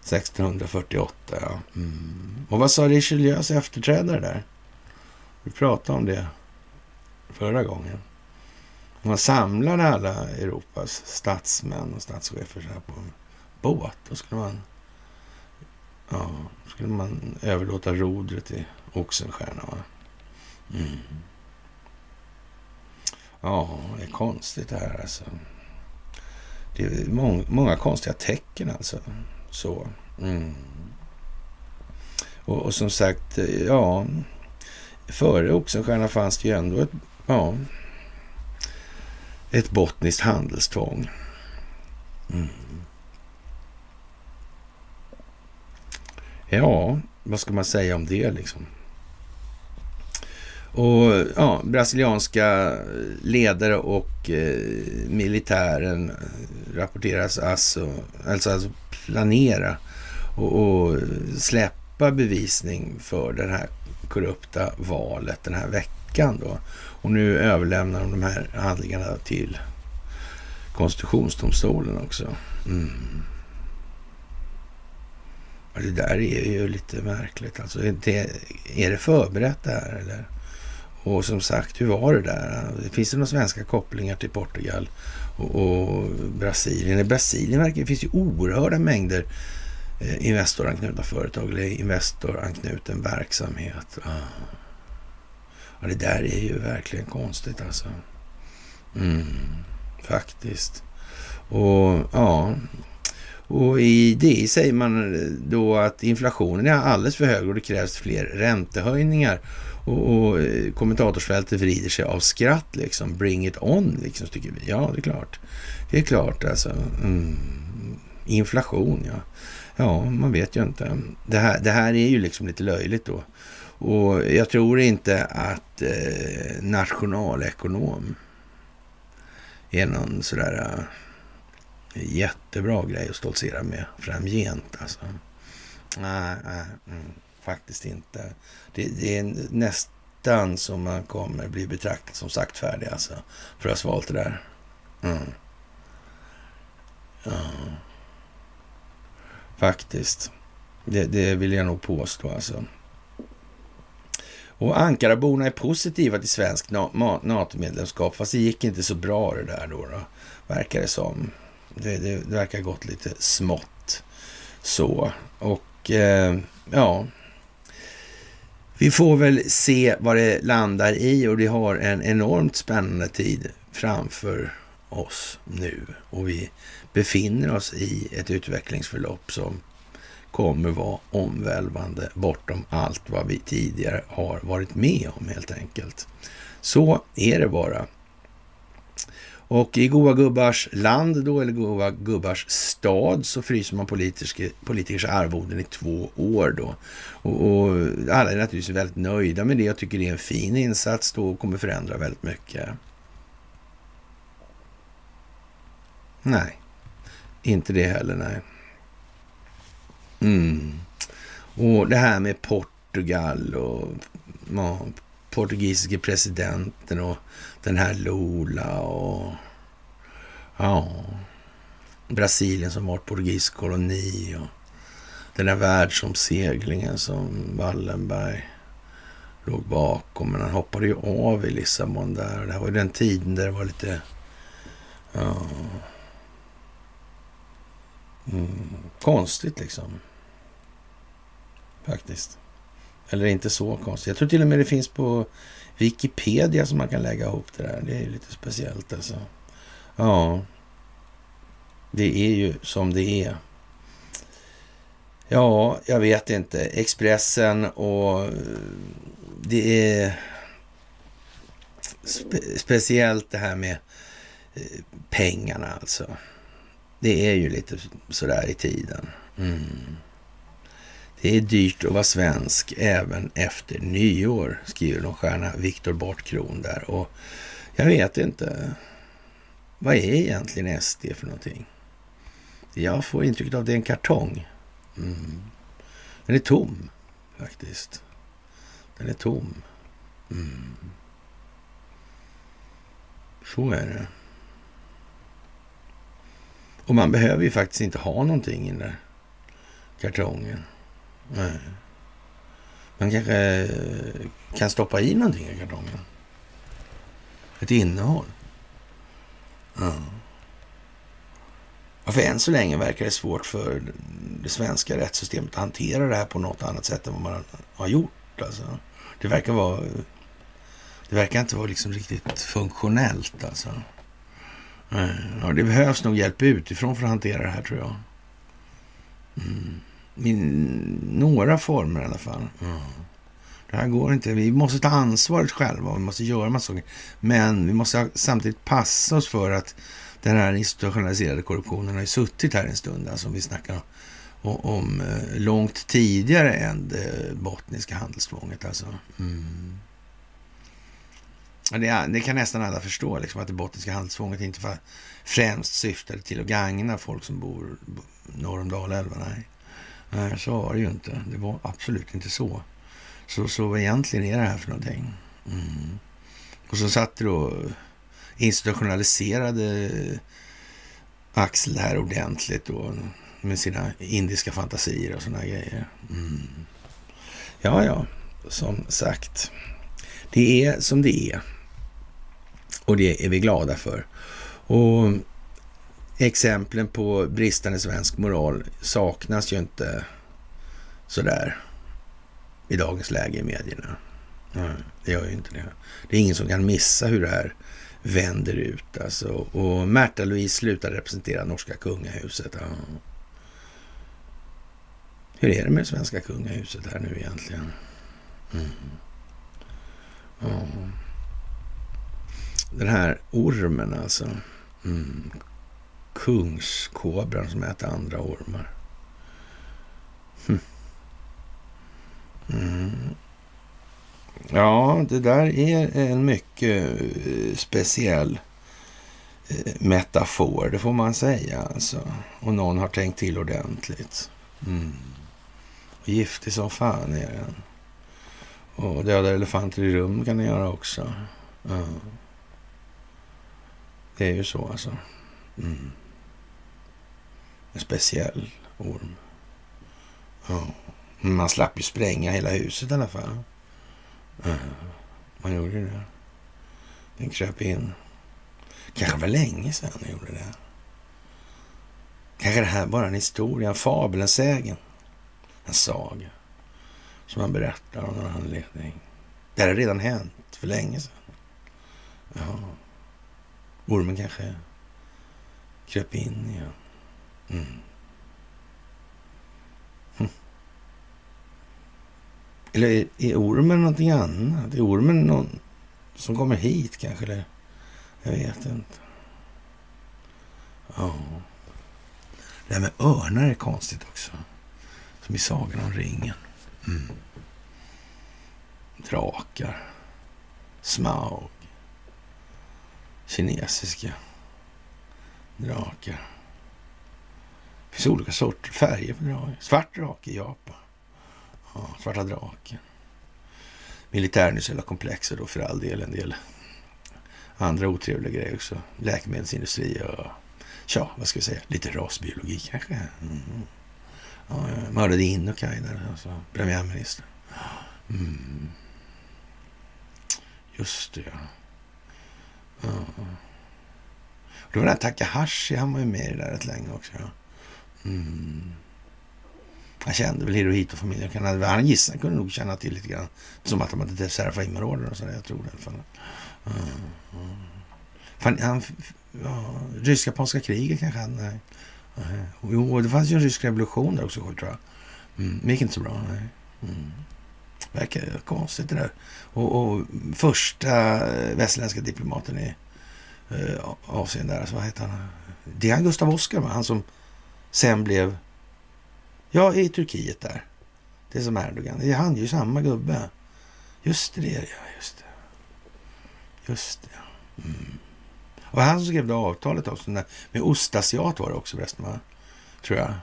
1648, ja. Mm. Och vad sa Richelieus efterträdare där? Vi pratade om det förra gången. Man samlade alla Europas statsmän och statschefer så här på en båt. Då skulle man, ja, skulle man överlåta rodret till Oxenstierna. Va? Mm. Ja, det är konstigt det här alltså. Det är många, många konstiga tecken alltså. Så. Mm. Och, och, som sagt, ja, före Oxenstierna fanns det ju ändå ett, ja, ett bottniskt handelstvång. Mm. Ja, vad ska man säga om det liksom? Och ja, brasilianska ledare och eh, militären eh, rapporteras alltså, alltså, alltså planera och, och, släppa bevisning för det här korrupta valet den här veckan då. Och nu överlämnar de de här handlingarna till konstitutionsdomstolen också. Mm det där är ju lite märkligt. Alltså, är det förberett det här eller? Och som sagt, hur var det där? Finns det några svenska kopplingar till Portugal och, och Brasilien? I Brasilien verkar det finns ju oerhörda mängder eh, investoranknutna företag eller investoranknuten verksamhet. Ah. Ja, det där är ju verkligen konstigt alltså. Mm, faktiskt. Och ja, och i det säger man eh, då att inflationen är alldeles för hög och det krävs fler räntehöjningar. Och, och eh, kommentatorsfältet vrider sig av skratt liksom. Bring it on, liksom, tycker vi. Ja, det är klart. Det är klart alltså. Mm. Inflation, ja. Ja, man vet ju inte. Det här, det här är ju liksom lite löjligt då. Och jag tror inte att eh, nationalekonom är någon sådär eh, jättebra grej att stoltsera med framgent. Alltså. Nej, nej mm, faktiskt inte. Det, det, är nästan som man kommer bli betraktad som saktfärdig alltså, för att ha svalt det där. Mm. Ja. Faktiskt. Det, det vill jag nog påstå alltså. Och Ankaraborna är positiva till svenskt NATO-medlemskap, fast det gick inte så bra det där då, då verkar det som. Det, det, det verkar gått lite smått så. Och eh, ja, vi får väl se vad det landar i och vi har en enormt spännande tid framför oss nu. Och vi befinner oss i ett utvecklingsförlopp som kommer vara omvälvande bortom allt vad vi tidigare har varit med om helt enkelt. Så är det bara. Och i goa gubbars land då, eller goa gubbars stad, så fryser man politikers arvoden i två år då. Och, och, alla är naturligtvis väldigt nöjda med det. Jag tycker det är en fin insats då och kommer förändra väldigt mycket. Nej, inte det heller, nej. Mm. Och det här med Portugal och ja, portugisiske presidenten och den här Lula och ja, Brasilien som var portugisisk koloni och den här världsomseglingen som Wallenberg låg bakom. Men han hoppade ju av i Lissabon där. Det här var ju den tiden där det var lite ja, mm, konstigt liksom. Faktiskt. Eller inte så konstigt. Jag tror till och med det finns på Wikipedia som man kan lägga ihop det där. Det är ju lite speciellt alltså. Ja, det är ju som det är. Ja, jag vet inte. Expressen och eh, det är spe speciellt det här med eh, pengarna alltså. Det är ju lite sådär i tiden. Mm. Det är dyrt att vara svensk även efter nyår, skriver någon stjärna Viktor Bartkron där. Och jag vet inte. Vad är egentligen SD för någonting? Jag får intrycket av att det är en kartong. Mm. Den är tom, faktiskt. Den är tom. Mm. Så är det. Och man behöver ju faktiskt inte ha någonting i den där kartongen. Nej. Man kanske eh, kan stoppa i någonting i kartongen. Ett innehåll. Ja. För än så länge verkar det svårt för det svenska rättssystemet att hantera det här på något annat sätt än vad man har gjort. Alltså. Det verkar vara... Det verkar inte vara liksom riktigt funktionellt alltså. Ja, det behövs nog hjälp utifrån för att hantera det här tror jag. Mm. I några former i alla fall. Mm. Det här går inte. Vi måste ta ansvaret själva och vi måste göra massa saker. Men vi måste samtidigt passa oss för att den här institutionaliserade korruptionen har ju suttit här en stund, alltså vi snackar om, om eh, långt tidigare än det bottniska handelstvånget. Alltså. Mm. Det, det, kan nästan alla förstå, liksom, att det bottniska handelstvånget inte främst syftade till att gagna folk som bor norr om Dalälven. Nej. Nej, så var det ju inte. Det var absolut inte så. Så, så vad egentligen är det här för någonting? Mm. Och så satt det då institutionaliserade Axel här ordentligt då med sina indiska fantasier och sådana grejer. Mm. Ja, ja, som sagt. Det är som det är. Och det är vi glada för. Och exemplen på bristande svensk moral saknas ju inte sådär i dagens läge i medierna. Nej, det gör ju inte det. Det är ingen som kan missa hur det här vänder ut alltså. Och Märta Louise slutar representera norska kungahuset. Ja. Hur är det med det svenska kungahuset här nu egentligen? Mm. Ja. Den här ormen alltså. Mm. Kungskobran som äter andra ormar. Hm. Mm. Ja, det där är en mycket eh, speciell eh, metafor, det får man säga. Alltså. Och någon har tänkt till ordentligt. Mm. Giftig som fan är den. Och döda elefanter i rum kan den göra också. Mm. Det är ju så alltså. Mm. En speciell orm. Ja. Man slapp ju spränga hela huset i alla fall. Ja, man gjorde ju det. Den kröp in. Kanske var länge sedan han gjorde det. Kanske det här bara en historia, en fabel, en sägen. En saga. Som han berättar av någon anledning. Det här har redan hänt för länge sedan. Ja. Ormen kanske kröp in igen. Mm. Eller är ormen någonting annat? Är ormen någon som kommer hit kanske? Eller? Jag vet inte. Ja. Det här med örnar är konstigt också. Som i Sagan om ringen. Mm. Drakar. Smaug. Kinesiska drakar. Det finns olika sorter, färger på drake. Svart drake i Japan. Ja, Svarta draken. Militärindustriella komplexer då för all del. En del andra otrevliga grejer också. Läkemedelsindustri och ja, vad ska vi säga, lite rasbiologi kanske. Mm. Ja, mördade Indokaj där, alltså premiärministern. Mm. Just det, ja. ja. Det var den här Takahashi, han var ju med i det där rätt länge också. Ja. Mm. Han kände väl Hirohito-familjen. Han gissar kunde nog känna till lite grann. Som att de hade Serafimerorden och sådär. Jag tror det i alla fall. Mm. Fan, han, ja, Ryska-Japanska kriget kanske han... Nej. Jo, det fanns ju en rysk revolution där också, tror jag. Mm, men gick inte så bra. Nej. Mm. Verkar konstigt det där. Och, och första eh, västerländska diplomaten i eh, Asien där, alltså, vad heter han? Det är han Gustav Oskar, han som sen blev Ja, i Turkiet där. Det är som Erdogan. Det är han ju samma gubbe. Just det, det är ja, just det. Just det, mm. Och han som skrev det avtalet också, med Ostasiat var det också förresten, va? Tror jag.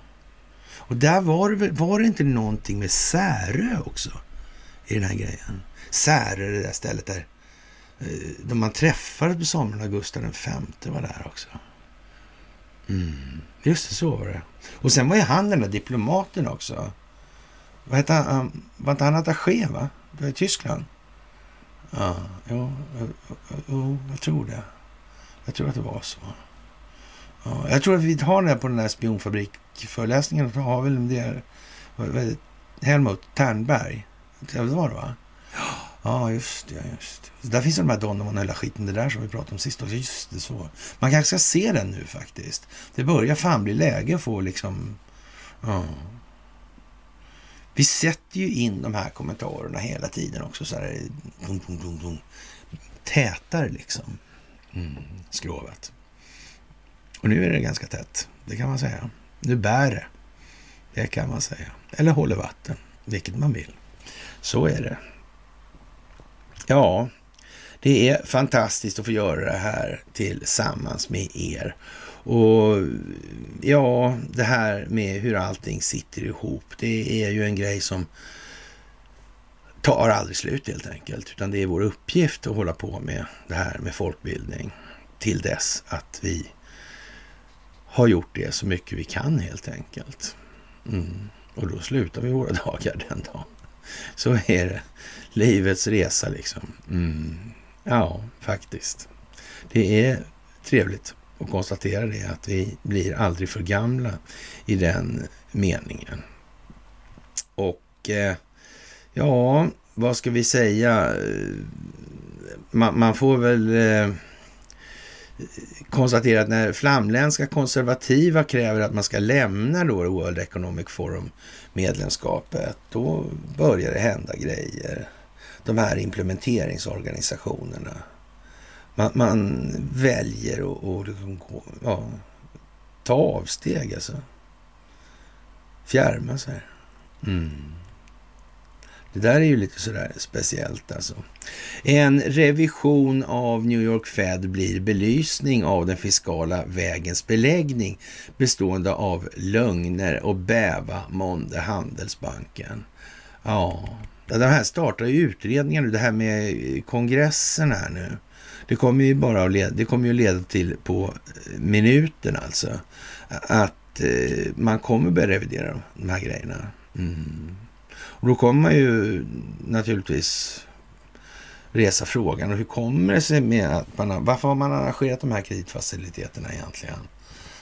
Och där var det, var det inte någonting med Särö också i den här grejen? Särö, det där stället där, De där man träffade på sommaren, Gustav V var där också. Mm. Just det, så var det. Och sen var ju han den där diplomaten också. Vad hette han? Um, var inte han attaché, va? I Tyskland? Ja, jo, jo, jag tror det. Jag tror att det var så. Ja, jag tror att vi har det på den där spionfabrikföreläsningen. Har väl det Helmut Ternberg. Det var det va? Ja, just det. Just det. Där finns de här Don och hela skiten. Det där som vi pratade om sist också. Just det, så. Man kanske ska se den nu faktiskt. Det börjar fan bli läge att få liksom... Ja. Vi sätter ju in de här kommentarerna hela tiden också. Så här, dum, dum, dum, dum. Tätare liksom. Mm, skrovet. Och nu är det ganska tätt. Det kan man säga. Nu bär det. Det kan man säga. Eller håller vatten. Vilket man vill. Så är det. Ja, det är fantastiskt att få göra det här tillsammans med er. Och ja, det här med hur allting sitter ihop, det är ju en grej som tar aldrig slut helt enkelt. Utan det är vår uppgift att hålla på med det här med folkbildning till dess att vi har gjort det så mycket vi kan helt enkelt. Mm. Och då slutar vi våra dagar den dagen. Så är det. Livets resa liksom. Mm. Ja, faktiskt. Det är trevligt att konstatera det, att vi blir aldrig för gamla i den meningen. Och eh, ja, vad ska vi säga? Man, man får väl eh, konstatera att när flamländska konservativa kräver att man ska lämna då World Economic Forum medlemskapet, då börjar det hända grejer. De här implementeringsorganisationerna. Man, man väljer att liksom ja, ta avsteg alltså. Fjärma sig. Mm. Det där är ju lite sådär speciellt alltså. En revision av New York Fed blir belysning av den fiskala vägens beläggning bestående av lögner och bäva månde Handelsbanken. Ja, de här startar ju utredningar nu, det här med kongressen här nu. Det kommer ju bara att leda, det kommer ju leda till på eh, minuten alltså att eh, man kommer börja revidera de här grejerna. Mm. Och då kommer man ju naturligtvis resa frågan, och hur kommer det sig med att man, varför har man arrangerat de här kreditfaciliteterna egentligen?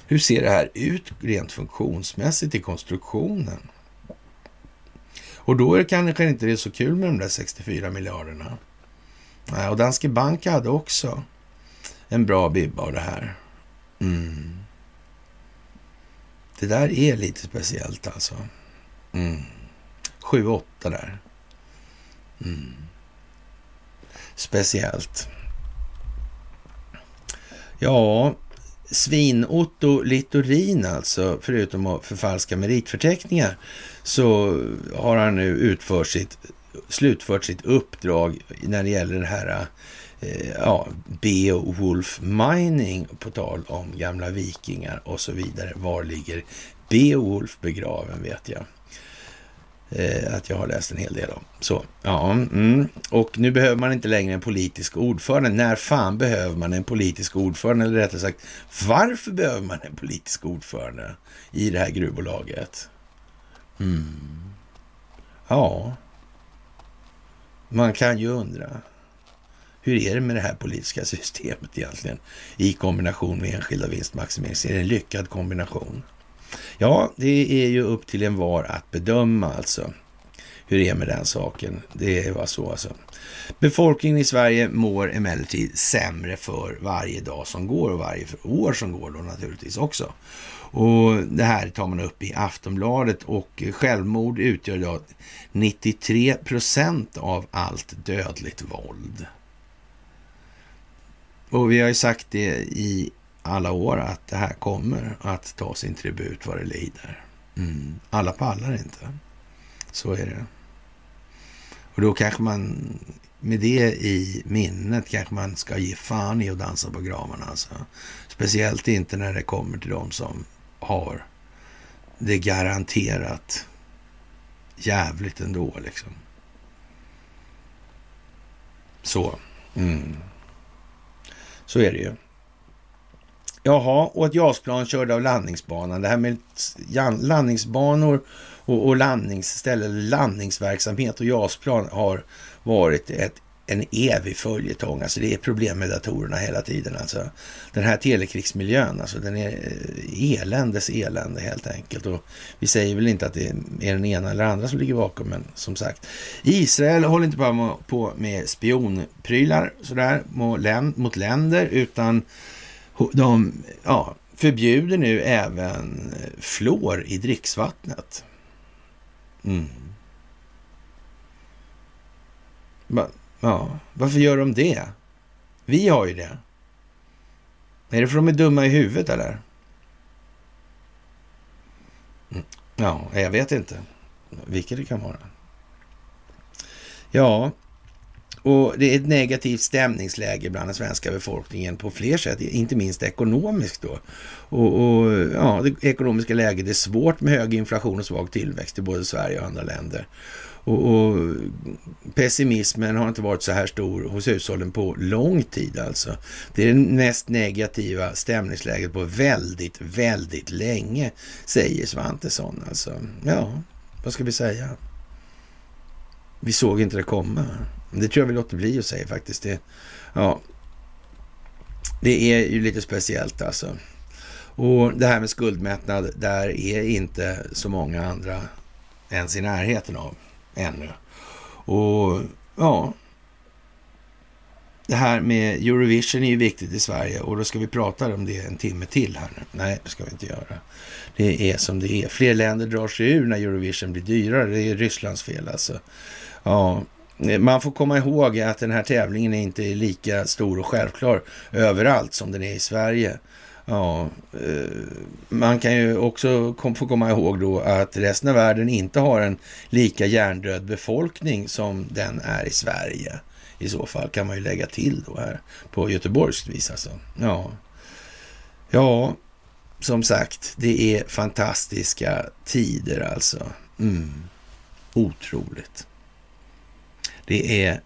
Hur ser det här ut rent funktionsmässigt i konstruktionen? Och då är det kanske inte det så kul med de där 64 miljarderna. Nej, och Danske Bank hade också en bra bibba av det här. Mm. Det där är lite speciellt alltså. Mm. 7-8 där. Mm. Speciellt. Ja, Svin-Otto Littorin alltså, förutom att förfalska meritförteckningar, så har han nu utfört sitt, slutfört sitt uppdrag när det gäller det här eh, ja, Beowulf Mining, på tal om gamla vikingar och så vidare. Var ligger Beowulf begraven vet jag eh, att jag har läst en hel del om. Så, ja, mm. Och nu behöver man inte längre en politisk ordförande. När fan behöver man en politisk ordförande? Eller rättare sagt, varför behöver man en politisk ordförande i det här gruvbolaget? Mm. Ja, man kan ju undra. Hur är det med det här politiska systemet egentligen i kombination med enskilda vinstmaximering? Är det en lyckad kombination? Ja, det är ju upp till en var att bedöma alltså hur det är med den saken. Det var så alltså. Befolkningen i Sverige mår emellertid sämre för varje dag som går och varje år som går då naturligtvis också. Och det här tar man upp i Aftonbladet och självmord utgör idag 93 procent av allt dödligt våld. Och vi har ju sagt det i alla år att det här kommer att ta sin tribut vad det lider. Mm. Alla pallar inte. Så är det. Och då kanske man med det i minnet kanske man ska ge fan i att dansa på gravarna. Alltså. Speciellt inte när det kommer till de som har det garanterat jävligt ändå liksom. Så. Mm. Så är det ju. Jaha, och ett JAS-plan körde av landningsbanan. Det här med landningsbanor och, och landningsställe, landningsverksamhet och JAS-plan har varit ett, en evig följetong. Alltså det är problem med datorerna hela tiden. Alltså. Den här telekrigsmiljön, alltså den är eh, eländes elände helt enkelt. Och vi säger väl inte att det är den ena eller andra som ligger bakom, men som sagt. Israel håller inte bara på med spionprylar sådär mot länder, utan de ja, förbjuder nu även eh, fluor i dricksvattnet. Mm. Ja, varför gör de det? Vi har ju det. Är det för att de är dumma i huvudet eller? Mm. Ja, jag vet inte vilket det kan vara. Ja, och det är ett negativt stämningsläge bland den svenska befolkningen på fler sätt, inte minst ekonomiskt då. Och, och, ja, det ekonomiska läget är svårt med hög inflation och svag tillväxt i både Sverige och andra länder. Och, och, pessimismen har inte varit så här stor hos hushållen på lång tid alltså. Det är det mest negativa stämningsläget på väldigt, väldigt länge, säger Svantesson alltså. Ja, vad ska vi säga? Vi såg inte det komma. Det tror jag vi låter bli att säga faktiskt. Det, ja, det är ju lite speciellt alltså. Och det här med skuldmättnad, där är inte så många andra ens i närheten av ännu. Och ja, det här med Eurovision är ju viktigt i Sverige och då ska vi prata om det en timme till här nu. Nej, det ska vi inte göra. Det är som det är. Fler länder drar sig ur när Eurovision blir dyrare. Det är Rysslands fel alltså. Ja, man får komma ihåg att den här tävlingen är inte lika stor och självklar överallt som den är i Sverige. Ja, eh, man kan ju också få komma ihåg då att resten av världen inte har en lika hjärndöd befolkning som den är i Sverige. I så fall kan man ju lägga till då här på Göteborgs vis alltså. Ja, ja som sagt, det är fantastiska tider alltså. Mm. Otroligt. Det är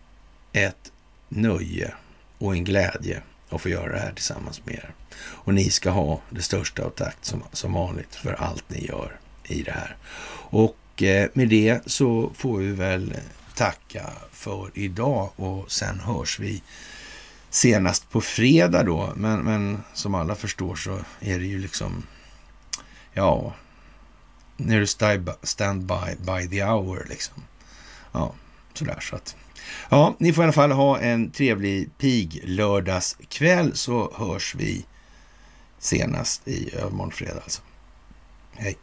ett nöje och en glädje att få göra det här tillsammans med er. Och ni ska ha det största av tack som, som vanligt för allt ni gör i det här. Och eh, med det så får vi väl tacka för idag och sen hörs vi senast på fredag då. Men, men som alla förstår så är det ju liksom, ja, nu är det stand by, by the hour liksom. Ja, sådär så att. Ja, ni får i alla fall ha en trevlig pig lördagskväll så hörs vi senast i övermorgon fredag alltså. Hej!